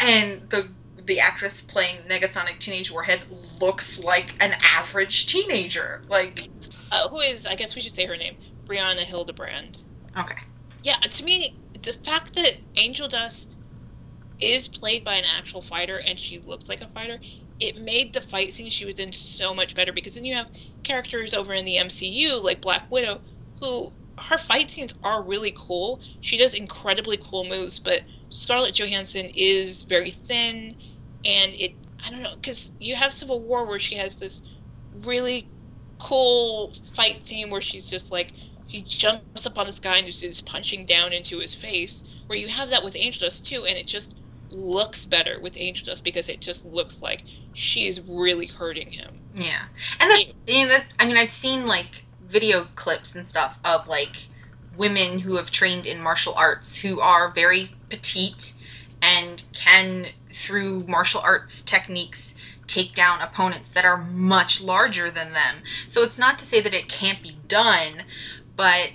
and the the actress playing Negasonic Teenage Warhead looks like an average teenager. Like, Uh, who is? I guess we should say her name. Brianna Hildebrand. okay, Yeah, to me, the fact that Angel Dust is played by an actual fighter and she looks like a fighter, it made the fight scene she was in so much better because then you have characters over in the MCU like Black Widow who her fight scenes are really cool. She does incredibly cool moves, but Scarlett Johansson is very thin and it I don't know cuz you have Civil War where she has this really cool fight scene where she's just like he jumps up on this guy and is, punching down into his face. Where you have that with Angel Dust too, and it just looks better with Angel Dust because it just looks like she's really hurting him. yeah, and that's you know, that. I mean, I've seen like video clips and stuff of like women who have trained in martial arts who are very petite and can through martial arts techniques take down opponents that are much larger than them. So it's not to say that it can't be done, but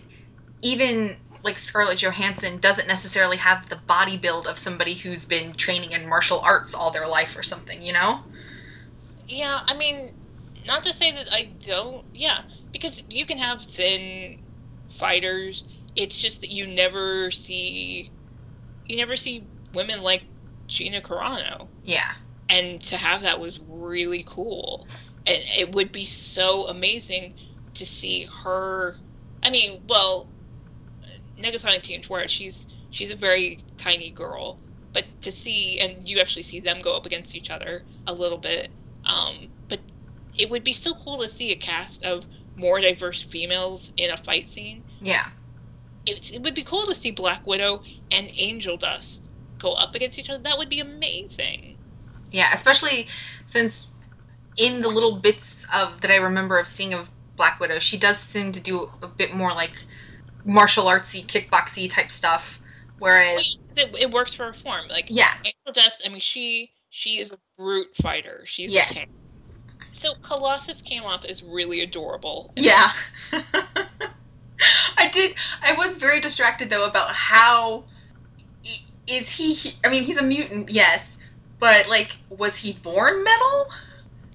even like Scarlett Johansson doesn't necessarily have the body build of somebody who's been training in martial arts all their life or something, you know? Yeah, I mean, not to say that I don't. Yeah, because you can have thin fighters. It's just that you never see, you never see women like Gina Carano. Yeah. and to have that was really cool and it would be so amazing to see her i mean well negasonic teenage warrior she's she's a very tiny girl. But to see and you actually see them go up against each other a little bit. Um, but it would be so cool to see a cast of more diverse females in a fight scene. Yeah. it, it would be cool to see black widow and angel dust go up against each other. That would be amazing. Yeah, especially since in the little bits of that I remember of seeing of Black Widow, she does seem to do a bit more like martial artsy, kickboxy type stuff. Whereas, it, it works for her form. Like yeah, Angel Dust, I mean, she she is a brute fighter. She's Yes. a tank. So Colossus came up as really adorable. yeah. I did. I was very distracted though about how is he? I mean, he's a mutant, yes, but like, was he born metal?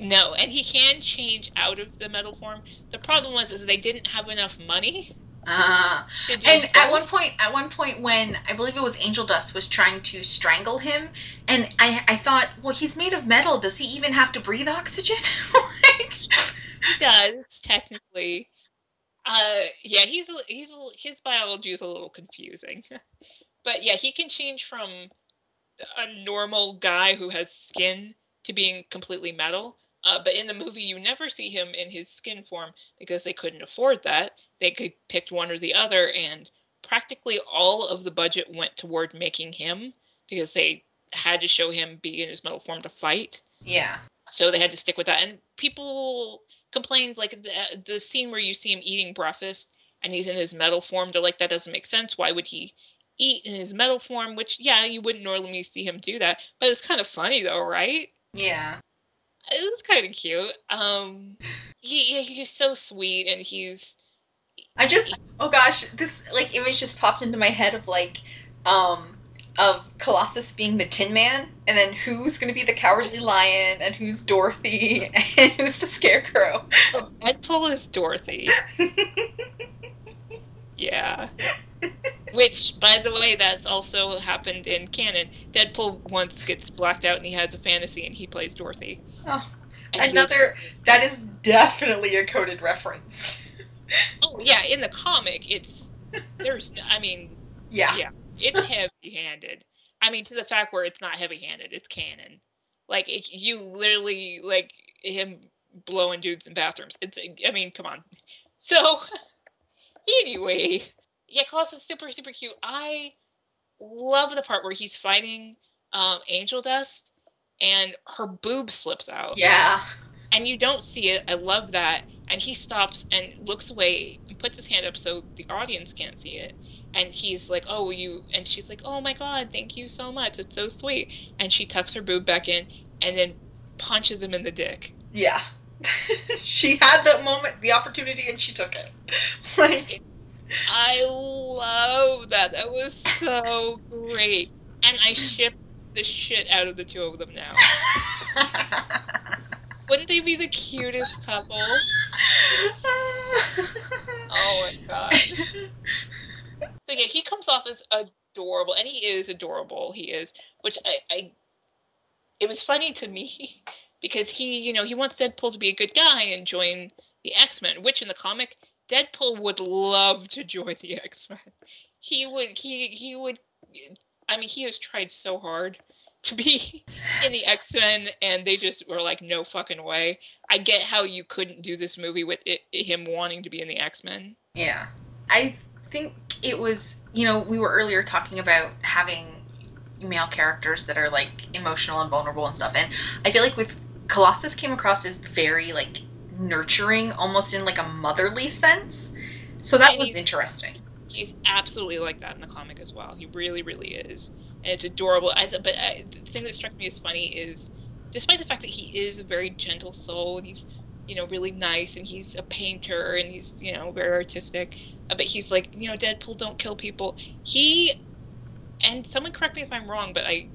No, and he can change out of the metal form. The problem was is they didn't have enough money Uh. And at one point, at one point, when I believe it was Angel Dust was trying to strangle him, and I, I thought, well, he's made of metal. Does he even have to breathe oxygen? like, he does technically. Uh, yeah, he's a- he's a- his biology is a little confusing, but yeah, he can change from a normal guy who has skin to being completely metal. Uh, but in the movie, you never see him in his skin form because they couldn't afford that. They could pick one or the other, and practically all of the budget went toward making him because they had to show him be in his metal form to fight yeah, so they had to stick with that. And people complained like the the scene where you see him eating breakfast and he's in his metal form. They're like, that doesn't make sense. Why would he eat in his metal form? Which yeah, you wouldn't normally see him do that, but it's kind of funny though, right? yeah, It was kind of cute. Um, he he- he's so sweet and he's I just, oh gosh, this like image just popped into my head of like, um, of Colossus being the Tin Man, and then who's gonna be the Cowardly Lion, and who's Dorothy, and who's the Scarecrow. oh, Deadpool is Dorothy. Yeah. Which, by the way, that's also happened in canon. Deadpool once gets blacked out and he has a fantasy and he plays Dorothy. Oh, And Another that is definitely a coded reference. oh yeah, in the comic, it's there's. I mean, Yeah. Yeah. it's heavy-handed. I mean, to the fact where it's not heavy-handed, it's canon. Like it, you literally like him blowing dudes in bathrooms. It's. I mean, come on. So, anyway, yeah, Colossus is super super cute. I love the part where he's fighting um, Angel Dust and her boob slips out. Yeah. And you don't see it. I love that. And he stops and looks away and puts his hand up so the audience can't see it. And he's like, "Oh, you," and she's like, "Oh my God, thank you so much. It's so sweet." And she tucks her boob back in and then punches him in the dick. Yeah. she had that moment, the opportunity, and she took it. Like, I love that. That was so great. And I ship the shit out of the two of them now. Wouldn't they be the cutest couple? Oh my god. So yeah, he comes off as adorable, and he is adorable. He is, which I, I it was funny to me because he, you know, he wants Deadpool to be a good guy and join the X Men, which in the comic, Deadpool would love to join the X Men. He would, he, he would. I mean, he has tried so hard to be in the X Men, and they just were like, no fucking way. I get how you couldn't do this movie with it, him wanting to be in the X Men. Yeah. I think it was, you know, we were earlier talking about having male characters that are like emotional and vulnerable and stuff. And I feel like with Colossus came across as very like nurturing, almost in like a motherly sense. So that And was he's- interesting. He's absolutely like that in the comic as well. He really, really is, and it's adorable. I, th- but I, the thing that struck me as funny is, despite the fact that he is a very gentle soul and he's, you know, really nice and he's a painter and he's, you know, very artistic, uh, but he's like, you know, Deadpool, don't kill people. He, and someone correct me if I'm wrong, but I,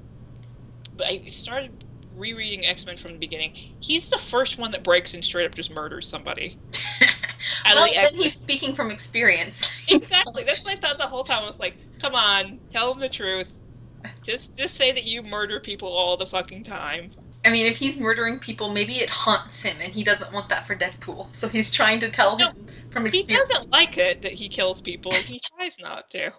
but I started rereading X Men from the beginning. He's the first one that breaks and straight up just murders somebody. Well, the then he's speaking from experience. exactly. That's what I thought the whole time. I was like, come on, tell him the truth. Just just say that you murder people all the fucking time. I mean, if he's murdering people, maybe it haunts him, and he doesn't want that for Deadpool. So he's trying to tell No, him from He doesn't like it that he kills people. He tries not to.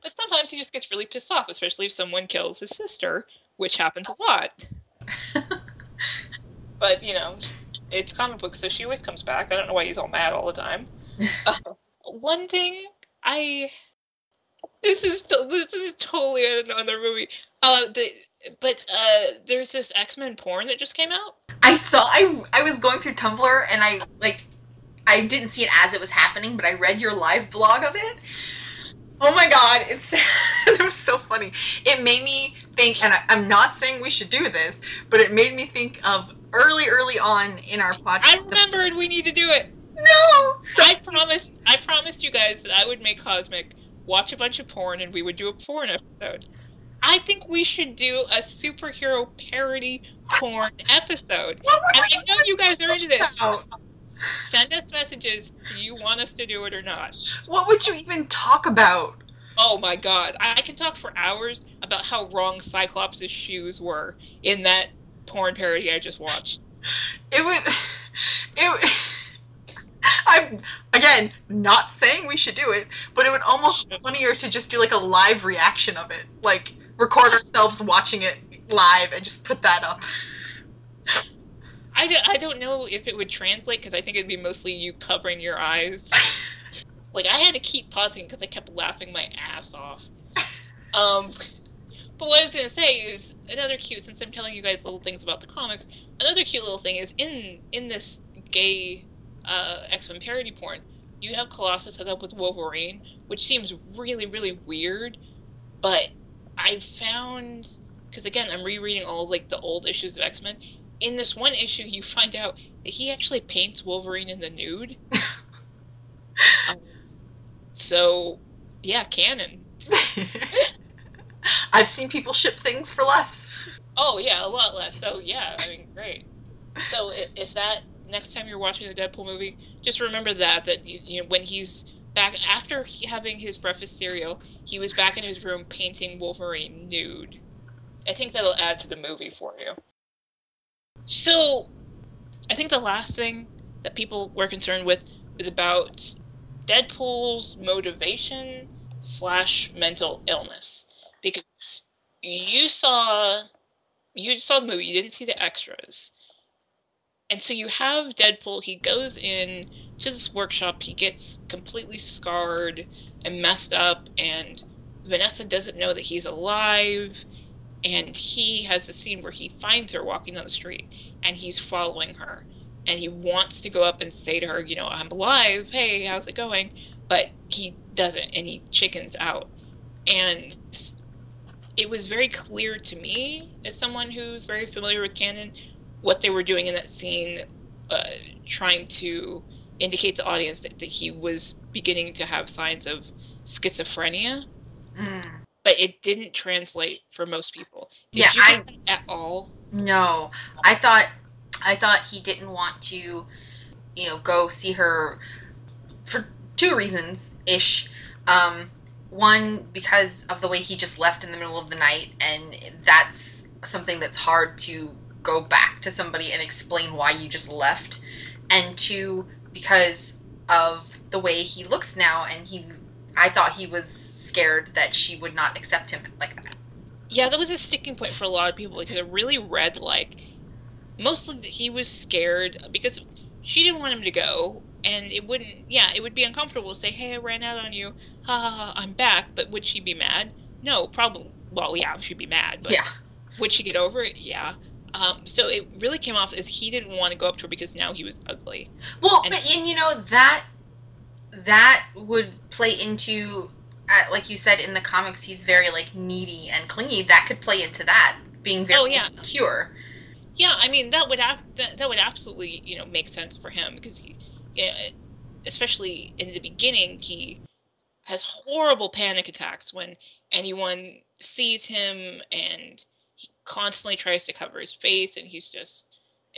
But sometimes he just gets really pissed off, especially if someone kills his sister, which happens a lot. But, you know, it's comic books, so she always comes back. I don't know why he's all mad all the time. Uh, one thing I. This is this is totally another movie. Uh, the, but uh, there's this X Men porn that just came out. I saw. I I was going through Tumblr, and I like. I didn't see it as it was happening, but I read your live blog of it. Oh my god, it's it was so funny. It made me think, and I, I'm not saying we should do this, but it made me think of early, early on in our podcast. I remembered we need to do it. No, so I promised I promised you guys that I would make Cosmic watch a bunch of porn and we would do a porn episode. I think we should do a superhero parody porn episode. And I know you guys are into this. Send us messages. Do you want us to do it or not? What would you even talk about? Oh my god. I can talk for hours about how wrong Cyclops' shoes were in that porn parody I just watched. It would. It. I'm again not saying we should do it, but it would almost be funnier to just do like a live reaction of it, like record ourselves watching it live and just put that up. I don't, I don't know if it would translate because I think it'd be mostly you covering your eyes. Like I had to keep pausing because I kept laughing my ass off. Um, but what I was gonna say is another cute. Since I'm telling you guys little things about the comics, another cute little thing is in in this gay uh, X Men parody porn, you have Colossus hook up with Wolverine, which seems really really weird. But I found because again I'm rereading all like the old issues of X Men. In this one issue, you find out that he actually paints Wolverine in the nude. Um, so, yeah, canon. I've seen people ship things for less. Oh yeah, a lot less. So yeah, I mean, great. So if, if that next time you're watching the Deadpool movie, just remember that that you, you know when he's back after he, having his breakfast cereal, he was back in his room painting Wolverine nude. I think that'll add to the movie for you. So, I think the last thing that people were concerned with is about Deadpool's motivation slash mental illness because you saw you saw the movie, you didn't see the extras. And so you have Deadpool, he goes in to this workshop, he gets completely scarred and messed up and Vanessa doesn't know that he's alive, and he has a scene where he finds her walking down the street, and he's following her, and he wants to go up and say to her, you know, I'm alive. Hey, how's it going? But he doesn't, and he chickens out, and it was very clear to me as someone who's very familiar with canon what they were doing in that scene uh, trying to indicate to the audience that, that, he was beginning to have signs of schizophrenia. Mm. but it didn't translate for most people. Did yeah I, at all? No. I thought i thought he didn't want to you know go see her for two reasons ish um, one because of the way he just left in the middle of the night and that's something that's hard to go back to somebody and explain why you just left. And two because of the way he looks now and he i thought he was scared that she would not accept him like that. Yeah that was a sticking point for a lot of people because it really read like mostly that he was scared because she didn't want him to go and it wouldn't yeah it would be uncomfortable to say hey i ran out on you. Ha ha ha i'm back. But would she be mad? No probably well yeah she'd be mad but yeah. would she get over it? Yeah. Um, so it really came off as he didn't want to go up to her because now he was ugly. Well and, but and you know that that would play into uh, like you said in the comics he's very like needy and clingy. That could play into that being very oh, yeah. insecure. Yeah i mean that would that, that would absolutely you know make sense for him because he especially in the beginning, he has horrible panic attacks when anyone sees him and he constantly tries to cover his face and he's just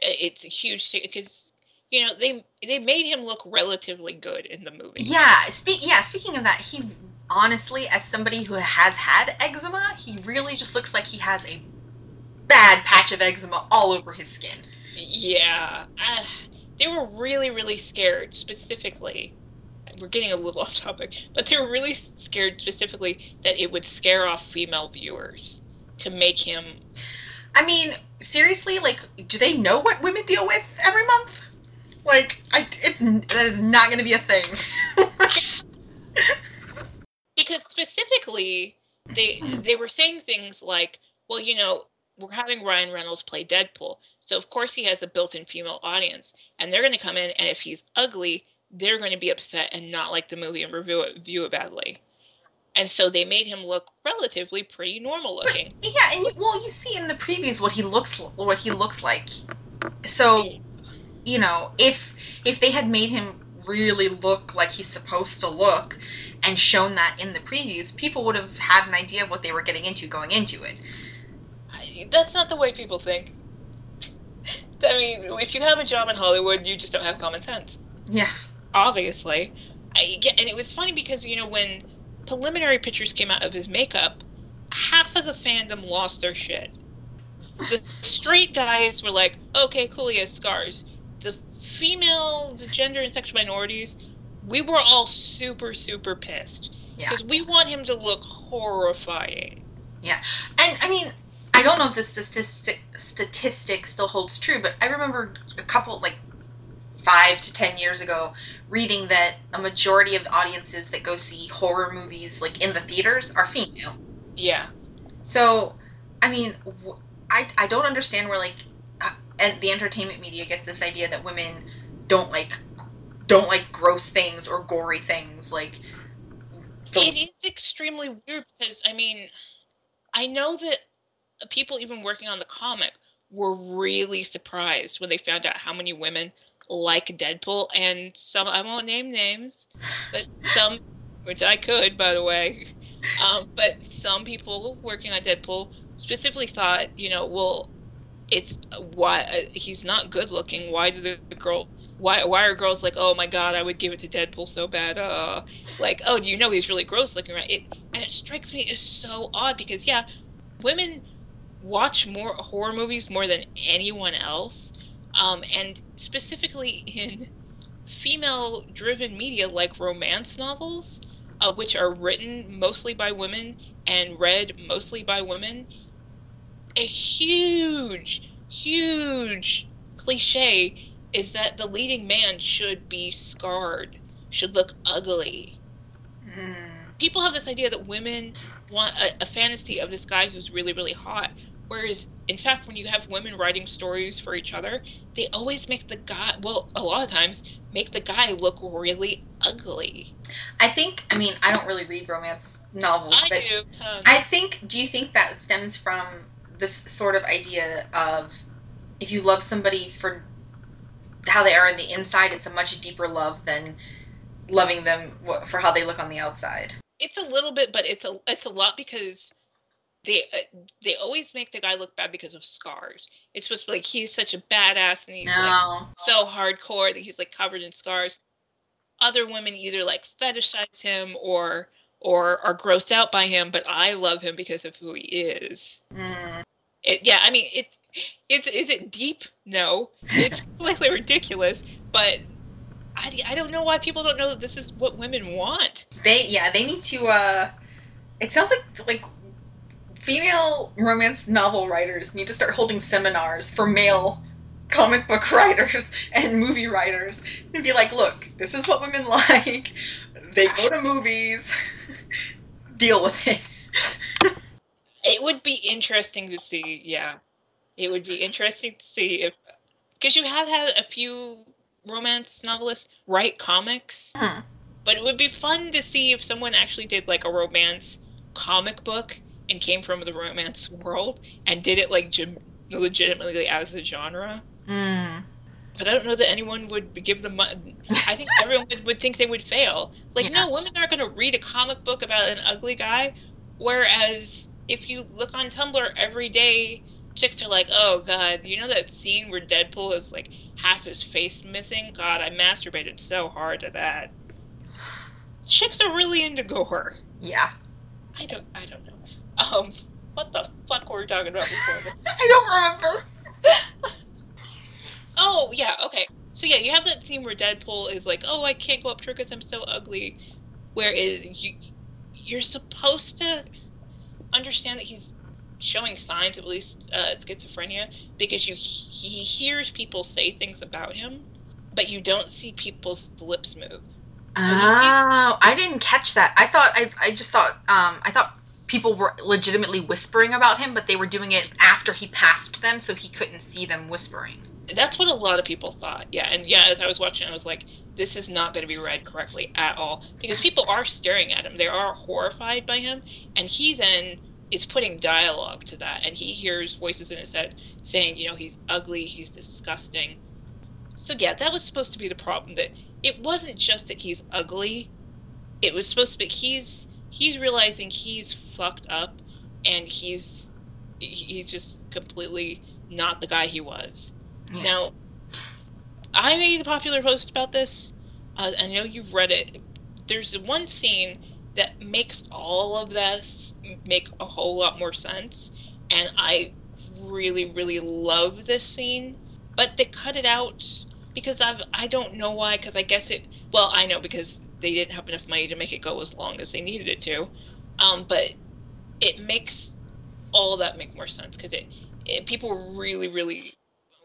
it's a huge because you know they they made him look relatively good in the movie. Yeah speak yeah speaking of that he honestly as somebody who has had eczema he really just looks like he has a bad patch of eczema all over his skin. Yeah uh, they were really, really scared specifically. We're getting a little off topic, but they were really scared specifically that it would scare off female viewers to make him. I mean, seriously, like, do they know what women deal with every month? Like, I, it's that is not going to be a thing. because specifically, they they were saying things like, well, you know, we're having Ryan Reynolds play Deadpool. So of course he has a built-in female audience, and they're going to come in, and if he's ugly, they're going to be upset and not like the movie and review it, view it badly. And so they made him look relatively pretty normal looking. But, yeah, and you, well, you see in the previews what he looks what he looks like. So, you know, if if they had made him really look like he's supposed to look and shown that in the previews, people would have had an idea of what they were getting into going into it. That's not the way people think. I mean, if you have a job in Hollywood, you just don't have common sense. Yeah. Obviously. I get, and it was funny because, you know, when preliminary pictures came out of his makeup, half of the fandom lost their shit. The straight guys were like, okay, cool, he has scars. The female, the gender and sexual minorities, we were all super, super pissed. Yeah. Because we want him to look horrifying. Yeah. And, I mean, I don't know if this statistic statistic still holds true, but I remember a couple like five to ten years ago reading that a majority of audiences that go see horror movies like in the theaters are female. Yeah. So, I mean, I I don't understand where like uh, and the entertainment media gets this idea that women don't like don't like gross things or gory things like. The... It is extremely weird because I mean, I know that people even working on the comic were really surprised when they found out how many women like Deadpool, and some I won't name names, but some, which I could, by the way, um, but some people working on Deadpool specifically thought, you know, well, it's why uh, he's not good looking. Why do the, girl? Why why are girls like, oh my god, I would give it to Deadpool so bad? Uh, like, oh, do you know he's really gross looking, right? It and it strikes me as so odd because yeah, women watch more horror movies more than anyone else, um, and specifically in female driven media like romance novels, uh, which are written mostly by women and read mostly by women. A huge, huge cliche is that the leading man should be scarred, should look ugly. Mm. people have this idea that women want a, a fantasy of this guy who's really really hot whereas in fact when you have women writing stories for each other they always make the guy well a lot of times make the guy look really ugly I think. I mean, I don't really read romance novels, i but do tons. I think. Do you think that stems from this sort of idea of if you love somebody for how they are on the inside, it's a much deeper love than loving them for how they look on the outside. it's a little bit but it's a it's a lot because they uh, they always make the guy look bad because of scars it's supposed to be like he's such a badass and he's like so hardcore that he's like covered in scars. Other women either like fetishize him or or are grossed out by him, but I love him because of who he is. Mm. It, yeah, I mean it's it's is it deep? No, it's completely ridiculous. But I, I don't know why people don't know that this is what women want. They yeah they need to. uh It sounds like like female romance novel writers need to start holding seminars for male comic book writers and movie writers and be like, look, this is what women like. They go to movies. Deal with it. It would be interesting to see. Yeah, it would be interesting to see if because you have had a few romance novelists write comics. Hmm. But it would be fun to see if someone actually did like a romance comic book and came from the romance world and did it like gem- legitimately as a genre. Mm. But I don't know that anyone would give them. I think everyone would, would think they would fail. Like, Yeah. no, women aren't going to read a comic book about an ugly guy. Whereas if you look on Tumblr every day, chicks are like, "Oh God, you know that scene where Deadpool is like half his face missing? God, I masturbated so hard to that." Chicks are really into gore. Yeah. I don't. I don't know. Um, what the fuck were we talking about before? I don't remember. Oh yeah, okay. So yeah, you have that scene where Deadpool is like, "Oh, I can't go up to her because I'm so ugly," whereas you you're supposed to understand that he's showing signs of at least uh, schizophrenia because you he hears people say things about him, but you don't see people's lips move. So he sees- oh, I didn't catch that. I thought I, I just thought um I thought people were legitimately whispering about him, but they were doing it after he passed them, so he couldn't see them whispering. That's what a lot of people thought. Yeah, and yeah, as I was watching, I was like, this is not going to be read correctly at all because people are staring at him. They are horrified by him, and he then is putting dialogue to that, and he hears voices in his head saying, you know, he's ugly, he's disgusting. So yeah, that was supposed to be the problem. That it wasn't just that he's ugly; it was supposed to be he's he's realizing he's fucked up, and he's he's just completely not the guy he was. Yeah. Now, I made a popular post about this. Uh, I know you've read it. There's one scene that makes all of this make a whole lot more sense, and I really, really love this scene. But they cut it out because I've I don't know why. Because I guess it. Well, I know because they didn't have enough money to make it go as long as they needed it to. Um, but it makes all that make more sense because it, it people were really, really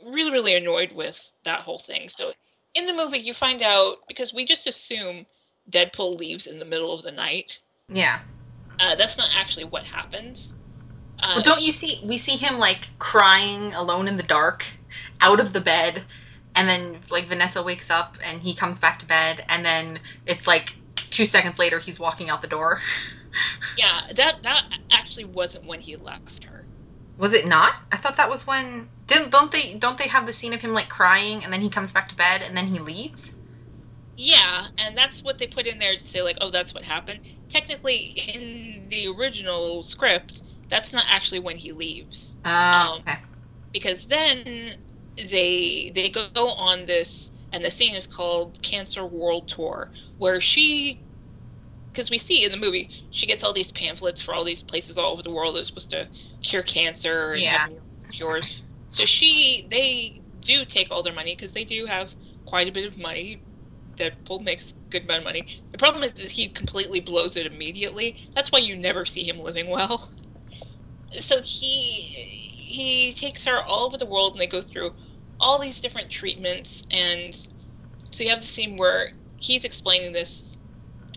really really annoyed with that whole thing so in the movie you find out because we just assume deadpool leaves in the middle of the night Yeah. uh, that's not actually what happens uh, Well, don't you see? We see him like crying alone in the dark, out of the bed, and then like Vanessa wakes up and he comes back to bed, and then it's like two seconds later he's walking out the door. yeah that that actually wasn't when he left her Was it not? I thought that was when didn't don't they don't they have the scene of him like crying and then he comes back to bed and then he leaves? yeah and that's what they put in there to say like oh that's what happened technically in the original script that's not actually when he leaves Oh, Um, okay. because then they they go on this and the scene is called cancer world tour where she because we see in the movie she gets all these pamphlets for all these places all over the world that are supposed to cure cancer and Yeah. cures so she they do take all their money because they do have quite a bit of money Deadpool makes good amount of money. The problem is, is he completely blows it immediately. That's why you never see him living well. So he he takes her all over the world, and they go through all these different treatments. And so you have the scene where he's explaining this,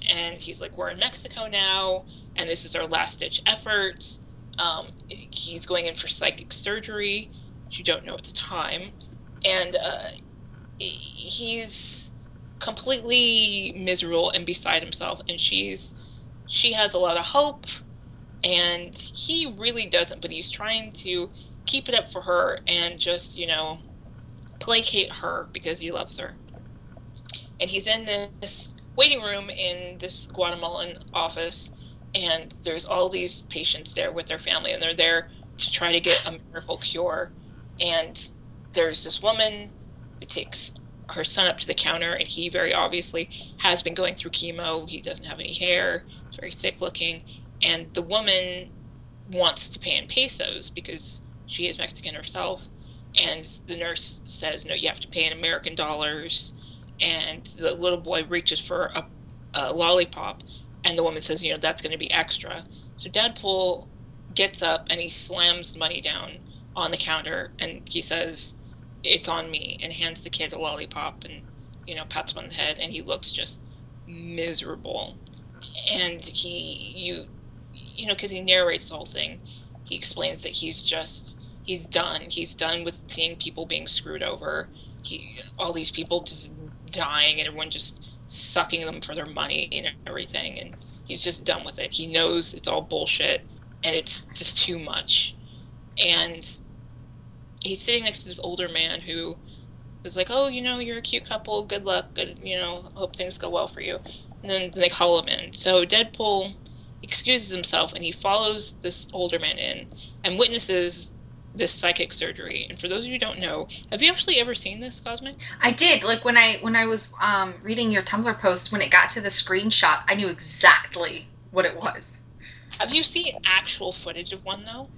and he's like, "We're in Mexico now, and this is our last ditch effort." Um, he's going in for psychic surgery, which you don't know at the time, and uh, he's completely miserable and beside himself. And she's she has a lot of hope, and he really doesn't, but he's trying to keep it up for her and just you know placate her because he loves her. And he's in this waiting room in this Guatemalan office, and there's all these patients there with their family, and they're there to try to get a miracle cure. And there's this woman who takes her son up to the counter, and he very obviously has been going through chemo. He doesn't have any hair, it's very sick looking. And the woman wants to pay in pesos because she is Mexican herself. And the nurse says, No, you have to pay in American dollars. And the little boy reaches for a, a lollipop, and the woman says, You know, that's going to be extra. So Deadpool gets up and he slams the money down on the counter, and he says, It's on me, and hands the kid a lollipop and, you know, pats him on the head, and he looks just miserable. And he, you, you know, because he narrates the whole thing, he explains that he's just he's done. He's done with seeing people being screwed over. He all these people just dying and everyone just sucking them for their money and everything and he's just done with it. He knows it's all bullshit and it's just too much. And he's sitting next to this older man who was like, "Oh, you know, you're a cute couple. Good luck. Good, you know, hope things go well for you." And then they call him in. So Deadpool excuses himself and he follows this older man in and witnesses this psychic surgery. And for those of you who don't know, have you actually ever seen this, Cosmic? I did. Like when I when I was um, reading your Tumblr post, when it got to the screenshot, I knew exactly what it was. Have you seen actual footage of one though?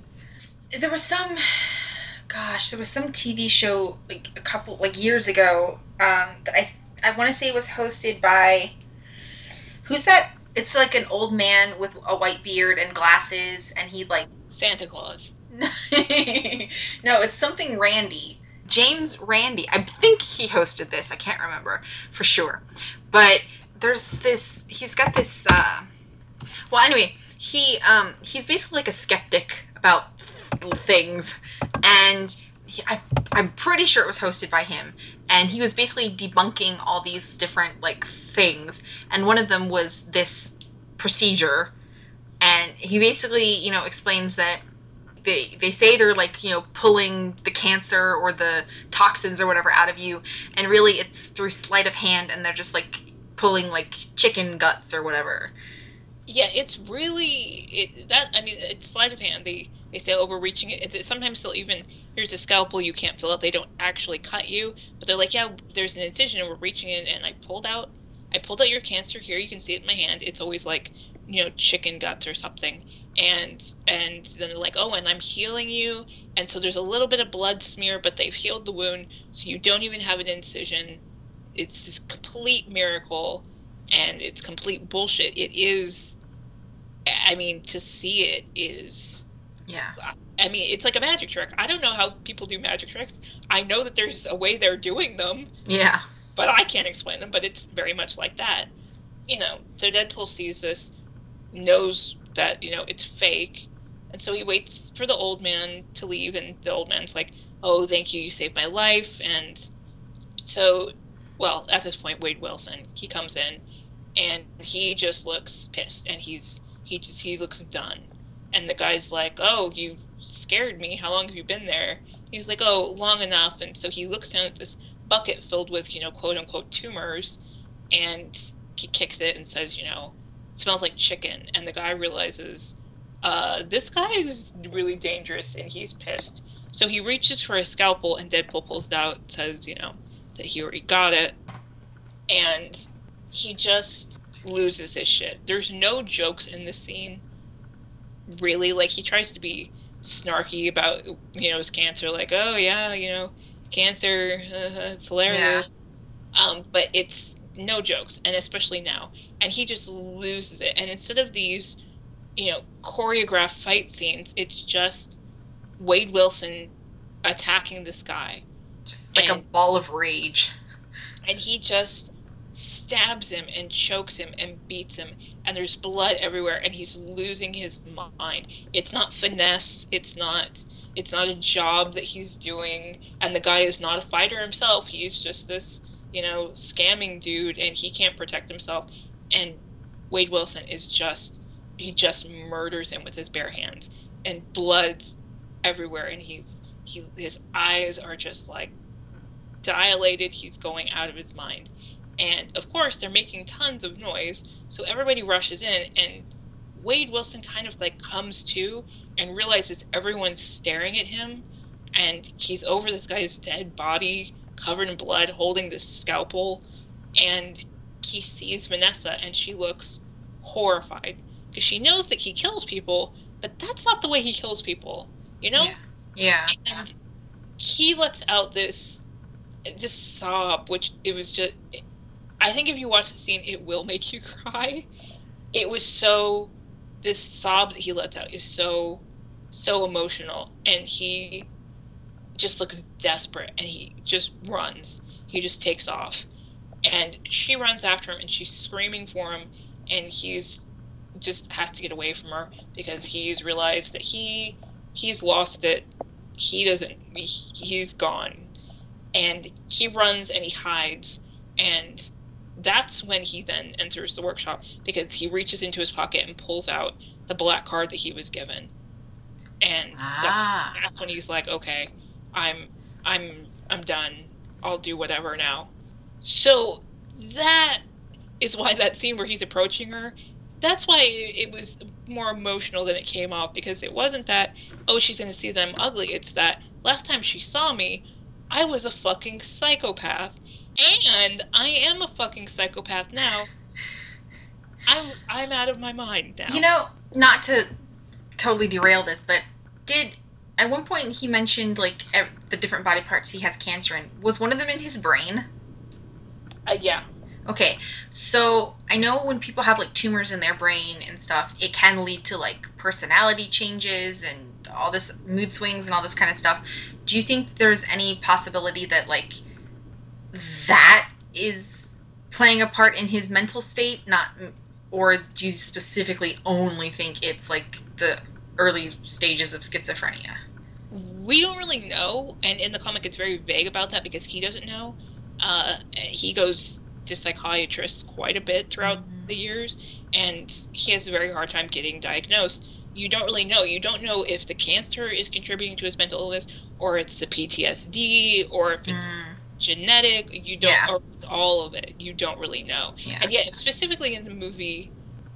There was some, gosh, there was some TV show like a couple like years ago um, that I I want to say was hosted by. Who's that? It's like an old man with a white beard and glasses, and he like Santa Claus. no, it's something Randi. James Randi. I think he hosted this. I can't remember for sure. But there's this he's got this uh well anyway, he um he's basically like a skeptic about things and I, I'm pretty sure it was hosted by him and he was basically debunking all these different like things and one of them was this procedure and he basically you know explains that they they say they're like you know pulling the cancer or the toxins or whatever out of you and really it's through sleight of hand and they're just like pulling like chicken guts or whatever yeah it's really it that i mean it's sleight of hand. They they say oh we're reaching it sometimes they'll even here's a scalpel you can't fill it they don't actually cut you but they're like yeah there's an incision and we're reaching it and i pulled out i pulled out your cancer here. You can see it in my hand. It's always like you know chicken guts or something. And and then they're like oh and i'm healing you. And so there's a little bit of blood smear but they've healed the wound. So you don't even have an incision. It's this complete miracle and it's complete bullshit. It is i mean to see it is yeah. I mean it's like a magic trick. I don't know how people do magic tricks. I know that there's a way they're doing them yeah. but i can't explain them but it's very much like that. You know so deadpool sees this knows that you know it's fake and so he waits for the old man to leave and the old man's like oh thank you you saved my life and so well at this point wade wilson he comes in and he just looks pissed and he's he just he looks done. And the guy's like oh you scared me. How long have you been there? He's like oh long enough. And so he looks down at this bucket filled with you know quote unquote tumors and he kicks it and says you know smells like chicken, and the guy realizes uh, this guy is really dangerous and he's pissed. So he reaches for a scalpel, and Deadpool pulls it out, says, you know, that he already got it, and he just loses his shit. There's no jokes in this scene, really. Like he tries to be snarky about, you know, his cancer, like, oh yeah, you know, cancer, uh, it's hilarious. Yeah. Um, but it's no jokes, and especially now. And he just loses it. And instead of these, you know, choreographed fight scenes, it's just Wade Wilson attacking this guy. Just like and, a ball of rage. And he just stabs him and chokes him and beats him and there's blood everywhere and he's losing his mind. It's not finesse. It's not it's not a job that he's doing and the guy is not a fighter himself. He's just this you know scamming dude and he can't protect himself. And wade wilson is just he just murders him with his bare hands and blood's everywhere and he's he his eyes are just like dilated. He's going out of his mind and of course, they're making tons of noise, so everybody rushes in, and Wade Wilson kind of like comes to and realizes everyone's staring at him, and he's over this guy's dead body, covered in blood, holding this scalpel, and he sees Vanessa, and she looks horrified because she knows that he kills people, but that's not the way he kills people, you know? Yeah. yeah. And he lets out this just sob, which it was just I think if you watch the scene, it will make you cry. It was so this sob that he lets out is so so emotional, and he just looks desperate, and he just runs. He just takes off, and she runs after him, and she's screaming for him, and he's just has to get away from her because he's realized that he he's lost it. He doesn't. He, he's gone, and he runs and he hides, and that's when he then enters the workshop because he reaches into his pocket and pulls out the black card that he was given. And ah. that's, that's when he's like okay i'm i'm i'm done. I'll do whatever now. So that is why that scene where he's approaching her that's why it was more emotional than it came off because it wasn't that oh she's going to see them ugly. It's that last time she saw me i was a fucking psychopath and I am a fucking psychopath now. I'm I'm out of my mind now. You know, not to totally derail this, but did at one point he mentioned like the different body parts he has cancer in. Was one of them in his brain? Uh, yeah. Okay, so I know when people have like tumors in their brain and stuff, it can lead to like personality changes and all this mood swings and all this kind of stuff. Do you think there's any possibility that like that is playing a part in his mental state, not or do you specifically only think it's like the early stages of schizophrenia? We don't really know, and in the comic, it's very vague about that because he doesn't know. Uh, he goes to psychiatrists quite a bit throughout mm-hmm. the years, and he has a very hard time getting diagnosed. You don't really know. You don't know if the cancer is contributing to his mental illness, or it's the PTSD, or if it's mm genetic. You don't, yeah. or all of it. You don't really know. Yeah. And yet, specifically in the movie,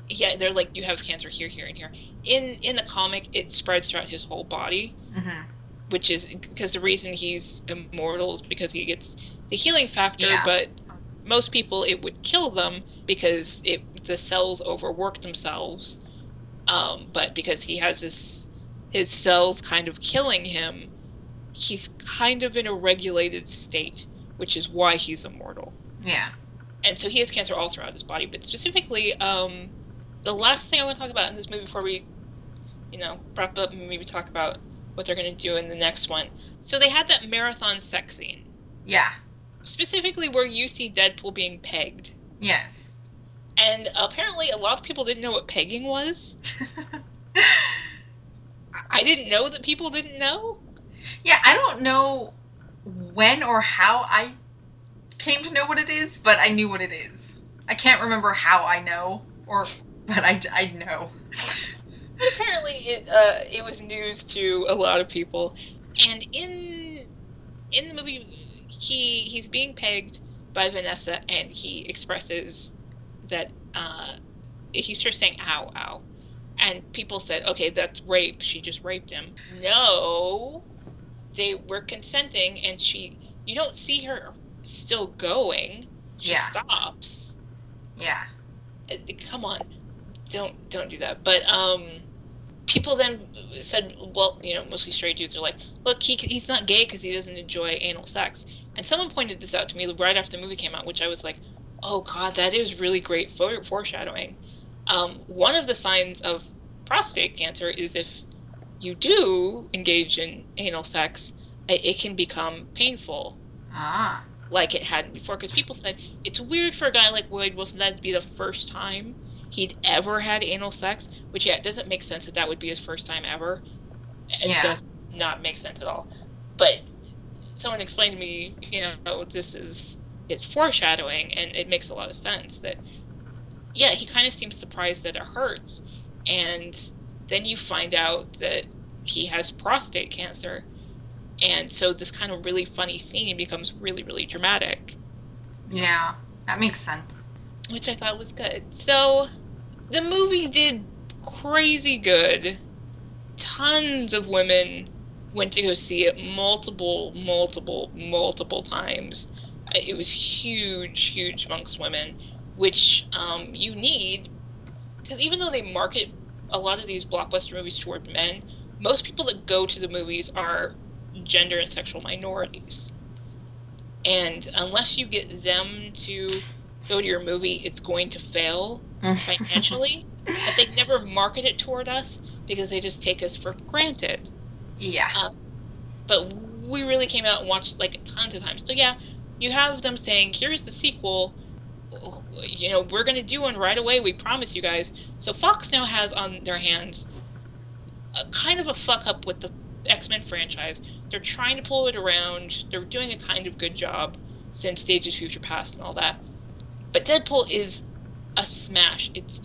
yeah, they're like you have cancer here, here, and here. In in the comic, it spreads throughout his whole body, mm-hmm. which is because the reason he's immortal is because he gets the healing factor. Yeah. But most people, it would kill them because it the cells overwork themselves. Um, but because he has this, his cells kind of killing him, he's kind of in a regulated state, which is why he's immortal. Yeah. And so he has cancer all throughout his body, but specifically, um, the last thing I want to talk about in this movie before we, you know, wrap up and maybe talk about what they're going to do in the next one. So they had that marathon sex scene. Yeah. Specifically, where you see Deadpool being pegged. Yes. And apparently, a lot of people didn't know what pegging was. I didn't know that people didn't know. Yeah, I don't know when or how I came to know what it is, but I knew what it is. I can't remember how I know, or but I, I know. Apparently, it uh, it was news to a lot of people, and in in the movie, he he's being pegged by Vanessa, and he expresses that uh, he starts saying "ow, ow," and people said, "Okay, that's rape. She just raped him." No, they were consenting and she you don't see her still going. She yeah. stops. Yeah. Uh, come on. Don't don't do that. But um people then said well you know mostly straight dudes are like look he, he's not gay because he doesn't enjoy anal sex. And someone pointed this out to me right after the movie came out which i was like oh god that is really great foreshadowing. Um, one of the signs of prostate cancer is if you do engage in anal sex, it, it can become painful. Ah. like it hadn't before. Because people said it's weird for a guy like Wade Wilson that to be the first time he'd ever had anal sex. Which yeah, it doesn't make sense that that would be his first time ever. It Yeah. does not make sense at all. But someone explained to me, you know, this is it's foreshadowing, and it makes a lot of sense that yeah, he kind of seems surprised that it hurts, and then you find out that he has prostate cancer, and so this kind of really funny scene becomes really really dramatic, Yeah, that makes sense. which I thought was good. So the movie did crazy good. Tons of women went to go see it multiple, multiple, multiple times. Uh, It was huge, huge amongst women, which um, you need because even though they market a lot of these blockbuster movies toward men, most people that go to the movies are gender and sexual minorities. And unless you get them to go to your movie, it's going to fail financially. but they never market it toward us because they just take us for granted. yeah. Uh, but we really came out and watched like tons of times. So yeah, you have them saying, "Here's the sequel." You know, we're gonna do one right away. We promise you guys. So Fox now has on their hands a kind of a fuck up with the X Men franchise. They're trying to pull it around. They're doing a kind of good job since Days of Future Past and all that. But Deadpool is a smash. It's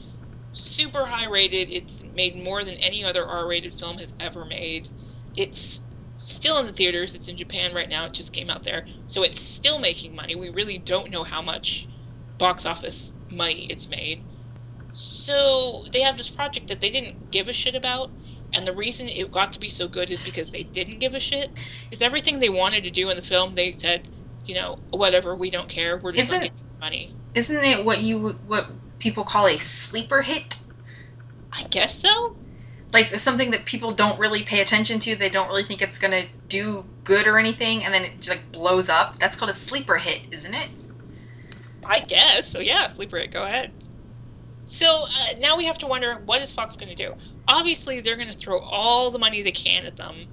super high rated. It's made more than any other R rated film has ever made. It's still in the theaters. It's in Japan right now. It just came out there. So it's still making money. We really don't know how much box office money it's made. So they have this project that they didn't give a shit about. And the reason it got to be so good is because they didn't give a shit. Is everything they wanted to do in the film, they said, you know, whatever, we don't care. We're just Isn't- going to give you money. Isn't it what you what people call a sleeper hit? I guess so. Like something that people don't really pay attention to. They don't really think it's gonna do good or anything, and then it just like blows up. That's called a sleeper hit, isn't it? I guess. So yeah, sleeper hit. Go ahead. So uh, now we have to wonder what is Fox going to do? Obviously, they're going to throw all the money they can at them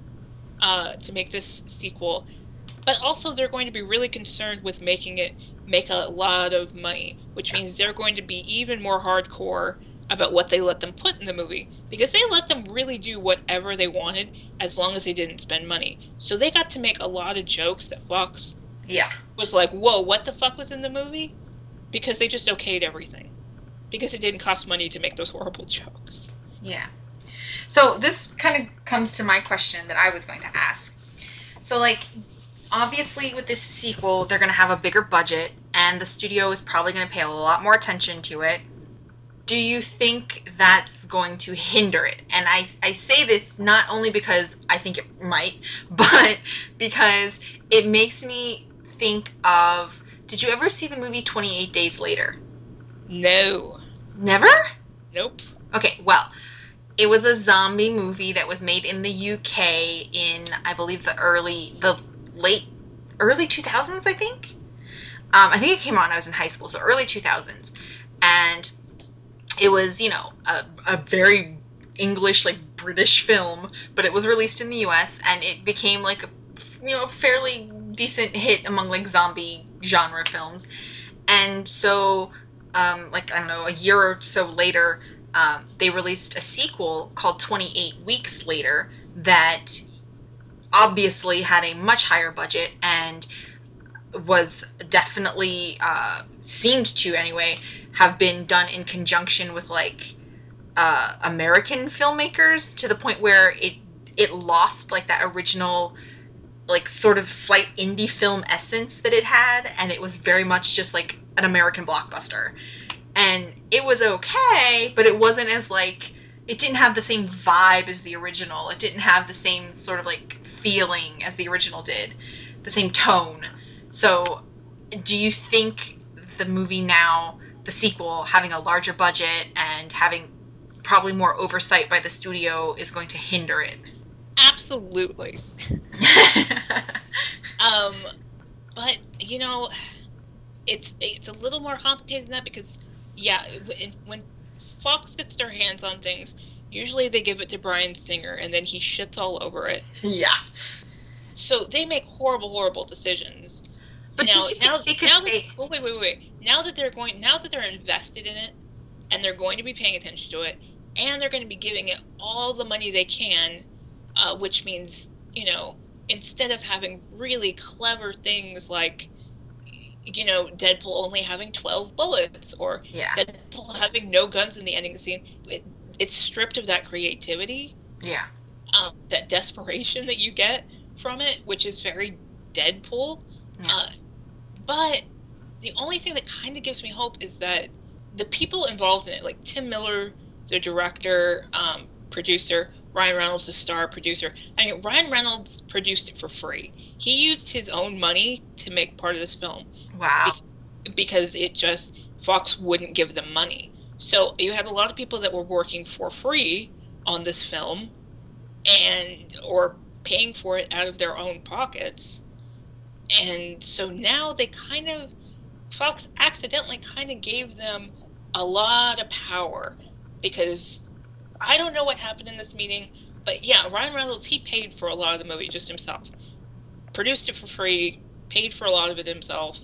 uh, to make this sequel, but also they're going to be really concerned with making it make a lot of money, which means they're going to be even more hardcore about what they let them put in the movie because they let them really do whatever they wanted as long as they didn't spend money. So they got to make a lot of jokes that Fox Yeah. was like, whoa, what the fuck was in the movie? Because they just okayed everything. Because it didn't cost money to make those horrible jokes. Yeah. So this kind of comes to my question that I was going to ask. So like obviously with this sequel they're going to have a bigger budget and the studio is probably going to pay a lot more attention to it. Do you think that's going to hinder it? And I I say this not only because I think it might, but because it makes me think of did you ever see the movie 28 Days Later? No. Never? Nope. Okay, well, it was a zombie movie that was made in the UK in, I believe, the early, the late, early 2000s, I think. Um, I think it came out when I was in high school, so early 2000s. And it was, you know, a, a very English, like British film, but it was released in the US and it became like a, you know, fairly decent hit among like zombie genre films. And so, um, like, I don't know, a year or so later, um, they released a sequel called 28 Weeks Later that obviously had a much higher budget and was definitely uh, seemed to anyway have been done in conjunction with like uh, American filmmakers to the point where it it lost like that original like sort of slight indie film essence that it had and it was very much just like an American blockbuster. And it was okay but it wasn't as like it didn't have the same vibe as the original. It didn't have the same sort of like feeling as the original did the same tone. So do you think the movie now the sequel having a larger budget and having probably more oversight by the studio is going to hinder it Absolutely. Um, but you know, it's it's a little more complicated than that because, yeah, when- Fox gets their hands on things, usually they give it to Bryan Singer and then he shits all over it. yeah So they make horrible, horrible decisions. But now, do you think now, now that, say- oh, wait, wait, wait. Now that they're going, now that they're invested in it, and they're going to be paying attention to it, and they're going to be giving it all the money they can, uh, which means, you know, instead of having really clever things like, you know, Deadpool only having 12 bullets, or Yeah. Deadpool having no guns in the ending scene, it, it's stripped of that creativity Yeah. um, that desperation that you get from it, which is very Deadpool. Yeah. Uh, but the only thing that kind of gives me hope is that the people involved in it, like Tim Miller, the director, um, producer, Ryan Reynolds, the star producer. I mean, Ryan Reynolds produced it for free. He used his own money to make part of this film Wow. because it just Fox wouldn't give them money. So you had a lot of people that were working for free on this film and or paying for it out of their own pockets. And so now they kind of Fox accidentally kind of gave them a lot of power because I don't know what happened in this meeting, but yeah, Ryan Reynolds he paid for a lot of the movie just himself. Produced it for free, paid for a lot of it himself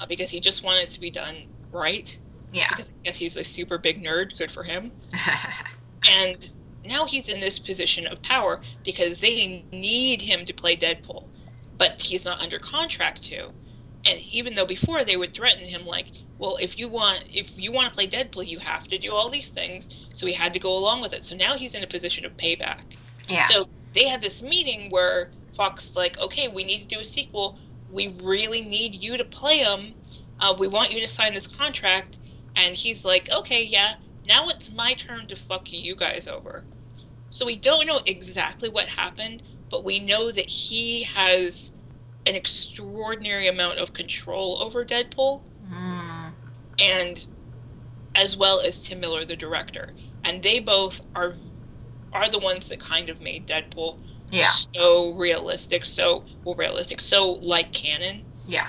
uh, because he just wanted it to be done right. Yeah. Because I guess he's a super big nerd. Good for him. And now he's in this position of power because they need him to play Deadpool, but he's not under contract to. And even though before they would threaten him like, well, if you want if you want to play Deadpool, you have to do all these things. So he had to go along with it. So now he's in a position of payback. yeah. So they had this meeting where Fox like, okay, we need to do a sequel. We really need you to play him. Uh, we want you to sign this contract. And he's like, okay, yeah. Now it's my turn to fuck you guys over. So we don't know exactly what happened, but we know that he has an extraordinary amount of control over Deadpool Mm. and as well as Tim Miller, the director, and they both are are the ones that kind of made Deadpool Yeah. so realistic, so well realistic, so like canon. Yeah.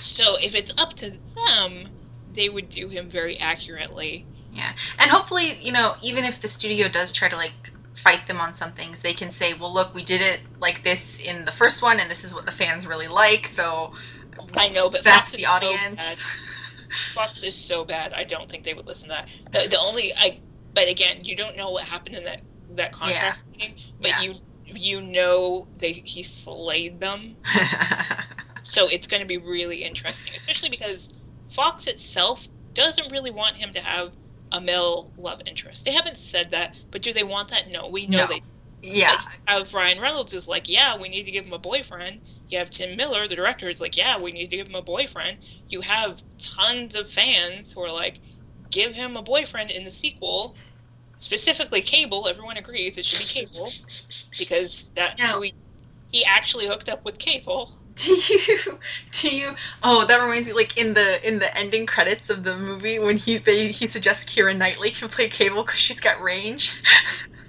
So if it's up to them, they would do him very accurately. Yeah. And hopefully, you know, even if the studio does try to like fight them on some things, they can say, "Well, look, we did it like this in the first one and this is what the fans really like." So I know, but that's Fox the is so audience. bad. Fox is so bad. I don't think they would listen to that. The, the only I, but again, you don't know what happened in that that contract meeting, but Yeah. you you know they he slayed them. So it's going to be really interesting, especially because Fox itself doesn't really want him to have a male love interest. They haven't said that, but do they want that? No, we know No. they yeah. have Ryan Reynolds is like, yeah, we need to give him a boyfriend. You have Tim Miller, the director, is like, yeah, we need to give him a boyfriend. You have tons of fans who are like, give him a boyfriend in the sequel. Specifically, Cable. Everyone agrees it should be Cable because that's Now- who he, he actually hooked up with Cable. Do you do you oh that reminds me like in the in the ending credits of the movie when he they he suggests Keira Knightley can play Cable because she's got range.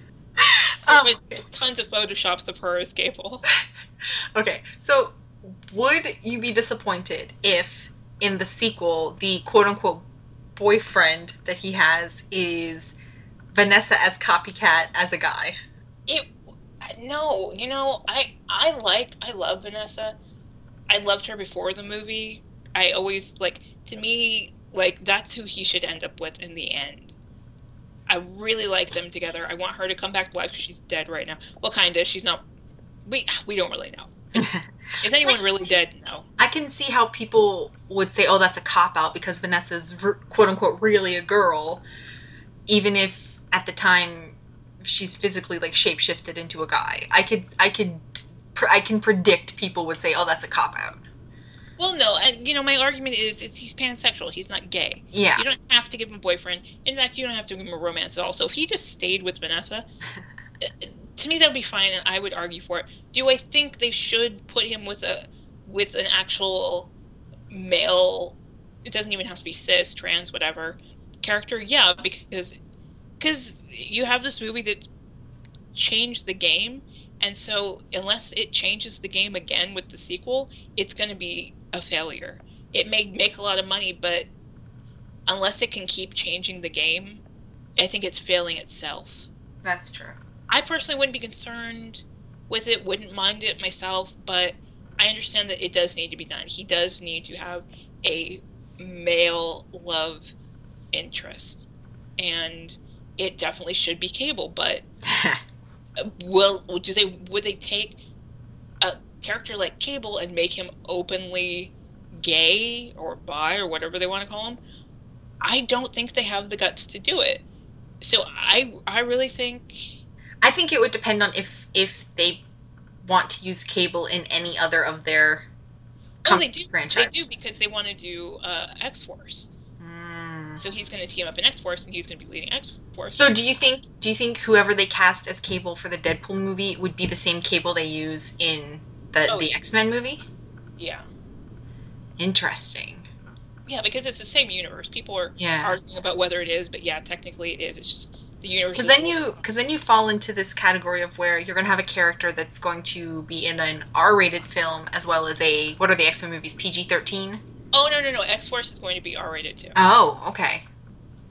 um, With tons of photoshops of her as Cable. okay, so would you be disappointed if in the sequel the quote unquote boyfriend that he has is Vanessa as copycat as a guy? It no, you know, I I like I love Vanessa. I loved her before the movie. I always like to me like that's who he should end up with in the end. I really like them together. I want her to come back to life because she's dead right now. Well, kinda. She's not. We we don't really know. Is anyone really dead? No. I can see how people would say, "Oh, that's a cop out" because Vanessa's quote unquote really a girl, even if at the time she's physically like shapeshifted into a guy. I could, I could, I can predict people would say, "Oh, that's a cop out." Well, no, and you know my argument is, is he's pansexual. He's not gay. Yeah, You don't have to give him a boyfriend. In fact, you don't have to give him a romance at all. So if he just stayed with Vanessa, uh, to me that would be fine, and I would argue for it. Do I think they should put him with a with an actual male? It doesn't even have to be cis, trans, whatever character. Yeah, because because you have this movie that changed the game, and so unless it changes the game again with the sequel, it's going to be a failure. It may make a lot of money, but unless it can keep changing the game, I think it's failing itself. that's true. I personally wouldn't be concerned with it, wouldn't mind it myself, but I understand that it does need to be done. He does need to have a male love interest, and it definitely should be Cable. But will do they would they take a character like Cable and make him openly gay or bi or whatever they want to call him? I don't think they have the guts to do it. So I I really think I think it would depend on if if they want to use Cable in any other of their oh they do franchise. they do because they want to do uh, X Force. Mm. So he's going to team up in X Force and he's going to be leading X Force. So do you think do you think whoever they cast as Cable for the Deadpool movie would be the same Cable they use in the Oh, the yeah. X Men movie? yeah. Interesting. Yeah, because it's the same universe. People are Yeah. arguing about whether it is, but yeah, technically it is. It's just the universe. Because then you because then you fall into this category of where you're gonna have a character that's going to be in an R-rated film as well as a what are the X Men movies PG-13? Oh no no no! X Force is going to be R rated too. Oh, okay.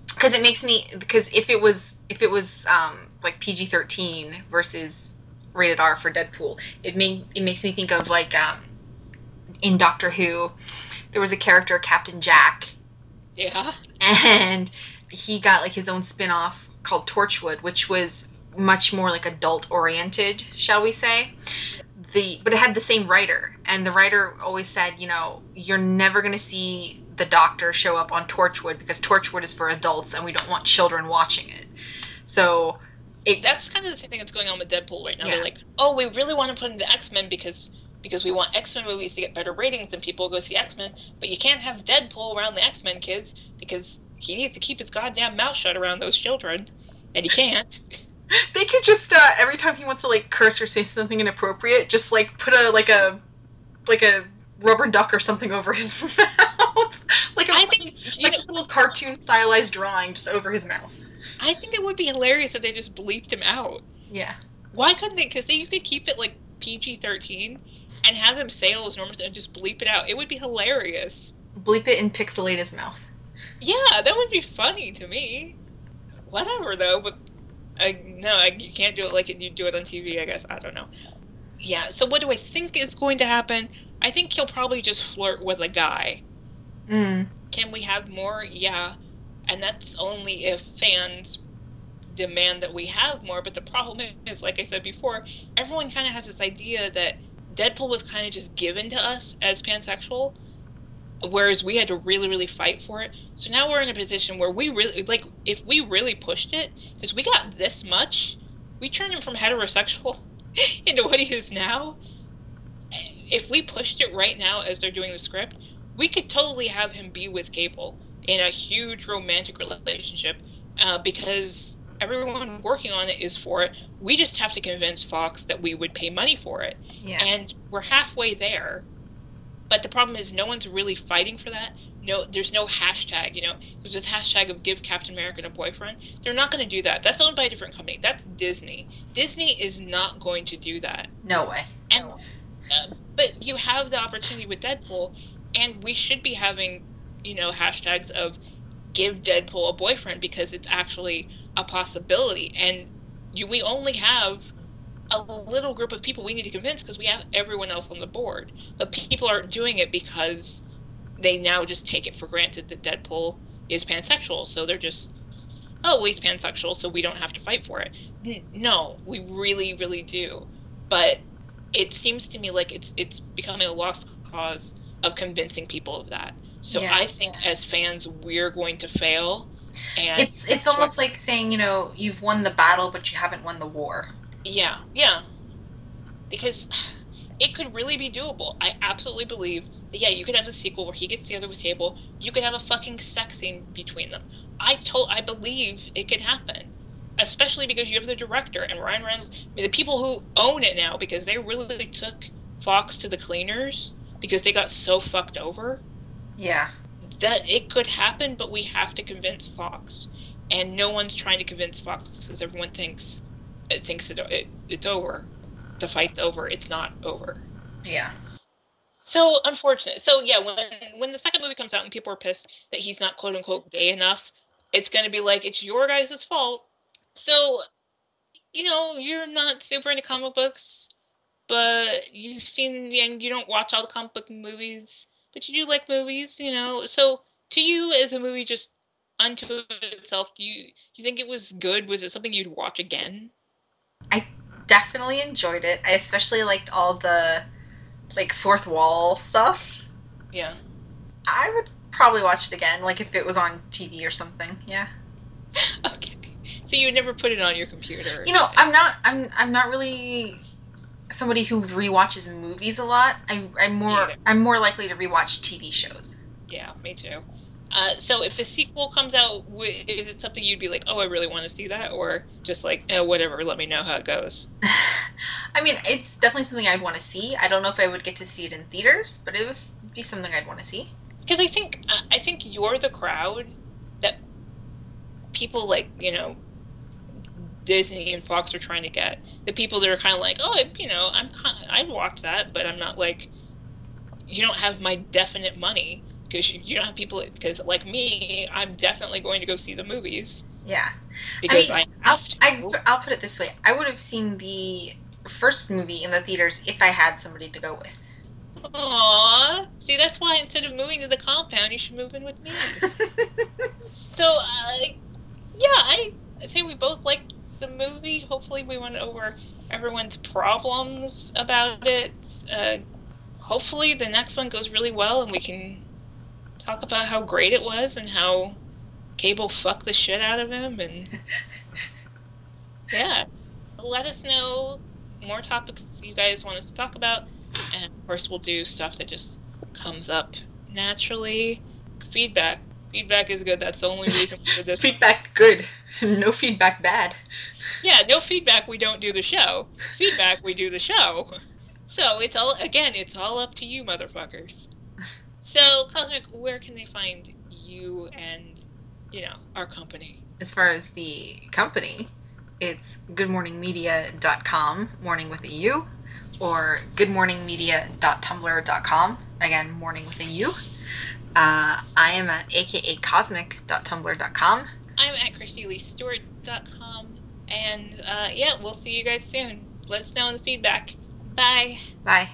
Because it makes me because if it was if it was um, like PG thirteen versus rated R for Deadpool, it made it makes me think of like um, in Doctor Who, there was a character Captain Jack, Yeah. and he got like his own spin off called Torchwood, which was much more like adult oriented, shall we say. The but it had the same writer, and the writer always said, you know, you're never going to see the Doctor show up on Torchwood because Torchwood is for adults, and we don't want children watching it. So it That's kind of the same thing that's going on with Deadpool right now. Yeah. They're like, oh, we really want to put in the X Men because because we want X Men movies to get better ratings and people go see X Men, but you can't have Deadpool around the X Men kids because he needs to keep his goddamn mouth shut around those children, and he can't. they could just uh, every time he wants to like curse or say something inappropriate, just like put a like a like a rubber duck or something over his mouth, like a I think like know, a little cartoon stylized drawing just over his mouth. I think it would be hilarious if they just bleeped him out. Yeah. Why couldn't they? Because you could keep it like PG thirteen and have him say all his normal and just bleep it out. It would be hilarious. Bleep it and pixelate his mouth. Yeah, that would be funny to me. Whatever though, but I no, I, you can't do it like you do it on TV. I guess I don't know. Yeah. So what do I think is going to happen? I think he'll probably just flirt with a guy. Mm. Can we have more? Yeah. And that's only if fans demand that we have more. But the problem is, like I said before, everyone kind of has this idea that Deadpool was kind of just given to us as pansexual, whereas we had to really, really fight for it. So now we're in a position where we really, like, if we really pushed it, because we got this much, we turned him from heterosexual into what he is now. If we pushed it right now as they're doing the script, we could totally have him be with Cable in a huge romantic relationship uh, because everyone working on it is for it. We just have to convince Fox that we would pay money for it. Yeah. And we're halfway there. But the problem is no one's really fighting for that. No, there's no hashtag. You know, there's this hashtag of give Captain America a boyfriend. They're not going to do that. That's owned by a different company. That's Disney. Disney is not going to do that. no way. And uh, but you have the opportunity with Deadpool, and we should be having, you know, hashtags of give Deadpool a boyfriend because it's actually a possibility. And you, we only have a little group of people we need to convince because we have everyone else on the board. But people aren't doing it because they now just take it for granted that Deadpool is pansexual. So they're just, oh, well, he's pansexual, so we don't have to fight for it. N- no, we really, really do. But it seems to me like it's it's becoming a lost cause of convincing people of that. So Yeah. I think as fans we're going to fail. And It's it's almost like saying you know you've won the battle but you haven't won the war. Yeah, yeah. Because it could really be doable. I absolutely believe that yeah, you could have the sequel where he gets together with Cable. You could have a fucking sex scene between them. I told I believe it could happen. Especially because you have the director and Ryan Reynolds, I mean, the people who own it now because they really took Fox to the cleaners because they got so fucked over Yeah. that it could happen, but we have to convince Fox, and no one's trying to convince Fox because everyone thinks it thinks it, it it's over, the fight's over. It's not over. Yeah. So unfortunate. So yeah, when when the second movie comes out and people are pissed that he's not quote unquote gay enough, it's gonna be like it's your guys' fault. So, you know, you're not super into comic books. but you've seen and you don't watch all the comic book movies, but you do like movies, you know. So to you, as a movie just unto itself, do you do you think it was good? Was it something you'd watch again? I definitely enjoyed it. I especially liked all the like fourth wall stuff. Yeah. I would probably watch it again, like if it was on TV or something. Yeah. Okay. So you would never put it on your computer. You know. I'm not. I'm. I'm not really somebody who rewatches movies a lot. I, I'm more. Neither. I'm more likely to rewatch TV shows. Yeah, me too. Uh, so if the sequel comes out, is it something you'd be like, oh, I really want to see that, or just like, eh, whatever, let me know how it goes? I mean, it's definitely something I'd want to see. I don't know if I would get to see it in theaters, but it would be something I'd want to see. Because I think uh, I think you're the crowd that people like, you know, Disney and Fox are trying to get. The people that are kind of like, oh, I- you know, I'm kind, I'd watch that, but I'm not like, you don't have my definite money because you, you don't have people because like me, I'm definitely going to go see the movies Yeah. because I, mean, have to. I, I'll put it this way: I would have seen the first movie in the theaters if I had somebody to go with. Aww. See, that's why instead of moving to the compound, you should move in with me. So, uh, yeah, I I think we both like the movie. Hopefully, we went over everyone's problems about it. Uh, hopefully, the next one goes really well and we can talk about how great it was and how Cable fucked the shit out of him. And yeah, let us know more topics you guys want us to talk about. And of course, we'll do stuff that just comes up naturally. Feedback. Feedback is good. That's the only reason we did this. feedback good, no feedback bad. Yeah, no feedback, we don't do the show. Feedback, we do the show. So it's all again, it's all up to you, motherfuckers. So, Cosmic, where can they find you and you know our company? As far as the company, it's goodmourningmedia.com, morning with a U, or goodmourningmedia.tumblr.com, again, morning with a U. Uh, I am at akacosmic.tumblr.com. I'm at ChristyLeeStewart.com, and uh, yeah, we'll see you guys soon. Let us know in the feedback. Bye. Bye.